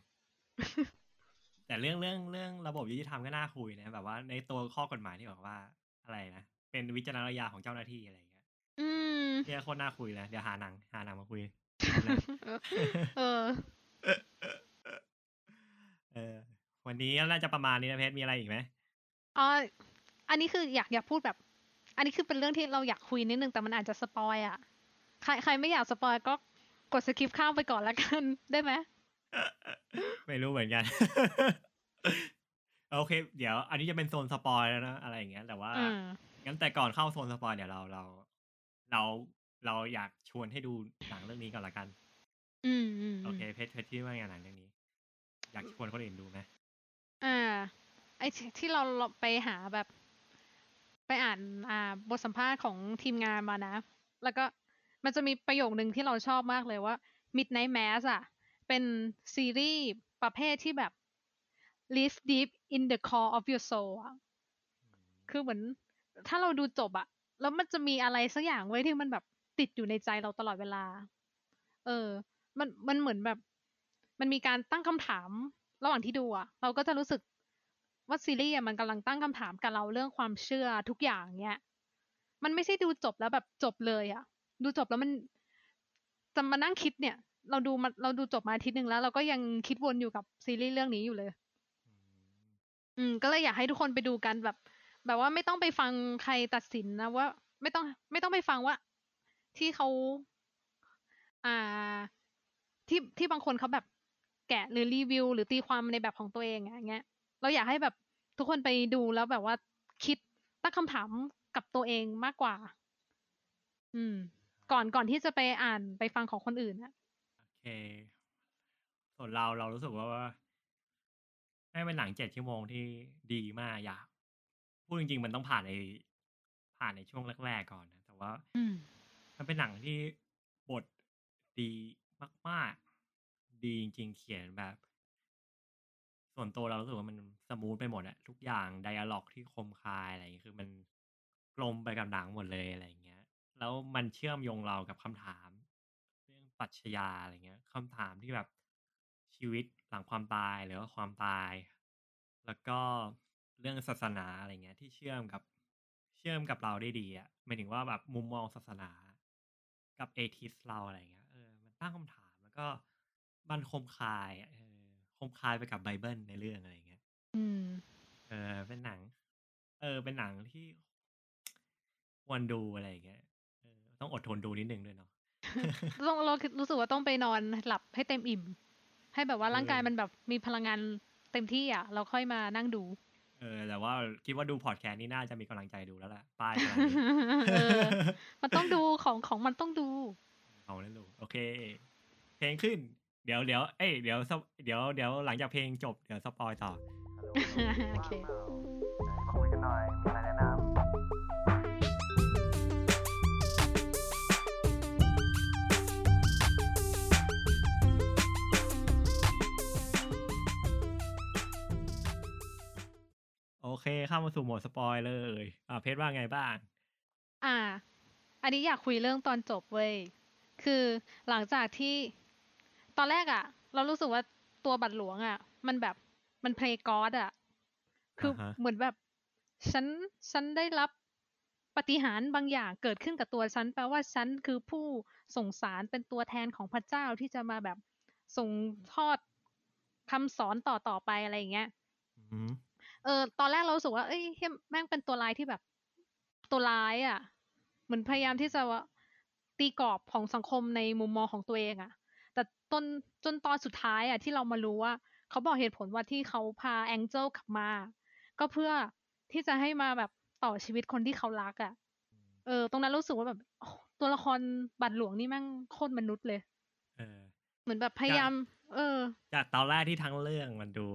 [SPEAKER 2] แต่เรื่องเรื่องเรื่องระบบยุติธรรมก็น่าคุยนะแบบว่าในตัวข้อกฎหมายที่บอกว่าอะไรนะเป็นวิจารณญาณของเจ้าหน้าที่อะไรอย่างเงี้ย
[SPEAKER 3] อืม
[SPEAKER 2] เนี่ยโคตรน่าคุยเลยเดี๋ยวหาหนังหาหนังมาคุย
[SPEAKER 3] เออ
[SPEAKER 2] เออวันนี้น่าจะประมาณนี้นะเพชรมีอะไรอีกไหม
[SPEAKER 3] อ๋ออันนี้คืออยากอยากพูดแบบ อันนี้คือเป็นเรื่องที่เราอยากคุยนิดนึงแต่มันอาจจะ spoil อะใครใครไม่อยาก spoil ก็กด skip ข้ามไปก่อนละกันได้ไหม
[SPEAKER 2] ไม่รู้เหมือนกัน โอเค เดี๋ยว อันนี้จะเป็นโซน spoil แล้วนะอะไรอย่างเงี้ย แต่ว่า
[SPEAKER 3] อืม
[SPEAKER 2] งั้นแต่ก่อนเข้าโซน spoil เดี๋ยวเราเราเราเราอยากชวนให้ดูหนังเรื่องนี้ก่อนละกัน
[SPEAKER 3] อืมอืม
[SPEAKER 2] โอเค เพชรเพชรที่ว่าไงหนังเรื่องนี้ อยากชวนคนอื่นดูไหม
[SPEAKER 3] อ่า ไอ้ที่ที่เราไปหาแบบ ไปอ่านอ่า บทสัมภาษณ์ของทีมงานมานะ แล้วก็มันจะมีประโยคนึงที่เราชอบมากเลยว่า Midnight Mass อะ เป็นซีรีส์ประเภทที่แบบ live deep in the core of your soul อะคือเหมือน ถ้าเราดูจบอะแล้วมันจะมีอะไรสักอย่างไว้ยที่มันแบบติดอยู่ในใจเราตลอดเวลา เออ มันมันเหมือนแบบ มันมีการตั้งคำถามระหว่างที่ดูอะเราก็จะรู้สึกว่าซีรีส์อะมันกำลังตั้งคำถามกับเราเรื่องความเชื่อทุกอย่างเนี้ย มันไม่ใช่ดูจบแล้วแบบจบเลยอะดูจบแล้วมันจะมานั่งคิดเนี่ย เราดูมาเราดูจบมาอาทิตย์หนึ่งแล้ว เราก็ยังคิดวนอยู่กับซีรีส์เรื่องนี้อยู่เลย อืม ก็เลยอยากให้ทุกคนไปดูกันแบบ แบบว่าไม่ต้องไปฟังใครตัดสินนะว่า ไม่ต้อง ไม่ต้องไปฟังว่า ที่เขาอ่า ที่ที่บางคนเขาแบบแกะหรือรีวิว หรือตีความในแบบของตัวเองอะอย่างเงี้ย เราอยากให้แบบทุกคนไปดูแล้วแบบว่าคิดตั้งคำถามกับตัวเองมากกว่า อืม ก่อนก่อนที่จะไปอ่านไปฟังของคนอื่นอะ
[SPEAKER 2] โอ เค ส่วนเราเรารู้สึกว่าว่าให้เป็นหนังเจ็ดชั่วโมงที่ดีมากอยากพูดจริง ๆ มันต้องผ่านในผ่านในช่วงแรกๆก่อนนะ แต่ว่า
[SPEAKER 3] มั
[SPEAKER 2] นเป็นหนังที่บทดีมากๆ ดีจริง ๆ เขียนแบบ ส่วนตัวเรารู้สึกว่ามันสมูทไปหมดอะทุกอย่างไดอะล็อกที่คมคายอะไรอย่างเงี้ยคือมันกลมไปกับหนังหมดเลยอะไรอย่างเงี้ย แล้วมันเชื่อมโยงเรากับคำถาม รื่องปรัชญาอะไรเงี้ยคำถามที่แบบชีวิตหลังความตายหรือว่าความตาย แล้วก็เรื่องศาสนาอะไรเงี้ย ที่เชื่อมกับเชื่อมกับเราได้ดีอะหมายถึงว่าแบบมุมมองศาสนา กับเอทิสเราอะไรเงี้ยเออมันตั้งคำถามแล้วก็มันคมคายอะเออคมคายไปกับไบเบิลในเรื่องอะไรเงี้ย
[SPEAKER 3] อืม
[SPEAKER 2] เออเป็นหนัง เออ เป็นหนังที่ควรดูอะไรอย่างเงี้ยเออต้องอดทนดูนิดนึงด้วยเนาะ
[SPEAKER 3] ต้องเรารู้สึกว่าต้องไปนอนหลับให้เต็มอิ่ม ให้แบบว่าร่างกาย
[SPEAKER 2] เออ
[SPEAKER 3] มันแบบมีพลังงานเต็มที่อะ เราค่อยมานั่งดู
[SPEAKER 2] เออ แต่ว่าคิดว่าดูพอดแคสต์นี่น่าจะมีกำลังใจดูแล้วล่ะ ป้ายขนาดนี้
[SPEAKER 3] เออมันต้องดูของของมันต้องดู
[SPEAKER 2] เอาเล่นดูโอเค เพลงขึ้น เดี๋ยวเดี๋ยวเอ้ยเดี๋ยวสปเดี๋ยวเดี๋ยวหลังจากเพลงจบ เดี๋ยวสปอยต่อ
[SPEAKER 3] โอเค
[SPEAKER 2] อเค เข้ามาสู่โหมดสปอยเลย อ่าเพชรว่าไงบ้าง
[SPEAKER 3] อ่า อันนี้อยากคุยเรื่องตอนจบเว้ย คือหลังจากที่ตอนแรกอะ่ะ เรารู้สึกว่าตัวบัตรหลวงอะ่ะ มันแบบมันเพลย์กอดอะ คือ
[SPEAKER 2] อ่าฮะ
[SPEAKER 3] เหมือนแบบ ฉันฉันได้รับปาฏิหารย์บางอย่างเกิดขึ้นกับตัวฉัน แปลว่าฉันคือผู้ส่งสารเป็นตัวแทนของพระเจ้าที่จะมาแบบส่งทอดคำสอนต่อต่อไปอะไรอย่างเงี้ย
[SPEAKER 2] อืม
[SPEAKER 3] เออ ตอนแรกเรารู้สึกว่า เอ้ยเหี้ยแม่งเป็นตัวร้ายที่แบบ ตัวร้ายอะ เหมือนพยายามที่จะว่าตีกรอบของสังคมในมุมมองของตัวเองอะ แต่ต้นจนตอนสุดท้ายอะ ที่เรามารู้ว่าเขาบอกเหตุผลว่าที่เขาพาแองเจิลกลับมา ก็เพื่อที่จะให้มาแบบต่อชีวิตคนที่เขารักอะ เออ ตรงนั้นรู้สึกว่าแบบโอ้ตัวละครบัตรหลวงนี่แม่งโคตรมนุษย์เลย
[SPEAKER 2] เออ
[SPEAKER 3] เหมือนแบบพยายาม เออ
[SPEAKER 2] จากตอนแรกที่ทั้งเรื่องมันดู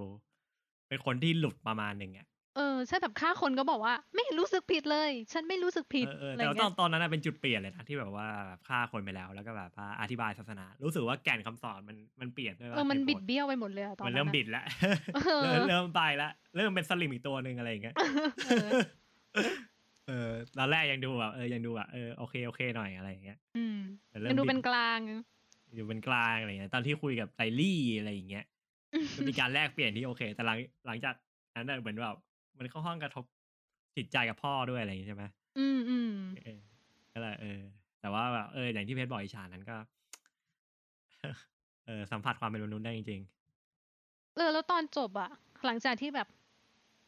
[SPEAKER 2] เป็นคนที่หลุดประมาณหนึ่งอะ
[SPEAKER 3] เออใช่แบบฆ่าคนก็บอกว่า ไม่เห็นรู้สึกผิดเลย ฉันไม่รู้สึกผิด
[SPEAKER 2] เออเออ
[SPEAKER 3] อะไร
[SPEAKER 2] แต่ว่าต
[SPEAKER 3] เงี้
[SPEAKER 2] อยนตอนนั้นนะเป็นจุดเปลี่ยนเลยนะที่แบบว่าแบบฆ่าคนไปแล้วแล้วก็แบบว่าอธิบายศาสนา รู้สึกว่าแก่นคำสอนมันมันเปลี่ยนด้วย
[SPEAKER 3] เออมัน
[SPEAKER 2] หตุผล
[SPEAKER 3] บิดเบี้ยวไปหมดเลยอะตอน
[SPEAKER 2] มัน
[SPEAKER 3] นั้น
[SPEAKER 2] เริ่ม
[SPEAKER 3] อะ
[SPEAKER 2] บิดแล้ว
[SPEAKER 3] เออ
[SPEAKER 2] เริ่มเริ่มไปแล้วเริ่มเป็นสลิมอีกตัวหนึ่งอะไรอย่างเงี้ย
[SPEAKER 3] เออ
[SPEAKER 2] เออตอนแรกยังดูแบบเออยังดูแบบเออโอเคโอเคหน่อยอะไรอย่างเงี้ย
[SPEAKER 3] อืม
[SPEAKER 2] แต่เริ่ม
[SPEAKER 3] ยังดู
[SPEAKER 2] บิ
[SPEAKER 3] เป็นกลาง
[SPEAKER 2] อยู่เป็นกลางอะไรเงี้ยตอนที่คุยกับไลลี่อะไรอย่างเงี้ย ก็มีการแลกเปลี่ยนที่โอเค แต่หลังหลังจากนั้นน่ะเหมือนแบบมันเข้าห้องกระทบจิตใจกับพ่อด้วยอะไรอย่างงี้ใช่ไหม
[SPEAKER 3] อืมอืม
[SPEAKER 2] เออก็เลยเออ แต่ว่าแบบเอออย่างที่เพชรบอกอิชานั้นก็ เออสัมผัสความเป็นมนุษย์ได้จริง
[SPEAKER 3] เออแล้วตอนจบอะหลังจากที่แบบ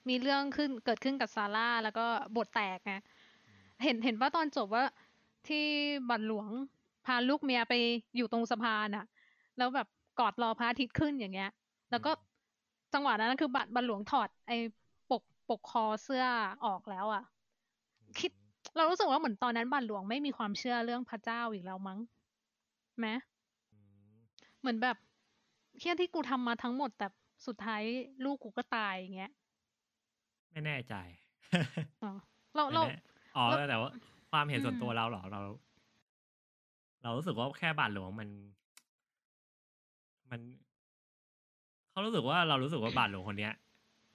[SPEAKER 3] มีเรื่องขึ้นเกิดขึ้นกับซาร่าแล้วก็บทแตกไงเห็นเห็นว่าตอนจบว่าที่บัตรหลวงพาลูกเมียไปอยู่ตรงสะพานอะแล้วแบบกอดรอพระอาทิตย์ขึ้นอย่างเงี้ย แล้วก็จังหวะนั้นคือบัตรบัตรหลวงถอด ไอ้ปกปกคอเสื้อออกแล้วอะ
[SPEAKER 2] ๆ
[SPEAKER 3] คิดเรารู้สึกว่าเหมือนตอนนั้นบัตรหลวงไม่มีความเชื่อเรื่องพระเจ้าอีกแล้วมั้งไหม
[SPEAKER 2] อืม
[SPEAKER 3] เหมือนแบบเที่ยที่กูทำมาทั้งหมดแต่สุดท้ายลูกกูก็ตายอย่างเงี้ย
[SPEAKER 2] ไม่แน่ใจ
[SPEAKER 3] อ๋อเรา
[SPEAKER 2] ไม่
[SPEAKER 3] เรา
[SPEAKER 2] แน่อ๋อ
[SPEAKER 3] เรา
[SPEAKER 2] แต่ว่า ความเห็นส่วน
[SPEAKER 3] อืม
[SPEAKER 2] ตัวเราเหรอเรา เรารู้สึกว่าแค่บาทหลวงมัน มัน เขารู้สึกว่าเรารู้สึกว่าบาทหลวงคนเนี้ย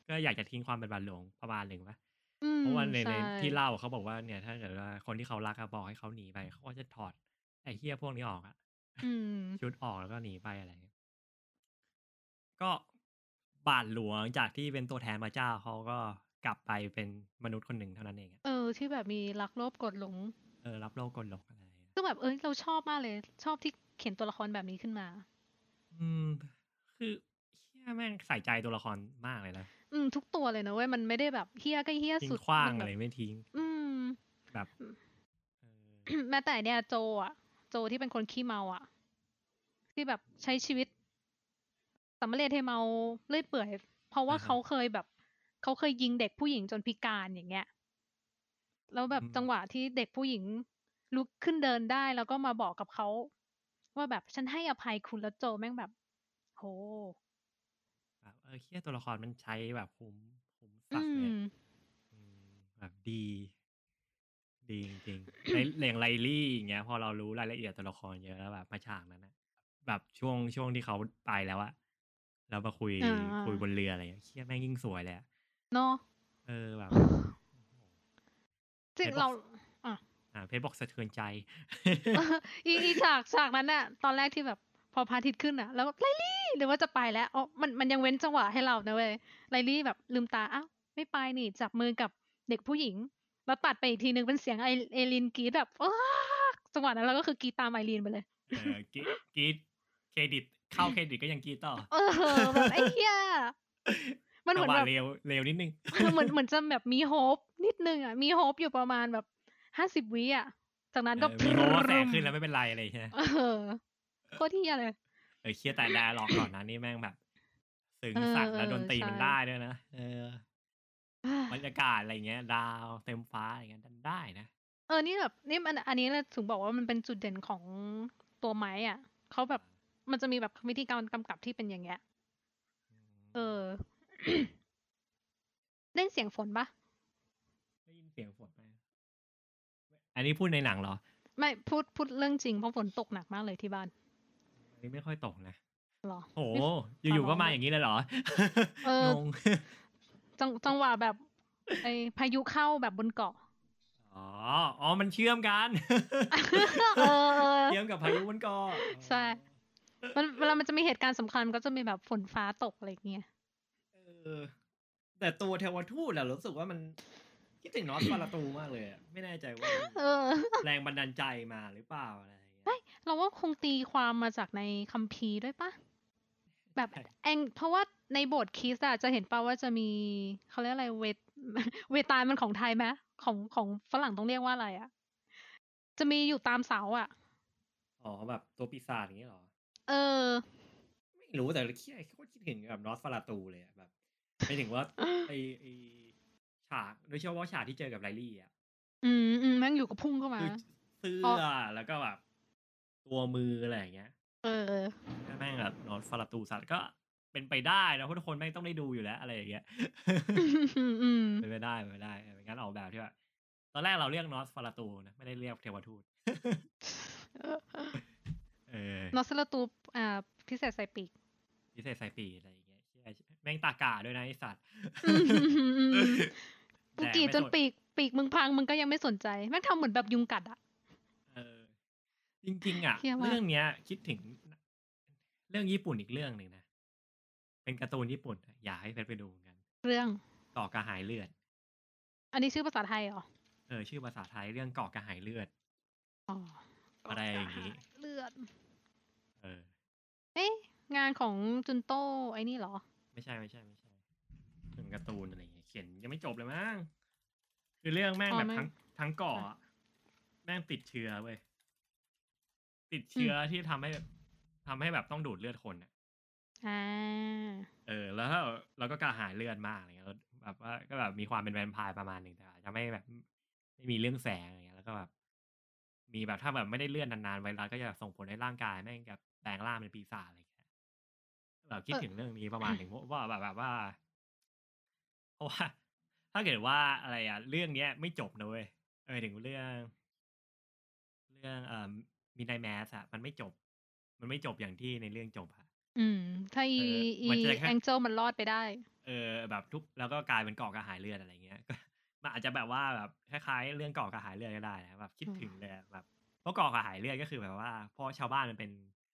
[SPEAKER 2] ก็อยากจะทิ้งความเป็นบาทหลวงประมาณหนึ่งปะ
[SPEAKER 3] อืม
[SPEAKER 2] เพราะว่าในใน
[SPEAKER 3] ใช่
[SPEAKER 2] ที่เล่าเขาบอกว่าเนี่ย ถ้าเกิดว่าคนที่เขารักอะบอกให้เขาหนีไปเขาก็จะถอดไอ้เฮียพวกนี้ออกอะ
[SPEAKER 3] อืม
[SPEAKER 2] ชุดออกแล้วก็หนีไปอะไรเงี้ยก็บาทหลวงจากที่เป็นตัวแทนพระเจ้าเขาก็กลับไปเป็นมนุษย์คนหนึ่งเท่านั้นเองอะ
[SPEAKER 3] เออที่แบบมีรักโลภกดหลง
[SPEAKER 2] เออรับโลกกลหลงอะไรอย่างเงี้ย
[SPEAKER 3] ซึ่งแบบเอ้ยเราชอบมากเลย ชอบที่เขียนตัวละครแบบนี้ขึ้นมา
[SPEAKER 2] อืม คือเฮี ยแม่งใส่ใจตัวละครมากเลยนะ
[SPEAKER 3] อืมทุกตัวเลยนะเว้ยมันไม่ได้แบบเฮี้ยก็เฮี้ย
[SPEAKER 2] ทิ้
[SPEAKER 3] สุ
[SPEAKER 2] ง
[SPEAKER 3] ด
[SPEAKER 2] ขว้าง
[SPEAKER 3] มัน
[SPEAKER 2] อะ
[SPEAKER 3] แบบ
[SPEAKER 2] ไรไม่ทิ้ง
[SPEAKER 3] อืม
[SPEAKER 2] แบบเออ
[SPEAKER 3] แม้แต่เนี่ยโจอะ โจที่เป็นคนขี้เมาอะ ที่แบบใช้ชีวิตสำเร็จให้เมาเลื่อยเปื่อย เพราะว่า
[SPEAKER 2] อ่าฮะ
[SPEAKER 3] เขาเคยแบบเขาเคยยิงเด็กผู้หญิงจนพิการอย่างเงี้ยแล้วแบบ
[SPEAKER 2] อืม
[SPEAKER 3] จังหวะที่เด็กผู้หญิงลุกขึ้นเดินได้แล้วก็มาบอกกับเขาว่าแบบฉันให้อภัยคุณแล้วโจแม่งแบบ โห
[SPEAKER 2] แบบ เออเฮียตัวละครมันใช้แบบคุ้มคุ้ม
[SPEAKER 3] อื
[SPEAKER 2] สัสเลย
[SPEAKER 3] ม
[SPEAKER 2] อืมแบบดี ดีจริงๆในเรื่องไลลี่อย่างเงี้ย พอเรารู้รายละเอียดตัวละครเยอะแล้วแบบมาฉากนั้นนะแบบช่วงช่วงที่เขาไปแล้วอะแล้วมาคุย
[SPEAKER 3] อ่า
[SPEAKER 2] คุยบนเรืออะไรอย่างเงี้ยเฮียแม่งยิ่งสวยเลยอะ
[SPEAKER 3] เนาะ
[SPEAKER 2] เออแบบ
[SPEAKER 3] จริง
[SPEAKER 2] เห็นบอก
[SPEAKER 3] เราอะ
[SPEAKER 2] อ่าเพชรบอกสะเทือนใจ
[SPEAKER 3] อีอีฉากฉากนั้นน่ะ ตอนแรกที่แบบ พอพระอาทิตย์ขึ้นอะ แล้วแบบไลลี่หรือว่าจะไปแล้วอ๋อมันมันยังเว้นจังหวะให้เรานะเว้ยRiley แบบลืมตาอ้าวไม่ไปนี่จับมือกับเด็กผู้หญิงแล้วตัดไปอีกทีนึงเป็นเสียงไอ Erin กรี๊ดแบบอ้าจังหวะนั้นเราก็คือกรี๊ดตาม Erin ไปเลย
[SPEAKER 2] เออกรี๊ดกรี๊ดเครดิตเข้าเครดิตก็ยังกรี๊ดต่อ
[SPEAKER 3] เออแบบไอ้เหี้ยมันเหมือน
[SPEAKER 2] จังห
[SPEAKER 3] แบ
[SPEAKER 2] วะ
[SPEAKER 3] บ
[SPEAKER 2] เร็วเร็วนิดนึง
[SPEAKER 3] เหมือนเหมือนจะแบบมี hope นิดนึงอะมี hope อยู่ประมาณแบบห้าสิบวิอะจากนั้นก็
[SPEAKER 2] เออมีโม้ว่าแสงขึ้นแล้วไม่เป็นไรอะไรใช่ไหม
[SPEAKER 3] เออ โคตรเหี้ยเลย
[SPEAKER 2] เออเครียดแต่ dialogue ก่อนนะนี่แม่งแบบถึง
[SPEAKER 3] เออ
[SPEAKER 2] สัตว์และ
[SPEAKER 3] เออ
[SPEAKER 2] ดนตรีมัน
[SPEAKER 3] ใช่
[SPEAKER 2] ได้ด้วยนะเออบรรยากาศอะไรเงี้ย ดาวเต็มฟ้าอะไรเงี้ยดันได้นะ
[SPEAKER 3] เออนี่แบบนี่มันอันนี้เลยถึงบอกว่ามันเป็นจุดเด่นของตัว Mike อะเขาแบบมันจะมีแบบวิธีการกำกับที่เป็นอย่างเงี้ยเออเล่นเสียงฝนปะ
[SPEAKER 2] ได้ยินเสียงฝนไหมอันนี้พูดในหนังเหรอ
[SPEAKER 3] ไม่พูดพูดเรื่องจริงเพราะฝนตกหนักมากเลยที่บ้าน
[SPEAKER 2] อันนี้ไม่ค่อยตกนะ
[SPEAKER 3] หรอ
[SPEAKER 2] โอ้โห
[SPEAKER 3] ไม่
[SPEAKER 2] อยู่ๆ
[SPEAKER 3] ฟ้าร้
[SPEAKER 2] ก็
[SPEAKER 3] อง
[SPEAKER 2] มา
[SPEAKER 3] เลย
[SPEAKER 2] อย่างนี้เลยเหรอ
[SPEAKER 3] เออ
[SPEAKER 2] งง
[SPEAKER 3] จังจังหวะแบบไอพายุเข้าแบบบนเกาะ
[SPEAKER 2] อ๋ออ๋อมันเชื่อมกัน
[SPEAKER 3] เออเออ
[SPEAKER 2] เชื่อมกับพายุมันก็
[SPEAKER 3] ใช่มันเวลามันจะมีเหตุการณ์สำคัญมันก็จะมีแบบฝนฟ้าตกอะไรอย่างเงี้ย
[SPEAKER 2] เออ แต่ตัวเทวทูตอะรู้สึกว่ามันคิดถึงนอสฟาราตูมากเลยอะไม่แน่ใจว่า
[SPEAKER 3] เออ
[SPEAKER 2] แรงบันดาลใจมาหรือเปล่าอะ ไรอย่างเงี้ย
[SPEAKER 3] เราว่าคงตีความมาจากในคัมภีร์ด้วยปะแบบ
[SPEAKER 2] ใช่
[SPEAKER 3] แองเพราะว่าในบทคิสอะจะเห็นป่าว่าจะมีเขาเรียกอะไรเวทเวตาลมันของไทยไหมของของฝรั่งต้องเรียกว่าอะไรอะจะมีอยู่ตามเสาอะ
[SPEAKER 2] อ๋อแบบตัวปีศาจอย่างเงี้ยเหรอ
[SPEAKER 3] เออ
[SPEAKER 2] ไม่รู้แต่คิดโคตรคิดถึงกับนอสฟาราตูเลยอะแบบไม่ถึงว่าไอไอฉากโดยเฉพาะฉากที่เจอกับไลลี่อะ
[SPEAKER 3] อืมอืมแม่งอยู่กับพุ่งเข้ามา
[SPEAKER 2] คือเสื้
[SPEAKER 3] เพราะ
[SPEAKER 2] อแล้วก็แบบ ตัวมืออะไรอย่างเงี้ย
[SPEAKER 3] เออ
[SPEAKER 2] แม่งแบบนอสฟาราตูสัตว์ก็เป็นไปได้นะเพราะทุกคนแม่งต้องได้ดูอยู่แล้วอะไรอย่างเงี้ย
[SPEAKER 3] อืมอืม
[SPEAKER 2] เป็นไปได้เป็นไปได้เออเป็นการออกแบบที่แบบตอนแรกเราเรียกนอสฟาราตูนะไม่ได้เรียกเทวทูตเออน
[SPEAKER 3] อสลาตูอ่าพิเศษใส่ปีก
[SPEAKER 2] พิเศษไซปีอะไรอย่างเงี้ยเชี่ยแม่งตากาด้วยนะไอสัตว์
[SPEAKER 3] อืมอืมอืมกู
[SPEAKER 2] แด
[SPEAKER 3] กรีด
[SPEAKER 2] ไม่
[SPEAKER 3] จน
[SPEAKER 2] ส
[SPEAKER 3] ปีกปีกมึงพังมึงก็ยังไม่สนใจแม่งทำเหมือนแบบยุงกัดอะ
[SPEAKER 2] เออ จริง ๆ อะ
[SPEAKER 3] เหี้ยมาก
[SPEAKER 2] เรื่องเนี้ย คิดถึงเรื่องญี่ปุ่นอีกเรื่องหนึ่งนะ เป็นการ์ตูนญี่ปุ่นอะอยากให้เพชรไปดูเหมือนกัน
[SPEAKER 3] เรื่อง
[SPEAKER 2] เกาะกระหายเลือด
[SPEAKER 3] อันนี้ชื่อภาษาไทยเหรอ
[SPEAKER 2] เออ ชื่อภาษาไทยเรื่องเกาะกระหายเลือด
[SPEAKER 3] อ๋อ
[SPEAKER 2] อะไรอย่างงี้
[SPEAKER 3] เลือด
[SPEAKER 2] เออ
[SPEAKER 3] เอ๊ะ งานของจุนโต้ไอ้นี่เหรอ
[SPEAKER 2] ไม่ใช่ไม่ใช่ไม่ใช่เป็นการ์ตูนอะไรอย่างเงี้ยเขียนยังไม่จบเลยมั้งคือเรื่องแม่ง
[SPEAKER 3] อ๋อ
[SPEAKER 2] แบบ
[SPEAKER 3] ไม่
[SPEAKER 2] ทั้งทั้งเกาะอะแม่งติดเชื้อเว้ย ติดเชื้อที่ทำให้ทำให้แบบต้องดูดเลือดคนอะ
[SPEAKER 3] อ่า
[SPEAKER 2] เออ แล้วถ้าเราก็กระหายเลือดมากอะไรเงี้ยแล้วแบบว่าก็แบบมีความเป็นแวมไพร์ประมาณหนึ่งแต่อาจจะไม่แบบไม่มีเรื่องแสงอะไรเงี้ยแล้วก็แบบมีแบบถ้าแบบไม่ได้เลือดนานๆไวรัสก็จะส่งผลให้ร่างกายแม่งแบบแปลงร่างเป็นปีศาจอะไรเงี้ยแบบคิด
[SPEAKER 3] เออ
[SPEAKER 2] ถึงเรื่องนี้ประมาณหนึ่งเพราะว่าแบบแบบว่าเพราะว่า ถ้าเกิดว่าอะไรอะเรื่องเนี้ย ไม่จบนะเว้ยเออถึงเรื่อง เรื่องเอ่อ มีนายแมสอะมันไม่จบ มันไม่จบอย่างที่ในเรื่องจบอะ
[SPEAKER 3] อืม ถ้าอี
[SPEAKER 2] เออ
[SPEAKER 3] อี
[SPEAKER 2] มันจะแค่
[SPEAKER 3] แองเจิลมันรอดไปได้
[SPEAKER 2] เออ แบบทุกแล้วก็กลายเป็นเกาะกระหายเลือดอะไรเงี้ยก็มันอาจจะแบบว่าแบบคล้ายๆเรื่องเกาะกระหายเลือดก็ได้นะแบบคิด
[SPEAKER 3] อืม
[SPEAKER 2] ถึงเลยอะแบบเพราะเกาะกระหายเลือดก็คือแบบว่าเพราะชาวบ้านมันเป็น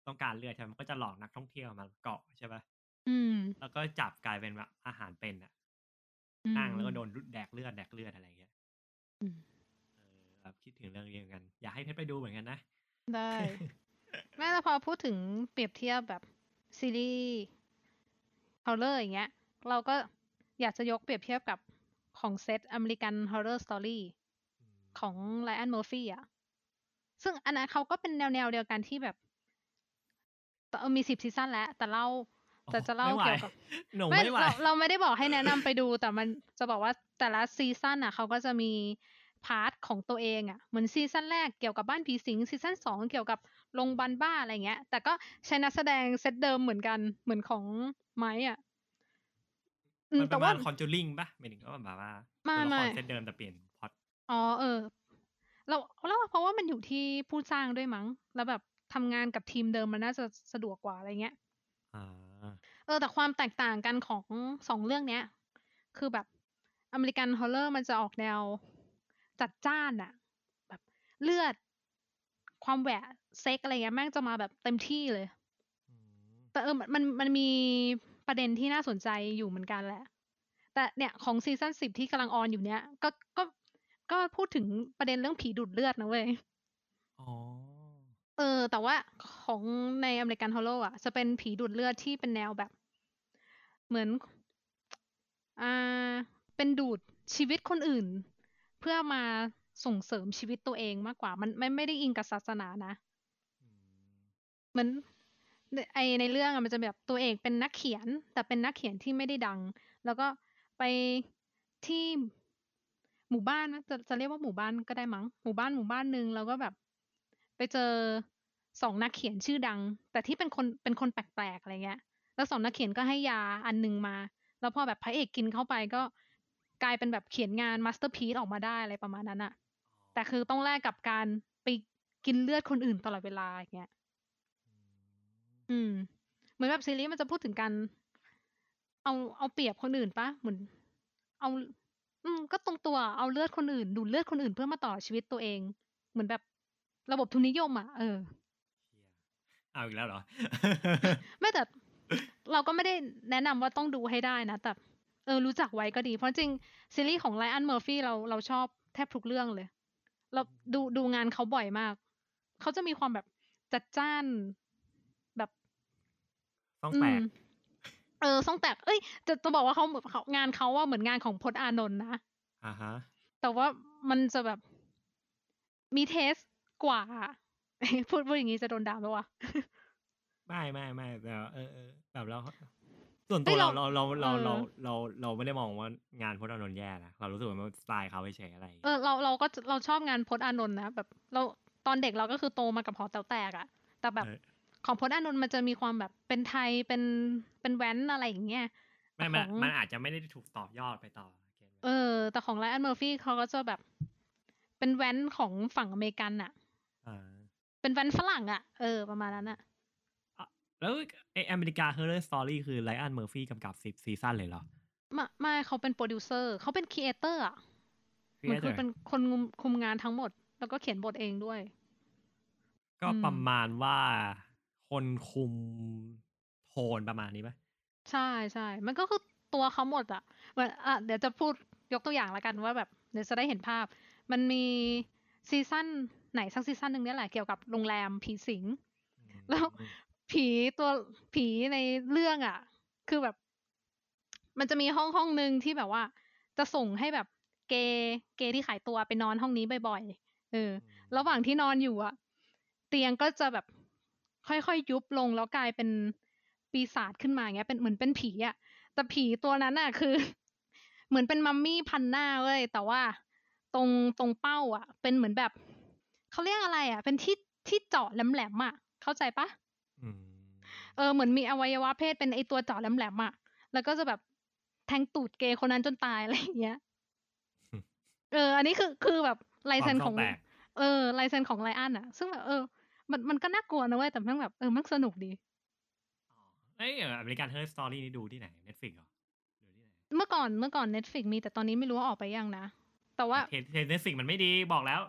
[SPEAKER 2] ต้องการเลือดใช่ไหมมันก็จะหลอกนักท่องเที่ยวมาเกาะใช่ปะ
[SPEAKER 3] อืม
[SPEAKER 2] แล้วก็จับกลายเป็นแบบอาหารเป็นอะ
[SPEAKER 3] อืม
[SPEAKER 2] นั่งแล้วก็โดนแดกเลือดแดกเลือดอะไรเงี้ย
[SPEAKER 3] อืม
[SPEAKER 2] เออแบบคิดถึงเรื่องนี้เหมือนกัน อยากให้เพชรไปดูเหมือนกันนะ
[SPEAKER 3] ได้แม่แต่พอพูดถึงเปรียบเทียบแบบซีรีส์ horror อย่างเงี้ย เราก็อยากจะยกเปรียบเทียบกับของเซตอเมริกันฮอ r ์เรอร์สตอรี่ของไลอ n น u มอร์ฟี่อะ ซึ่งอันนั้นเขาก็เป็นแนวแนวๆเดียวกันที่แบบแต่เออมีสิบซีซั่นแล้ว แต่เล่าแต่จะเล่า
[SPEAKER 2] ไม่ไหว
[SPEAKER 3] เกี่ยวกับ
[SPEAKER 2] หนู
[SPEAKER 3] ไม่
[SPEAKER 2] ไม่ไหว
[SPEAKER 3] เราเราไม่ได้บอกให้แนะนำไปดู แต่มันจะบอกว่าแต่ละซีซั่นอะเขาก็จะมี part ของตัวเองอะเหมือนซีซั่นแรกเกี่ยวกับบ้านผีสิงซีซั่นสองเกี่ยวกับโรงพยาบาลบ้าอะไรเงี้ย แต่ก็ใช้นักแสดงเซตเดิมเหมือนกันเหมือนของ Mike อะอืม
[SPEAKER 2] มันประมาณ Conjuring ปะหมายถึงว่าแบบว่า
[SPEAKER 3] ไม่
[SPEAKER 2] ตัวละคร
[SPEAKER 3] ไม่
[SPEAKER 2] เซตเดิมแต่เปลี่ยนพล็อต
[SPEAKER 3] อ๋อเออเราเราว่าเพราะว่ามันอยู่ที่ผู้สร้างด้วยมั้ง แล้วแบบทำงานกับทีมเดิมมันน่าจะสะดวกกว่าอะไรเงี้ย
[SPEAKER 2] อ่า
[SPEAKER 3] เออ แต่ความแตกต่างกันของสองเรื่องเนี้ย คือแบบอเมริกันฮอ r ์เรอร์มันจะออกแนว จัดจ้านอะแบบเลือด ความแหวะเซ็กอะไรเงี้ยแม่งจะมาแบบเต็มที่เลย
[SPEAKER 2] อืม
[SPEAKER 3] แต่เออมันมันมันมีประเด็นที่น่าสนใจอยู่เหมือนกันแหละ แต่เนี่ยของซีซั่นสิบที่กำลัง on อยู่เนี้ยก็ก็ก็พูดถึงประเด็นเรื่องผีดูดเลือดนะเว้ย
[SPEAKER 2] อ๋อ
[SPEAKER 3] เออ แต่ว่าของใน American Horror อะ จะเป็นผีดูดเลือดที่เป็นแนวแบบ เหมือน อ่า เป็นดูดชีวิตคนอื่น เพื่อมาส่งเสริมชีวิตตัวเองมากกว่า มันไม่ไม่ได้อิงกับศาสนานะ
[SPEAKER 2] อืม
[SPEAKER 3] เหมือนในไอในเรื่องอะมันจะแบบตัวเอกเป็นนักเขียน แต่เป็นนักเขียนที่ไม่ได้ดัง แล้วก็ไปที่หมู่บ้านนะจะจะเรียกว่าหมู่บ้านก็ได้มั้งหมู่บ้านหมู่บ้านหนึ่งแล้วก็แบบ ไปเจอสองนักเขียนชื่อดัง แต่ที่เป็นคนเป็นคนแปลกๆอะไรเงี้ย แล้วสองนักเขียนก็ให้ยาอันหนึงมา แล้วพอแบบพระเอกกินเข้าไปก็ กลายเป็นแบบเขียนงานมาสเตอร์พี e ออกมาได้อะไรประมาณนั้นอะแต่คือต้องแลกกับการไปกินเลือดคนอื่นตลอดเวลาอย่างเงี้ย อืม เหมือนแบบซีรีส์มันจะพูดถึงการเอาเอาเปรียบคนอื่นปะเหมือน เอา อืม ก็ตรงตัวเอาเลือดคนอื่น ดูดเลือดคนอื่นเพื่อมาต่อชีวิตตัวเอง เหมือนแบบระบบทุนนิยมอะเออ
[SPEAKER 2] เอาอีกแล้วเหรอ
[SPEAKER 3] ไม่แต่เราก็ไม่ได้แนะนำว่าต้องดูให้ได้นะ แต่ เออรู้จักไว้ก็ดี เพราะจริงซีรีส์ของไลอ n นเมอร์ฟี่เราเราชอบแทบทุกเรื่องเลย เราดูดูงานเขาบ่อยมาก เขาจะมีความแบบจัดจ้านแบบ
[SPEAKER 2] ต้อง
[SPEAKER 3] อื
[SPEAKER 2] แต
[SPEAKER 3] ม
[SPEAKER 2] ก
[SPEAKER 3] เออซ่องแตก เอ้ย จะจะบอกว่าเขาเขางานเขาว่าเหมือนงานของพจน์อานนท์นะ
[SPEAKER 2] อ่าฮะ
[SPEAKER 3] แต่ว่ามันจะแบบมีเทสกว่าอะพูดพูดอย่างนี้จะโดนด่าไหมวะ
[SPEAKER 2] ไม่ไม่ไม่แต่ว่าเออเออแบบเรา ส่วนตั
[SPEAKER 3] เฮ้
[SPEAKER 2] วยเรา
[SPEAKER 3] เรา
[SPEAKER 2] เราเราเรา
[SPEAKER 3] เอ
[SPEAKER 2] เรา
[SPEAKER 3] อ
[SPEAKER 2] เราเราไม่ได้มองว่างานพจน์อานนท์แย่นะเรารู้สึกว่ามันสไตล์เขาเฉยๆอะไรอย่าง
[SPEAKER 3] เอ
[SPEAKER 2] เงี้ย
[SPEAKER 3] อเราเราก็เราชอบงานพจน์อานนท์นะแบบเราตอนเด็กเราก็คือโตมากับหอแต๋วแตกอะแต่แบบ
[SPEAKER 2] เออ
[SPEAKER 3] ของพจน์อานนท์มันจะมีความแบบเป็นไทยเป็นเป็นแว้นอะไรอย่างเงี้ย
[SPEAKER 2] ไม่
[SPEAKER 3] แต่
[SPEAKER 2] มัน
[SPEAKER 3] ของ
[SPEAKER 2] มันอาจจะไม่ได้ถูกต่อยอดไปต่อเก็ตไหม
[SPEAKER 3] เออ แต่ของไลอ n นเมอร์ฟี่เขาก็จะแบบ เป็นแว้นของฝั่งอเมริกันอะ
[SPEAKER 2] อ่า
[SPEAKER 3] เป็นแว้นฝรั่งอะเออประมาณนั้นอะ
[SPEAKER 2] แล้วไออเมริกาเฮอร์เรอร์สตอรี่คือไลอ n นเมอร์ฟี่กำกับสิบซีซั่นเลยเหรอ
[SPEAKER 3] ไม่ไม่เขาเป็นโปรดิวเซอร์เขาเป็น creator อะเหมือนคือ
[SPEAKER 2] Creator
[SPEAKER 3] เป็นคนคุมคุมงานทั้งหมด แล้วก็เขียนบทเองด้วย
[SPEAKER 2] ก็
[SPEAKER 3] อืม
[SPEAKER 2] ประมาณว่าคนคุมโทนประมาณนี้ปะ
[SPEAKER 3] ใช่ใช่ มันก็คือตัวเขาหมดอะเหมือนอะเดี๋ยวจะพูดยกตัวอย่างละกันว่าแบบเดี๋ยวจะได้เห็นภาพ มันมีซีซั่นไหนสักซีซั่นหนึ่งเนี่ยแหละเกี่ยวกับโรงแรมผีสิง แล้ว ผีตัวผีในเรื่องอะ คือแบบ มันจะมีห้องห้องหนึ่งที่แบบว่า จะส่งให้แบบเกย์เกย์ที่ขายตัวไปนอนห้องนี้บ่อยๆเออ ระหว่างที่นอนอยู่อะเตียงก็จะแบบค่อยๆยุบลงแล้วกลายเป็นปีศาจขึ้นมาอย่างเงี้ย เป็นเหมือนเป็นผีอะแต่ผีตัวนั้นอะคือ เหมือนเป็นมัมมี่พันหน้าเว้ยแต่ว่าตรงตรงเป้าอะเป็นเหมือนแบบเขาเรียกอะไรอะเป็นที่ที่เจาะแหลมๆอะเข้าใจปะ
[SPEAKER 2] อืม
[SPEAKER 3] เออเหมือนมีอวัยวะเพศเป็นไอตัวเจาะแหลมๆอะแล้วก็จะแบบแทงตูดเกย์คนนั้นจนตายอะไรอย่างเงี้ยเออ อันนี้คือคือแบบลายเซ็น
[SPEAKER 2] ความ
[SPEAKER 3] ของ
[SPEAKER 2] ช่องแตก
[SPEAKER 3] เออลายเซ็นของ Ryan อะซึ่งแบบเออ มันมันก็น่ากลัวนะเว้ยแต่มันแบบเออมันสนุกดี
[SPEAKER 2] เอ้ย American Horror Story นี่ดูที่ไหน Netflix เหรอดูที่ไหน
[SPEAKER 3] เมื่อก่อนเมื่อก่อน Netflix มีแต่ตอนนี้ไม่รู้ว่าออกไปยังนะ แต่ว่า
[SPEAKER 2] เทเท Netflix มันไม่ดีบอกแล้ว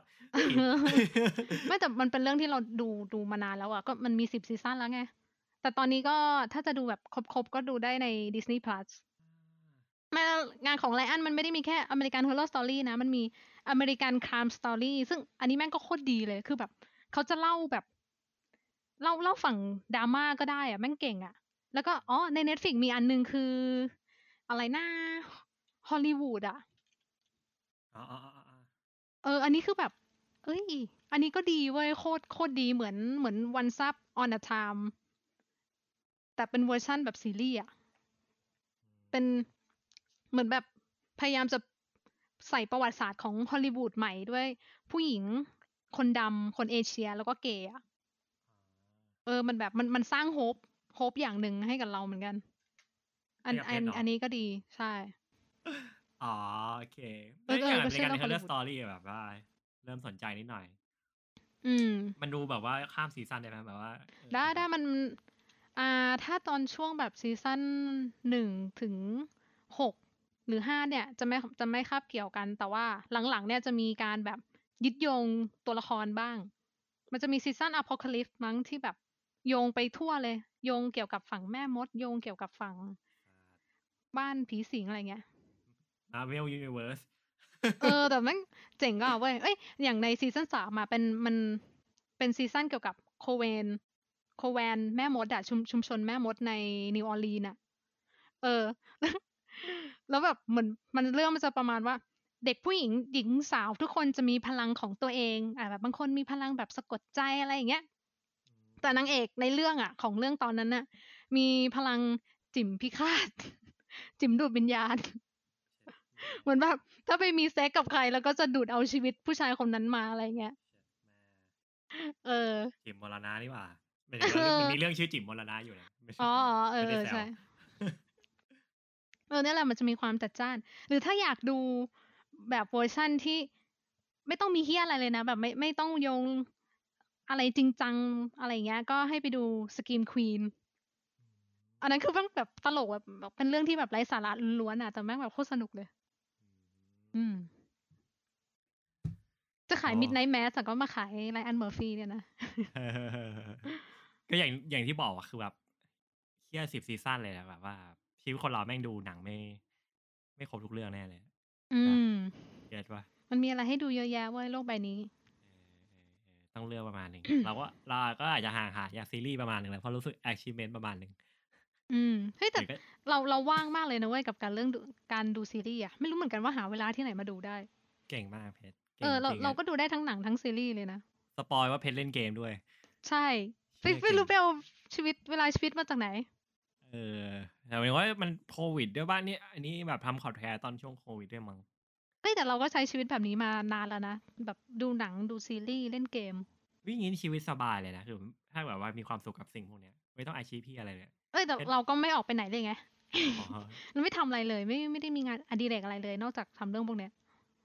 [SPEAKER 3] ไม่แต่มันเป็นเรื่องที่เราดูดูมานานแล้วอะก็มันมีสิบซีซั่นแล้วไง แต่ตอนนี้ก็ถ้าจะดูแบบครบๆ ก็ดูได้ใน Disney Plus แม่งานของไลอันมันไม่ได้มีแค่ American Horror Story นะ มันมี American Crime Story ซึ่งอันนี้แม่งก็โคตรดีเลยคือแบบ เขาจะเล่าแบบ เล่าเล่าฝั่งดราม่าก็ได้อะแม่งเก่งอะแล้วก็อ๋อใน Netflix มีอันนึงคือ อะไรนะฮอลลีวูดอะ
[SPEAKER 2] อ๋ออ๋ออ๋ออ๋อ
[SPEAKER 3] เออ อันนี้คือแบบ เอ้ย อันนี้ก็ดีเว้ยโคตรโคตรดีเหมือนเหมือน One Up on a Time แต่เป็นเวอร์ชั่นแบบซีรีส์อะเป็นเหมือนแบบพยายามจะใส่ประวัติศาสตร์ของฮอลลีวูดใหม่ด้วย ผู้หญิงคนดำคนเอเชียแล้วก็เกย์อะเออมันแบบมันมันสร้างโฮปโฮปอย่างหนึ่งให้กับเราเหมือนกัน อัน
[SPEAKER 2] ให้กับเพชรเหรออั
[SPEAKER 3] อันอันนี้ก็ดีใช่
[SPEAKER 2] อ๋อโอเค
[SPEAKER 3] เออ
[SPEAKER 2] เอ้ยอย่าง
[SPEAKER 3] เออ
[SPEAKER 2] อ
[SPEAKER 3] ก็
[SPEAKER 2] เม
[SPEAKER 3] เชื่
[SPEAKER 2] ริ
[SPEAKER 3] อ
[SPEAKER 2] กัน
[SPEAKER 3] เรื่อง
[SPEAKER 2] เฮอร์
[SPEAKER 3] Hollywood
[SPEAKER 2] สตอรี่แบบว่า เริ่มสนใจนิดหน่อย
[SPEAKER 3] อืม
[SPEAKER 2] มันดูแบบว่าข้ามซีซั่นได้ไหมแบบว่าเออ
[SPEAKER 3] ได้ได้มัน อ่า ถ้าตอนช่วงแบบซีซั่นหนึ่งถึงหกหรือห้าเนี่ยจะไม่จะไม่คาบเกี่ยวกัน แต่ว่าหลังๆ เนี่ยจะมีการแบบยึดโยงตัวละครบ้าง มันจะมีซีซั่นอ p พ c a l y p s e มั้งที่แบบโยงไปทั่วเลย โยงเกี่ยวกับฝั่งแม่มด โยงเกี่ยวกับฝั่งบ้านผีสิงอะไรเงี้ย
[SPEAKER 2] Marvel Universeเอ
[SPEAKER 3] อ แต่แม่งเจ๋งอะเว้ยเอ้ย อย่างในซีซั่นสามมาเป็นมันเป็นซีซั่นเกี่ยวกับ Coven coven แม่มดอะชุมชุมชนแม่มดในนิวออร์ลีนอะเออ แล้วแบบเหมือนมันเรื่องมันจะประมาณว่า เด็กผู้หญิงหญิงสาวทุกคนจะมีพลังของตัวเองอะแบบบางคนมีพลังแบบสะกดใจอะไรอย่างเงี้ยแต่นางเอกในเรื่องอะของเรื่องตอนนั้นน่ะ มีพลังจิ๋มพิฆาต จิ๋มดูดวิญญาณเหมือนแบบถ้าไปมีเซ็กซ์กับใคร แล้วก็จะดูดเอาชีวิตผู้ชายคนนั้นมาอะไรเงี้ยเออ
[SPEAKER 2] จิ๋มมรณะนี่หว่าห มายถึงว่ามันมีเรื่องชื่อจิ๋มมรณะอยู่นะไม่ใช่
[SPEAKER 3] อ๋ออ๋อเออ
[SPEAKER 2] ไม่
[SPEAKER 3] เอ
[SPEAKER 2] ได้
[SPEAKER 3] อ
[SPEAKER 2] แซว
[SPEAKER 3] ใช่เออเนี่ยแหละมันจะมีความจัดจ้าน หรือถ้าอยากดูแบบเวอร์ชั่นที่ไม่ต้องมีเหี้ยอะไรเลยนะ แบบไม่ไม่ต้องโยงอะไรจริงจังอะไรเงี้ย ก็ให้ไปดู Scream Queens อันนั้นคือแม่งแบบตลกแบบแบบเป็นเรื่องที่แบบไร้สาระล้วนๆอะแต่แม่งแบบโคตรสนุกเลย อืม จะขาย
[SPEAKER 2] อ๋อ
[SPEAKER 3] Midnight Mass ก็มาขายไรอันเมอร์ฟี่เนี่ยนะ
[SPEAKER 2] ก็อย่างอย่างที่บอกอะคือแบบเหี้ยสิบซีซั่นเลยแหละแบบว่าชีวิตคนเราแม่งดูหนังไม่ ไม่ครบทุกเรื่องแน่เลย
[SPEAKER 3] อืม
[SPEAKER 2] get ปะ
[SPEAKER 3] มันมีอะไรให้ดูเยอะแยะเว้ยโลกใบนี้
[SPEAKER 2] เออเออเออต้องเลือกประมาณหนึ่งเราก็เราก็อาจจะห่างหายจากซีรีส์ประมาณหนึ่งแหละเพราะรู้สึก achievement ประมาณหนึ่ง
[SPEAKER 3] อืมเฮ้ยแต่
[SPEAKER 2] เดี๋ยวก็
[SPEAKER 3] เราเราว่างมากเลยนะเว้ยกับการเรื่องดูการดูซีรีส์อะไม่รู้เหมือนกันว่าหาเวลาที่ไหนมาดูได้
[SPEAKER 2] เก่งมากเพชร
[SPEAKER 3] เออเรา
[SPEAKER 2] งๆ
[SPEAKER 3] เราก็ดูได้ทั้งหนังทั้งซีรีส์เลยนะ
[SPEAKER 2] spoil ว่าเพชรเล่นเกมด้วย
[SPEAKER 3] ใช่ ไม่
[SPEAKER 2] เชี่ย
[SPEAKER 3] ไม่รู้
[SPEAKER 2] เก่ง
[SPEAKER 3] ไปเอาชีวิตเวลาชีวิตมาจากไหน
[SPEAKER 2] เออแต่หมายถึงว่ามันโควิดด้วยบ้านนี่อันนี้แบบทำคอร์ดแคร์ตอนช่วงโควิดด้วยมั้ง
[SPEAKER 3] เฮ้ยแต่เราก็ใช้ชีวิตแบบนี้มานานแล้วนะ แบบดูหนังดูซีรีส์เล่นเกม
[SPEAKER 2] วิ่งนี้ชีวิตสบายเลยนะคือถ้าแบบว่ามีความสุขกับสิ่งพวกเนี้ย ไม่ต้องอาชีพพี่อะไรเลย
[SPEAKER 3] เอ้ยแต่
[SPEAKER 2] เป็น
[SPEAKER 3] เราก็ไม่ออกไปไหนเลยไง
[SPEAKER 2] อ๋อ
[SPEAKER 3] เราไม่ทำอะไรเลย ไม่ไม่ได้มีงานอดิเรกอะไรเลย นอกจากทำเรื่องพวกเนี้ย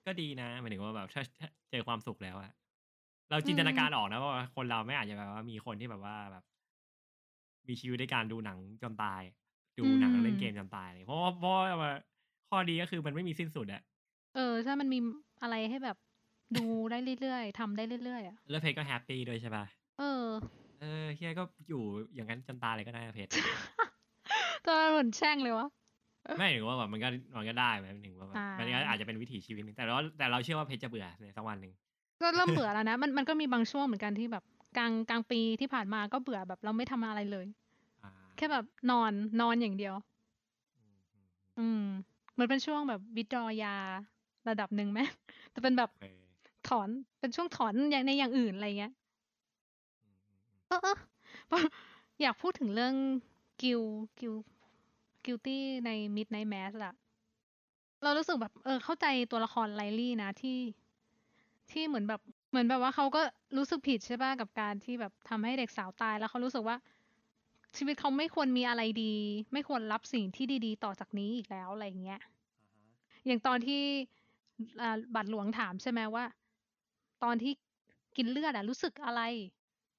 [SPEAKER 2] ก็ดีนะหมายถึงว่าแบบถ้าถ้าเจอความสุขแล้วอะ เราจินตนาการออกนะว่าคนเราไม่อาจจะแบบว่ามีคนที่แบบว่าแบบ มีชีวิตในการดูหนังจนตาย ดูหนัง
[SPEAKER 3] อืม
[SPEAKER 2] เล่นเกมจนตายเลยเพราะว่าเพราะว่าข้อดีก็คือมันไม่มีสิ้นสุดอะ
[SPEAKER 3] เออถ้ามันมีอะไรให้แบบดูได้เรื่อยๆทำได้เรื่อยๆอะ
[SPEAKER 2] แล้วเพชรก็แฮปปี้ด้วยใช่ปะ
[SPEAKER 3] เออ
[SPEAKER 2] เออเฮียก็อยู่อย่างนั้นจนตายเลยก็ได้นะเพชร
[SPEAKER 3] ตอนเหมือนแช่งเลยวะ
[SPEAKER 2] ไม่ถึงว่าแบบมันก็มันก็ได้หมายถึงว่าแบบ
[SPEAKER 3] อ่ามั
[SPEAKER 2] มันก็อาจจะเป็นวิถีชีวิตหนึงแต่ว่าแต่เราเชื่อว่าเพชรจะเบื่อในสักวันหนึ่ง
[SPEAKER 3] ก็เริ่มเบื่อแล้วนะ มันมันก็มีบางช่วงเหมือนกันที่แบบกลางกลางปีที่ผ่านมาก็เบื่อแบบเราไม่ทำอะไรเลย
[SPEAKER 2] อ่า
[SPEAKER 3] แค่แบบนอนนอนอย่างเดียว
[SPEAKER 2] อืมอืม
[SPEAKER 3] อืมเหมือนเป็นช่วงแบบวิดรอยาระดับหนึ่งไหมแต่เป็นแบบ
[SPEAKER 2] โอเค
[SPEAKER 3] ถอนเป็นช่วงถอนอย่างในอย่างอื่นอะไรเงี้ย
[SPEAKER 2] อืมอืมอืม
[SPEAKER 3] เออเอออยากพูดถึงเรื่องกิลกิลกิลตี้ใน Midnight Mass อะเรารู้สึกแบบ เออ เข้าใจตัวละครไลลี่นะที่ ที่เหมือนแบบเหมือนแบบว่าเขาก็รู้สึกผิดใช่ป่ะกับการที่แบบทำให้เด็กสาวตายแล้วเขารู้สึกว่า ชีวิตเขาไม่ควรมีอะไรดี ไม่ควรรับสิ่งที่ดี ๆ ต่อจากนี้อีกแล้วอะไรเงี้ย
[SPEAKER 2] อ่าฮะ
[SPEAKER 3] อย่างตอนที่อ่าบัตรหลวงถามใช่ไหมว่า ตอนที่กินเลือดอะรู้สึกอะไร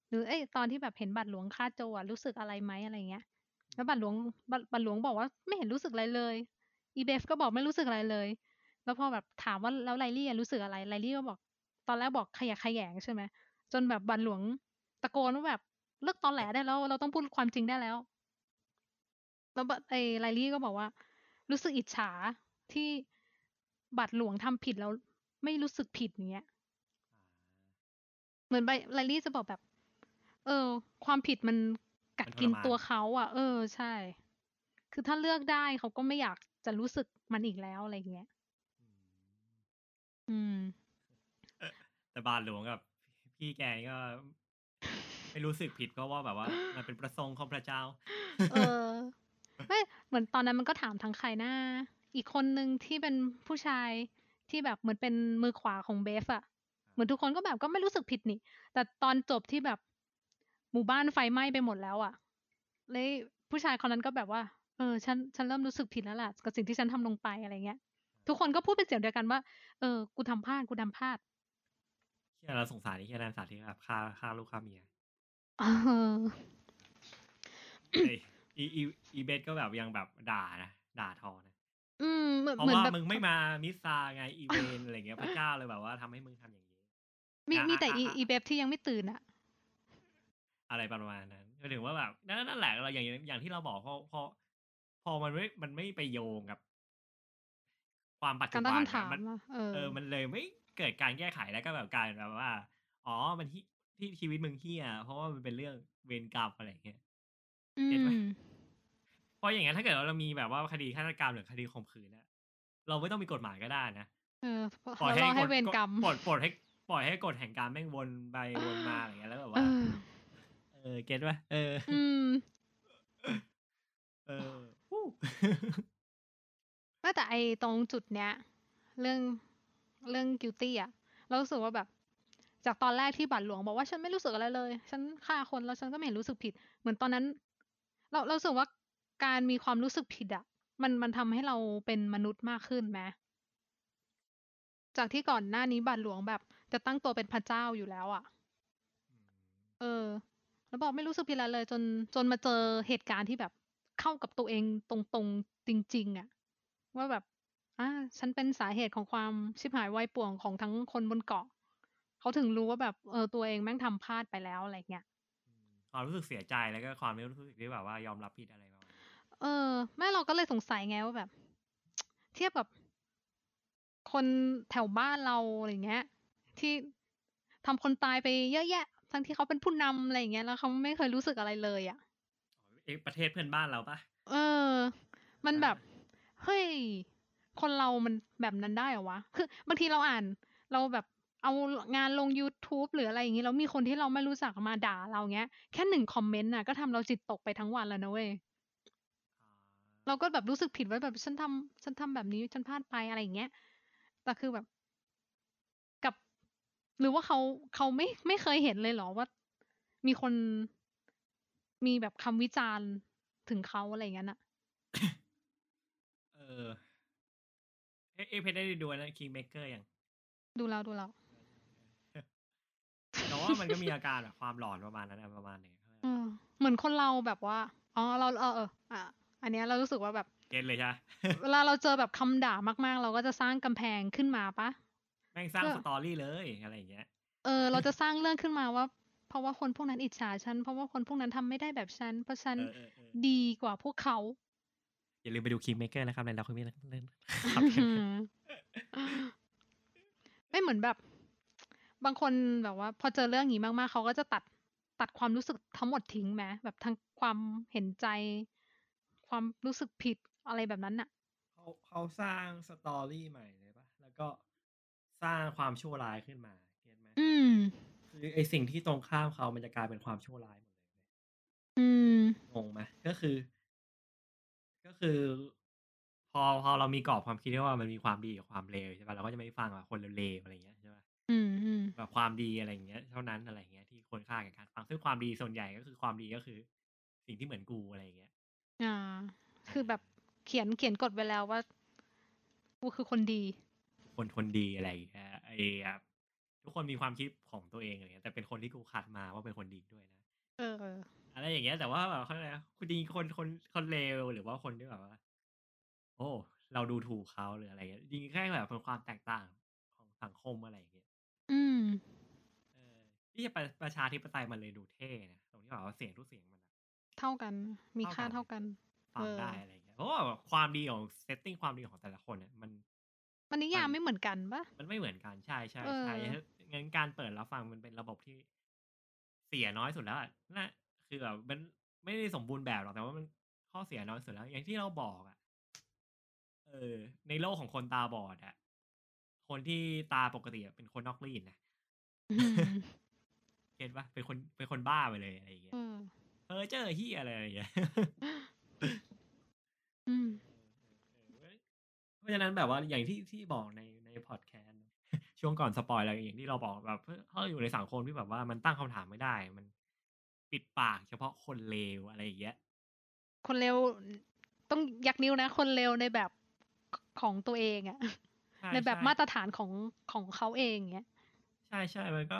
[SPEAKER 3] หรือเอ้ยตอนที่แบบเห็นบัตรหลวงฆ่าโจอะรู้สึกอะไรไหมอะไรเงี้ย แล้วบัตรหลวงบัตรบัตรหลวงบอกว่าไม่เห็นรู้สึกอะไรเลยอีเบฟก็บอกไม่รู้สึกอะไรเลย แล้วพอแบบถามว่าแล้วไรลี่อะรู้สึกอะไรไรลี่ก็บอก ตอนแรกบอกขยะแขยงใช่ไหมจนแบบบาทหลวงตะโกนว่าแบบเลิกตอแหลได้แล้ว เราต้องพูดความจริงได้แล้วแล้วบัตไอ้ไรลี่ก็บอกว่า รู้สึกอิจฉาที่บาทหลวงทำผิดแล้วไม่รู้สึกผิดอย่างเงี้ยเหมือนไบไรลี่จะบอกแบบ เออ ความผิดมันกัด
[SPEAKER 2] มันทร
[SPEAKER 3] กิน
[SPEAKER 2] มาน
[SPEAKER 3] ตัวเขาอะ เออ ใช่ คือถ้าเลือกได้เขาก็ไม่อยากจะรู้สึกมันอีกแล้วอะไรอย่างเงี้ย
[SPEAKER 2] อืม
[SPEAKER 3] อืม
[SPEAKER 2] แต่บาทหลวงกับ พี่แกก็ ไม่รู้สึกผิดเพราะว่าแบบว่า มันเป็นประสงค์ของพระเจ้า
[SPEAKER 3] เออไม่เหมือนตอนนั้นมันก็ถามทั้งใครหน้า อีกคนนึงที่เป็นผู้ชายที่แบบเหมือนเป็นมือขวาของเบฟอะเหมือนทุกคนก็แบบก็ไม่รู้สึกผิดนี่ แต่ตอนจบที่แบบหมู่บ้านไฟไหม้ไปหมดแล้วอะเลยผู้ชายคนนั้นก็แบบว่า เออ ฉัน ฉันเริ่มรู้สึกผิดแล้วล่ะกับสิ่งที่ฉันทำลงไปอะไรเงี้ย ทุกคนก็พูดเป็นเสียงเดียวกันว่า เออ กูทำพลาด กูทำพลาด
[SPEAKER 2] เหี้ยเราสงสารนี่เหี้ยนันสัตว์ที่แบบฆ่าฆ่าลูกฆ่าเมีย
[SPEAKER 3] เออ
[SPEAKER 2] เอ้ยอีอีอีเบฟก็แบบยังแบบด่านะด่าทอนะ
[SPEAKER 3] อืมเหมือน
[SPEAKER 2] เพราะ
[SPEAKER 3] เหมือน
[SPEAKER 2] ว่า
[SPEAKER 3] แบบ
[SPEAKER 2] มึงไม่มามิสซาไงอีเวรอะไรเงี้ยพระเจ้าเลยแบบว่าทำให้มึงทำอย่างนี้
[SPEAKER 3] มี
[SPEAKER 2] อะ
[SPEAKER 3] มีแต่
[SPEAKER 2] อะ
[SPEAKER 3] อี
[SPEAKER 2] อะ
[SPEAKER 3] อีเบฟที่ยังไม่ตื่นอะ
[SPEAKER 2] อะไรประมาณนั้นก็ถึงว่าแบบนั่นนั่นแหละเราอย่างอย่างที่เราบอกพอพอพอมันไม่มันไม่ไปโยงกับ ความปัจ
[SPEAKER 3] กา
[SPEAKER 2] จุ
[SPEAKER 3] รตั้
[SPEAKER 2] บั
[SPEAKER 3] ง
[SPEAKER 2] น
[SPEAKER 3] คำถาม
[SPEAKER 2] อะมัน
[SPEAKER 3] อะเออ
[SPEAKER 2] เออ มันเลยไม่ เกิดการแก้ไขแล้วก็แบบกลารแบบว่า อ๋อมันที่ที่ชีวิตมึงเฮียเพราะว่ามันเป็นเรื่องเวรกรรมอะไรอย่างเงี้ย
[SPEAKER 3] อื
[SPEAKER 2] เห็นไหม
[SPEAKER 3] ม
[SPEAKER 2] เพราะอย่างนั้นถ้าเกิดว่าเรามีแบบว่าคดีฆาตกรรมหรือคดีข่มขืนอะเราไม่ต้องมีกฎหมายก็ได้นะ
[SPEAKER 3] เออ
[SPEAKER 2] ปล่อย
[SPEAKER 3] เรา
[SPEAKER 2] ให้
[SPEAKER 3] ให้
[SPEAKER 2] กฎ
[SPEAKER 3] เวรกรรม
[SPEAKER 2] ปล่อยปล่อยให้ปล่อยให้กฎแห่งกรรมแม่งวนไปวนมาอะไรอย่างเงี้ยแล้วแบบ
[SPEAKER 3] เอ
[SPEAKER 2] ว่า
[SPEAKER 3] อ
[SPEAKER 2] เออเก็ตป่ะเออ
[SPEAKER 3] อืม
[SPEAKER 2] เออวู้
[SPEAKER 3] ไม่แต่ไอตรงจุดเนี้ย เรื่อง เรื่อง guilty อะเรารู้สึกว่าแบบ จากตอนแรกที่บัตรหลวงบอกว่าฉันไม่รู้สึกอะไรเลย ฉันฆ่าคนแล้วฉันก็ไม่เห็นรู้สึกผิด เหมือนตอนนั้น เราเราสึกว่าการมีความรู้สึกผิดอะมันมันทำให้เราเป็นมนุษย์มากขึ้นไหมจากที่ก่อนหน้านี้บัตรหลวงแบบ จะตั้งตัวเป็นพระเจ้าอยู่แล้วอะเออ แล้วบอกไม่รู้สึกผิดอะไรเลย จนจนมาเจอเหตุการณ์ที่แบบเข้ากับตัวเองตรงๆจริง ๆอะว่าแบบ อ่าฉันเป็นสาเหตุของความชิบหายวายป่วงของทั้งคนบนเกาะ เขาถึงรู้ว่าแบบเออตัวเองแม่งทำพลาดไปแล้วอะไรเงี้ย
[SPEAKER 2] ความรู้สึกเสียใจแล้วก็ความไม่รู้สึกที่แบบว่ายอมรับผิดอะไรประมาณนั้น
[SPEAKER 3] เออแม่เราก็เลยสงสัยไงว่าแบบ เทียบกับคนแถวบ้านเราอะไรเงี้ย ที่ทำคนตายไปเยอะแยะ ทั้งที่เขาเป็นผู้นำอะไรอย่างเงี้ยแล้วเขาไม่เคยรู้สึกอะไรเลยอะ
[SPEAKER 2] เอ๊ะประเทศเพื่อนบ้านเราปะ
[SPEAKER 3] เออ มัน
[SPEAKER 2] อ่า
[SPEAKER 3] แบบ เฮ้ย คนเรามันแบบนั้นได้เหรอวะ คือบางทีเราอ่าน เราแบบเอางานลง YouTube หรืออะไรอย่างงี้ แล้วมีคนที่เราไม่รู้จักมาด่าเราเงี้ย แค่หนึ่งคอมเมนต์น่ะก็ทำเราจิตตกไปทั้งวันแล้วนะเว้ย เราก็แบบรู้สึกผิดว่าแบบฉันทำฉันทำแบบนี้ฉันพลาดไปอะไรอย่างเงี้ย แต่คือแบบ กับ หรือว่าเขาเขาไม่ไม่เคยเห็นเลยเหรอว่า มีคนมีแบบคำวิจารณ์ถึงเขาอะไรอย่างนั้นอะ
[SPEAKER 2] เออ เอ๊ะเอ๊ะเพชรได้ดูนะ Kingmaker ยัง
[SPEAKER 3] ดูแล้วดูแล้ว
[SPEAKER 2] แต่ว่ามันก็มีอาการแบบความหลอนประมาณนั้นอะประมาณหนึ่ง
[SPEAKER 3] เออเหมือนคนเราแบบว่าอ๋อเราเออเอออะอันเนี้ยเรารู้สึกว่าแบบ
[SPEAKER 2] get เลยใช่ปะ
[SPEAKER 3] เวลาเราเจอแบบคำด่ามากๆ เราก็จะสร้างกำแพงขึ้นมาปะ
[SPEAKER 2] แม่งสร้าง
[SPEAKER 3] เออ
[SPEAKER 2] story เลยอะไรอย่างเงี้ย
[SPEAKER 3] เออ เราจะสร้างเรื่องขึ้นมาว่า เพราะว่าคนพวกนั้นอิจฉาฉัน เพราะว่าคนพวกนั้นทำไม่ได้แบบฉัน เพราะฉัน
[SPEAKER 2] เออเออเออ
[SPEAKER 3] ดีกว่าพวกเขา
[SPEAKER 2] อย่าลืมไปดู Kingmaker นะครับในเราคุยเล่นเล่นครับ
[SPEAKER 3] ไม่เหมือนแบบ บางคนแบบว่า พอเจอเรื่องอย่างนี้มากๆ เขาก็จะตัดตัดความรู้สึกทั้งหมดทิ้งไหมแบบทั้งความเห็นใจ ความรู้สึกผิดอะไรแบบนั้นน่ะ
[SPEAKER 2] เขาเขาสร้างสตอรี่ใหม่เลยปะแล้วก็สร้างความชั่วร้ายขึ้นมาเก็ตไหม
[SPEAKER 3] อืม
[SPEAKER 2] คือไอสิ่งที่ตรงข้ามเขามันจะกลายเป็นความชั่วร้ายหมดเลยเว้ย
[SPEAKER 3] อืม
[SPEAKER 2] งงไหมก็คือ ก็คือ พอพอเรามีกรอบความคิดที่ว่ามันมีความดีกับความเลวใช่ป่ะเราก็จะไม่ฟังว่าคนเลวๆอะไรอย่างเงี้ยใช่ป่ะ
[SPEAKER 3] อืมอืม
[SPEAKER 2] แบบความดีอะไรอย่างเงี้ย เท่านั้นอะไรอย่างเงี้ยที่คนค่าแก่การฟังซึ่งความดีส่วนใหญ่ก็คือความดีก็คือ สิ่งที่เหมือนกูอะไรอย่างเงี้ย
[SPEAKER 3] อ่าคือแบบเขียนเขียนกฎไว้แล้วว่ากูคือคนดี
[SPEAKER 2] คนคนดีอะไรอย่างเงี้ยไอ้อะทุกคนมีความคิดของตัวเองอะไรเงี้ยแต่เป็นคนที่กูคัดมาว่าเป็นคนดีด้วยนะ
[SPEAKER 3] เออ
[SPEAKER 2] อะไรอย่างเงี้ยแต่ว่าแบบเขาเรียกอะไรนะคุณจริงๆคนคนคนเลวหรือว่าคนที่แบบว่า โอ้ เราดูถูกเขาหรืออะไรเงี้ยจริงๆแค่แบบเป็นความแตกต่างของสังคมอะไรอย่างเงี้ย
[SPEAKER 3] อืม
[SPEAKER 2] เออที่จะประประชาธิปไตยมันเลยดูเท่นะตรงที่แบบว่าเสียงทุกเสียงมันอะ
[SPEAKER 3] เท่ากัน มีค่า
[SPEAKER 2] เท่า
[SPEAKER 3] เท่า
[SPEAKER 2] กั
[SPEAKER 3] กัน น
[SPEAKER 2] ฟัง
[SPEAKER 3] เออ
[SPEAKER 2] ได้อะไรอย่างเงี้ยเพราะว่าแบบความดีของเซตติ้งความดีของแต่ละคนเนี่ยมัน
[SPEAKER 3] มันนิยาม
[SPEAKER 2] มัน
[SPEAKER 3] ไม่เหมือนกันปะ
[SPEAKER 2] มันไม่เหมือนกันใช่ใช่
[SPEAKER 3] เออ
[SPEAKER 2] ใช่งั้นการเปิดรับฟังมันเป็นระบบที่เสียน้อยสุดแล้วอะน่ะ คือแบบมันไม่ได้สมบูรณ์แบบหรอกแต่ว่ามันข้อเสียน้อยสุดแล้ว อย่างที่เราบอกอะเออ ในโลกของคนตาบอดอะคนที่ตาปกติอะเป็นคนนอกรีดนะ
[SPEAKER 3] อืม
[SPEAKER 2] เห็นปะเป็นคนเป็นคนบ้าไปเลยอะไรอย่างเงี้ย
[SPEAKER 3] เออ
[SPEAKER 2] เออเจอเฮียอะไรอย่างเงี้ย
[SPEAKER 3] อืม
[SPEAKER 2] เพราะฉะนั้นแบบว่าอย่างที่ที่บอกในในพอดแคสต์ช่วงก่อนสปอยอะไรอย่างที่เราบอกแบบเขาอยู่ในสังคมที่แบบว่ามันตั้งคำถามไม่ได้ มัน ปิดปากเฉพาะคนเลวอะไรอย่างเงี้ย
[SPEAKER 3] คนเร็วต้องยักนิ้วนะ คนเร็วในแบบของตัวเองอะ
[SPEAKER 2] ใช่
[SPEAKER 3] ในแบบ
[SPEAKER 2] ช่
[SPEAKER 3] มาตรฐานของของเขาเองเงี้ย
[SPEAKER 2] ใช่ใช่มันก็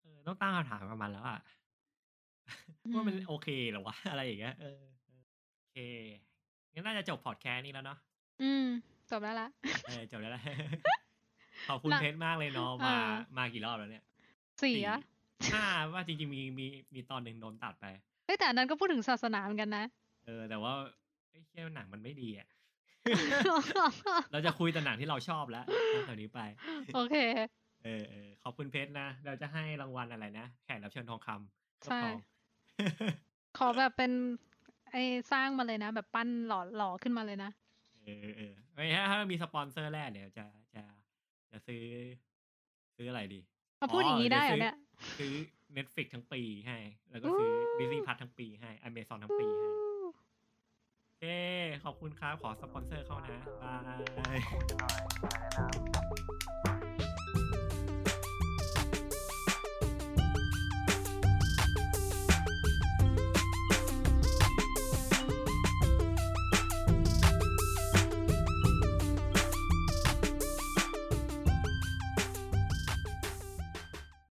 [SPEAKER 2] เออต้องตั้งคำถามกับมันแล้วอะว่ามัน
[SPEAKER 3] อืม
[SPEAKER 2] โอเคเหรอวะอะไรอย่างเงี้ยเออเออโอเคงั้นน่าจะจบพอดแคสต์นี้แล้วเนาะ
[SPEAKER 3] อืม จบแล้วละ
[SPEAKER 2] เออจบแล้วแหละขอบคุณ
[SPEAKER 3] ละ
[SPEAKER 2] เพชรมากเลยเนาะ
[SPEAKER 3] เออ
[SPEAKER 2] มามากี่รอบแล้วเนี่ย
[SPEAKER 3] สี่อะ
[SPEAKER 2] ห้าว่าจริงๆมีมีมีตอนหนึ่งโดนตัดไป
[SPEAKER 3] เฮ้ยแต่อันนั้นก็พูดถึงศาสนาเหมือนกันนะ
[SPEAKER 2] เออ แต่ว่าไอ้เชี่ยหนังมันไม่ดีอะ เราจะคุยแต่หนังที่เราชอบแล้วตั้งแต่นี้ไป
[SPEAKER 3] โอเค
[SPEAKER 2] เออเออขอบคุณเพชรนะ เราจะให้รางวัลอะไรนะ แขกรับเชิญทองคำ
[SPEAKER 3] ใช่
[SPEAKER 2] ทอง
[SPEAKER 3] ขอแบบเป็น ไอ้สร้างมาเลยนะ แบบปั้นหล่อหล่อขึ้นมาเลยนะ
[SPEAKER 2] เออเออไม่ถ้าถ้ามีสปอนเซอร์แรกเดี๋ยวจะจะจะซื้อ ซื้ออะไรดี
[SPEAKER 3] มาพูดอย่างนี้ได้เหรอเนี่ย
[SPEAKER 2] ซื้อ Netflix ทั้งปีให้ แล้วก็ซื้อ
[SPEAKER 3] อู้
[SPEAKER 2] ดิสนีย์พัททั้งปีให้อเมซอนทั้งปีให้โอเคขอบคุณครับ ขอสปอนเซอร์เข้านะบาย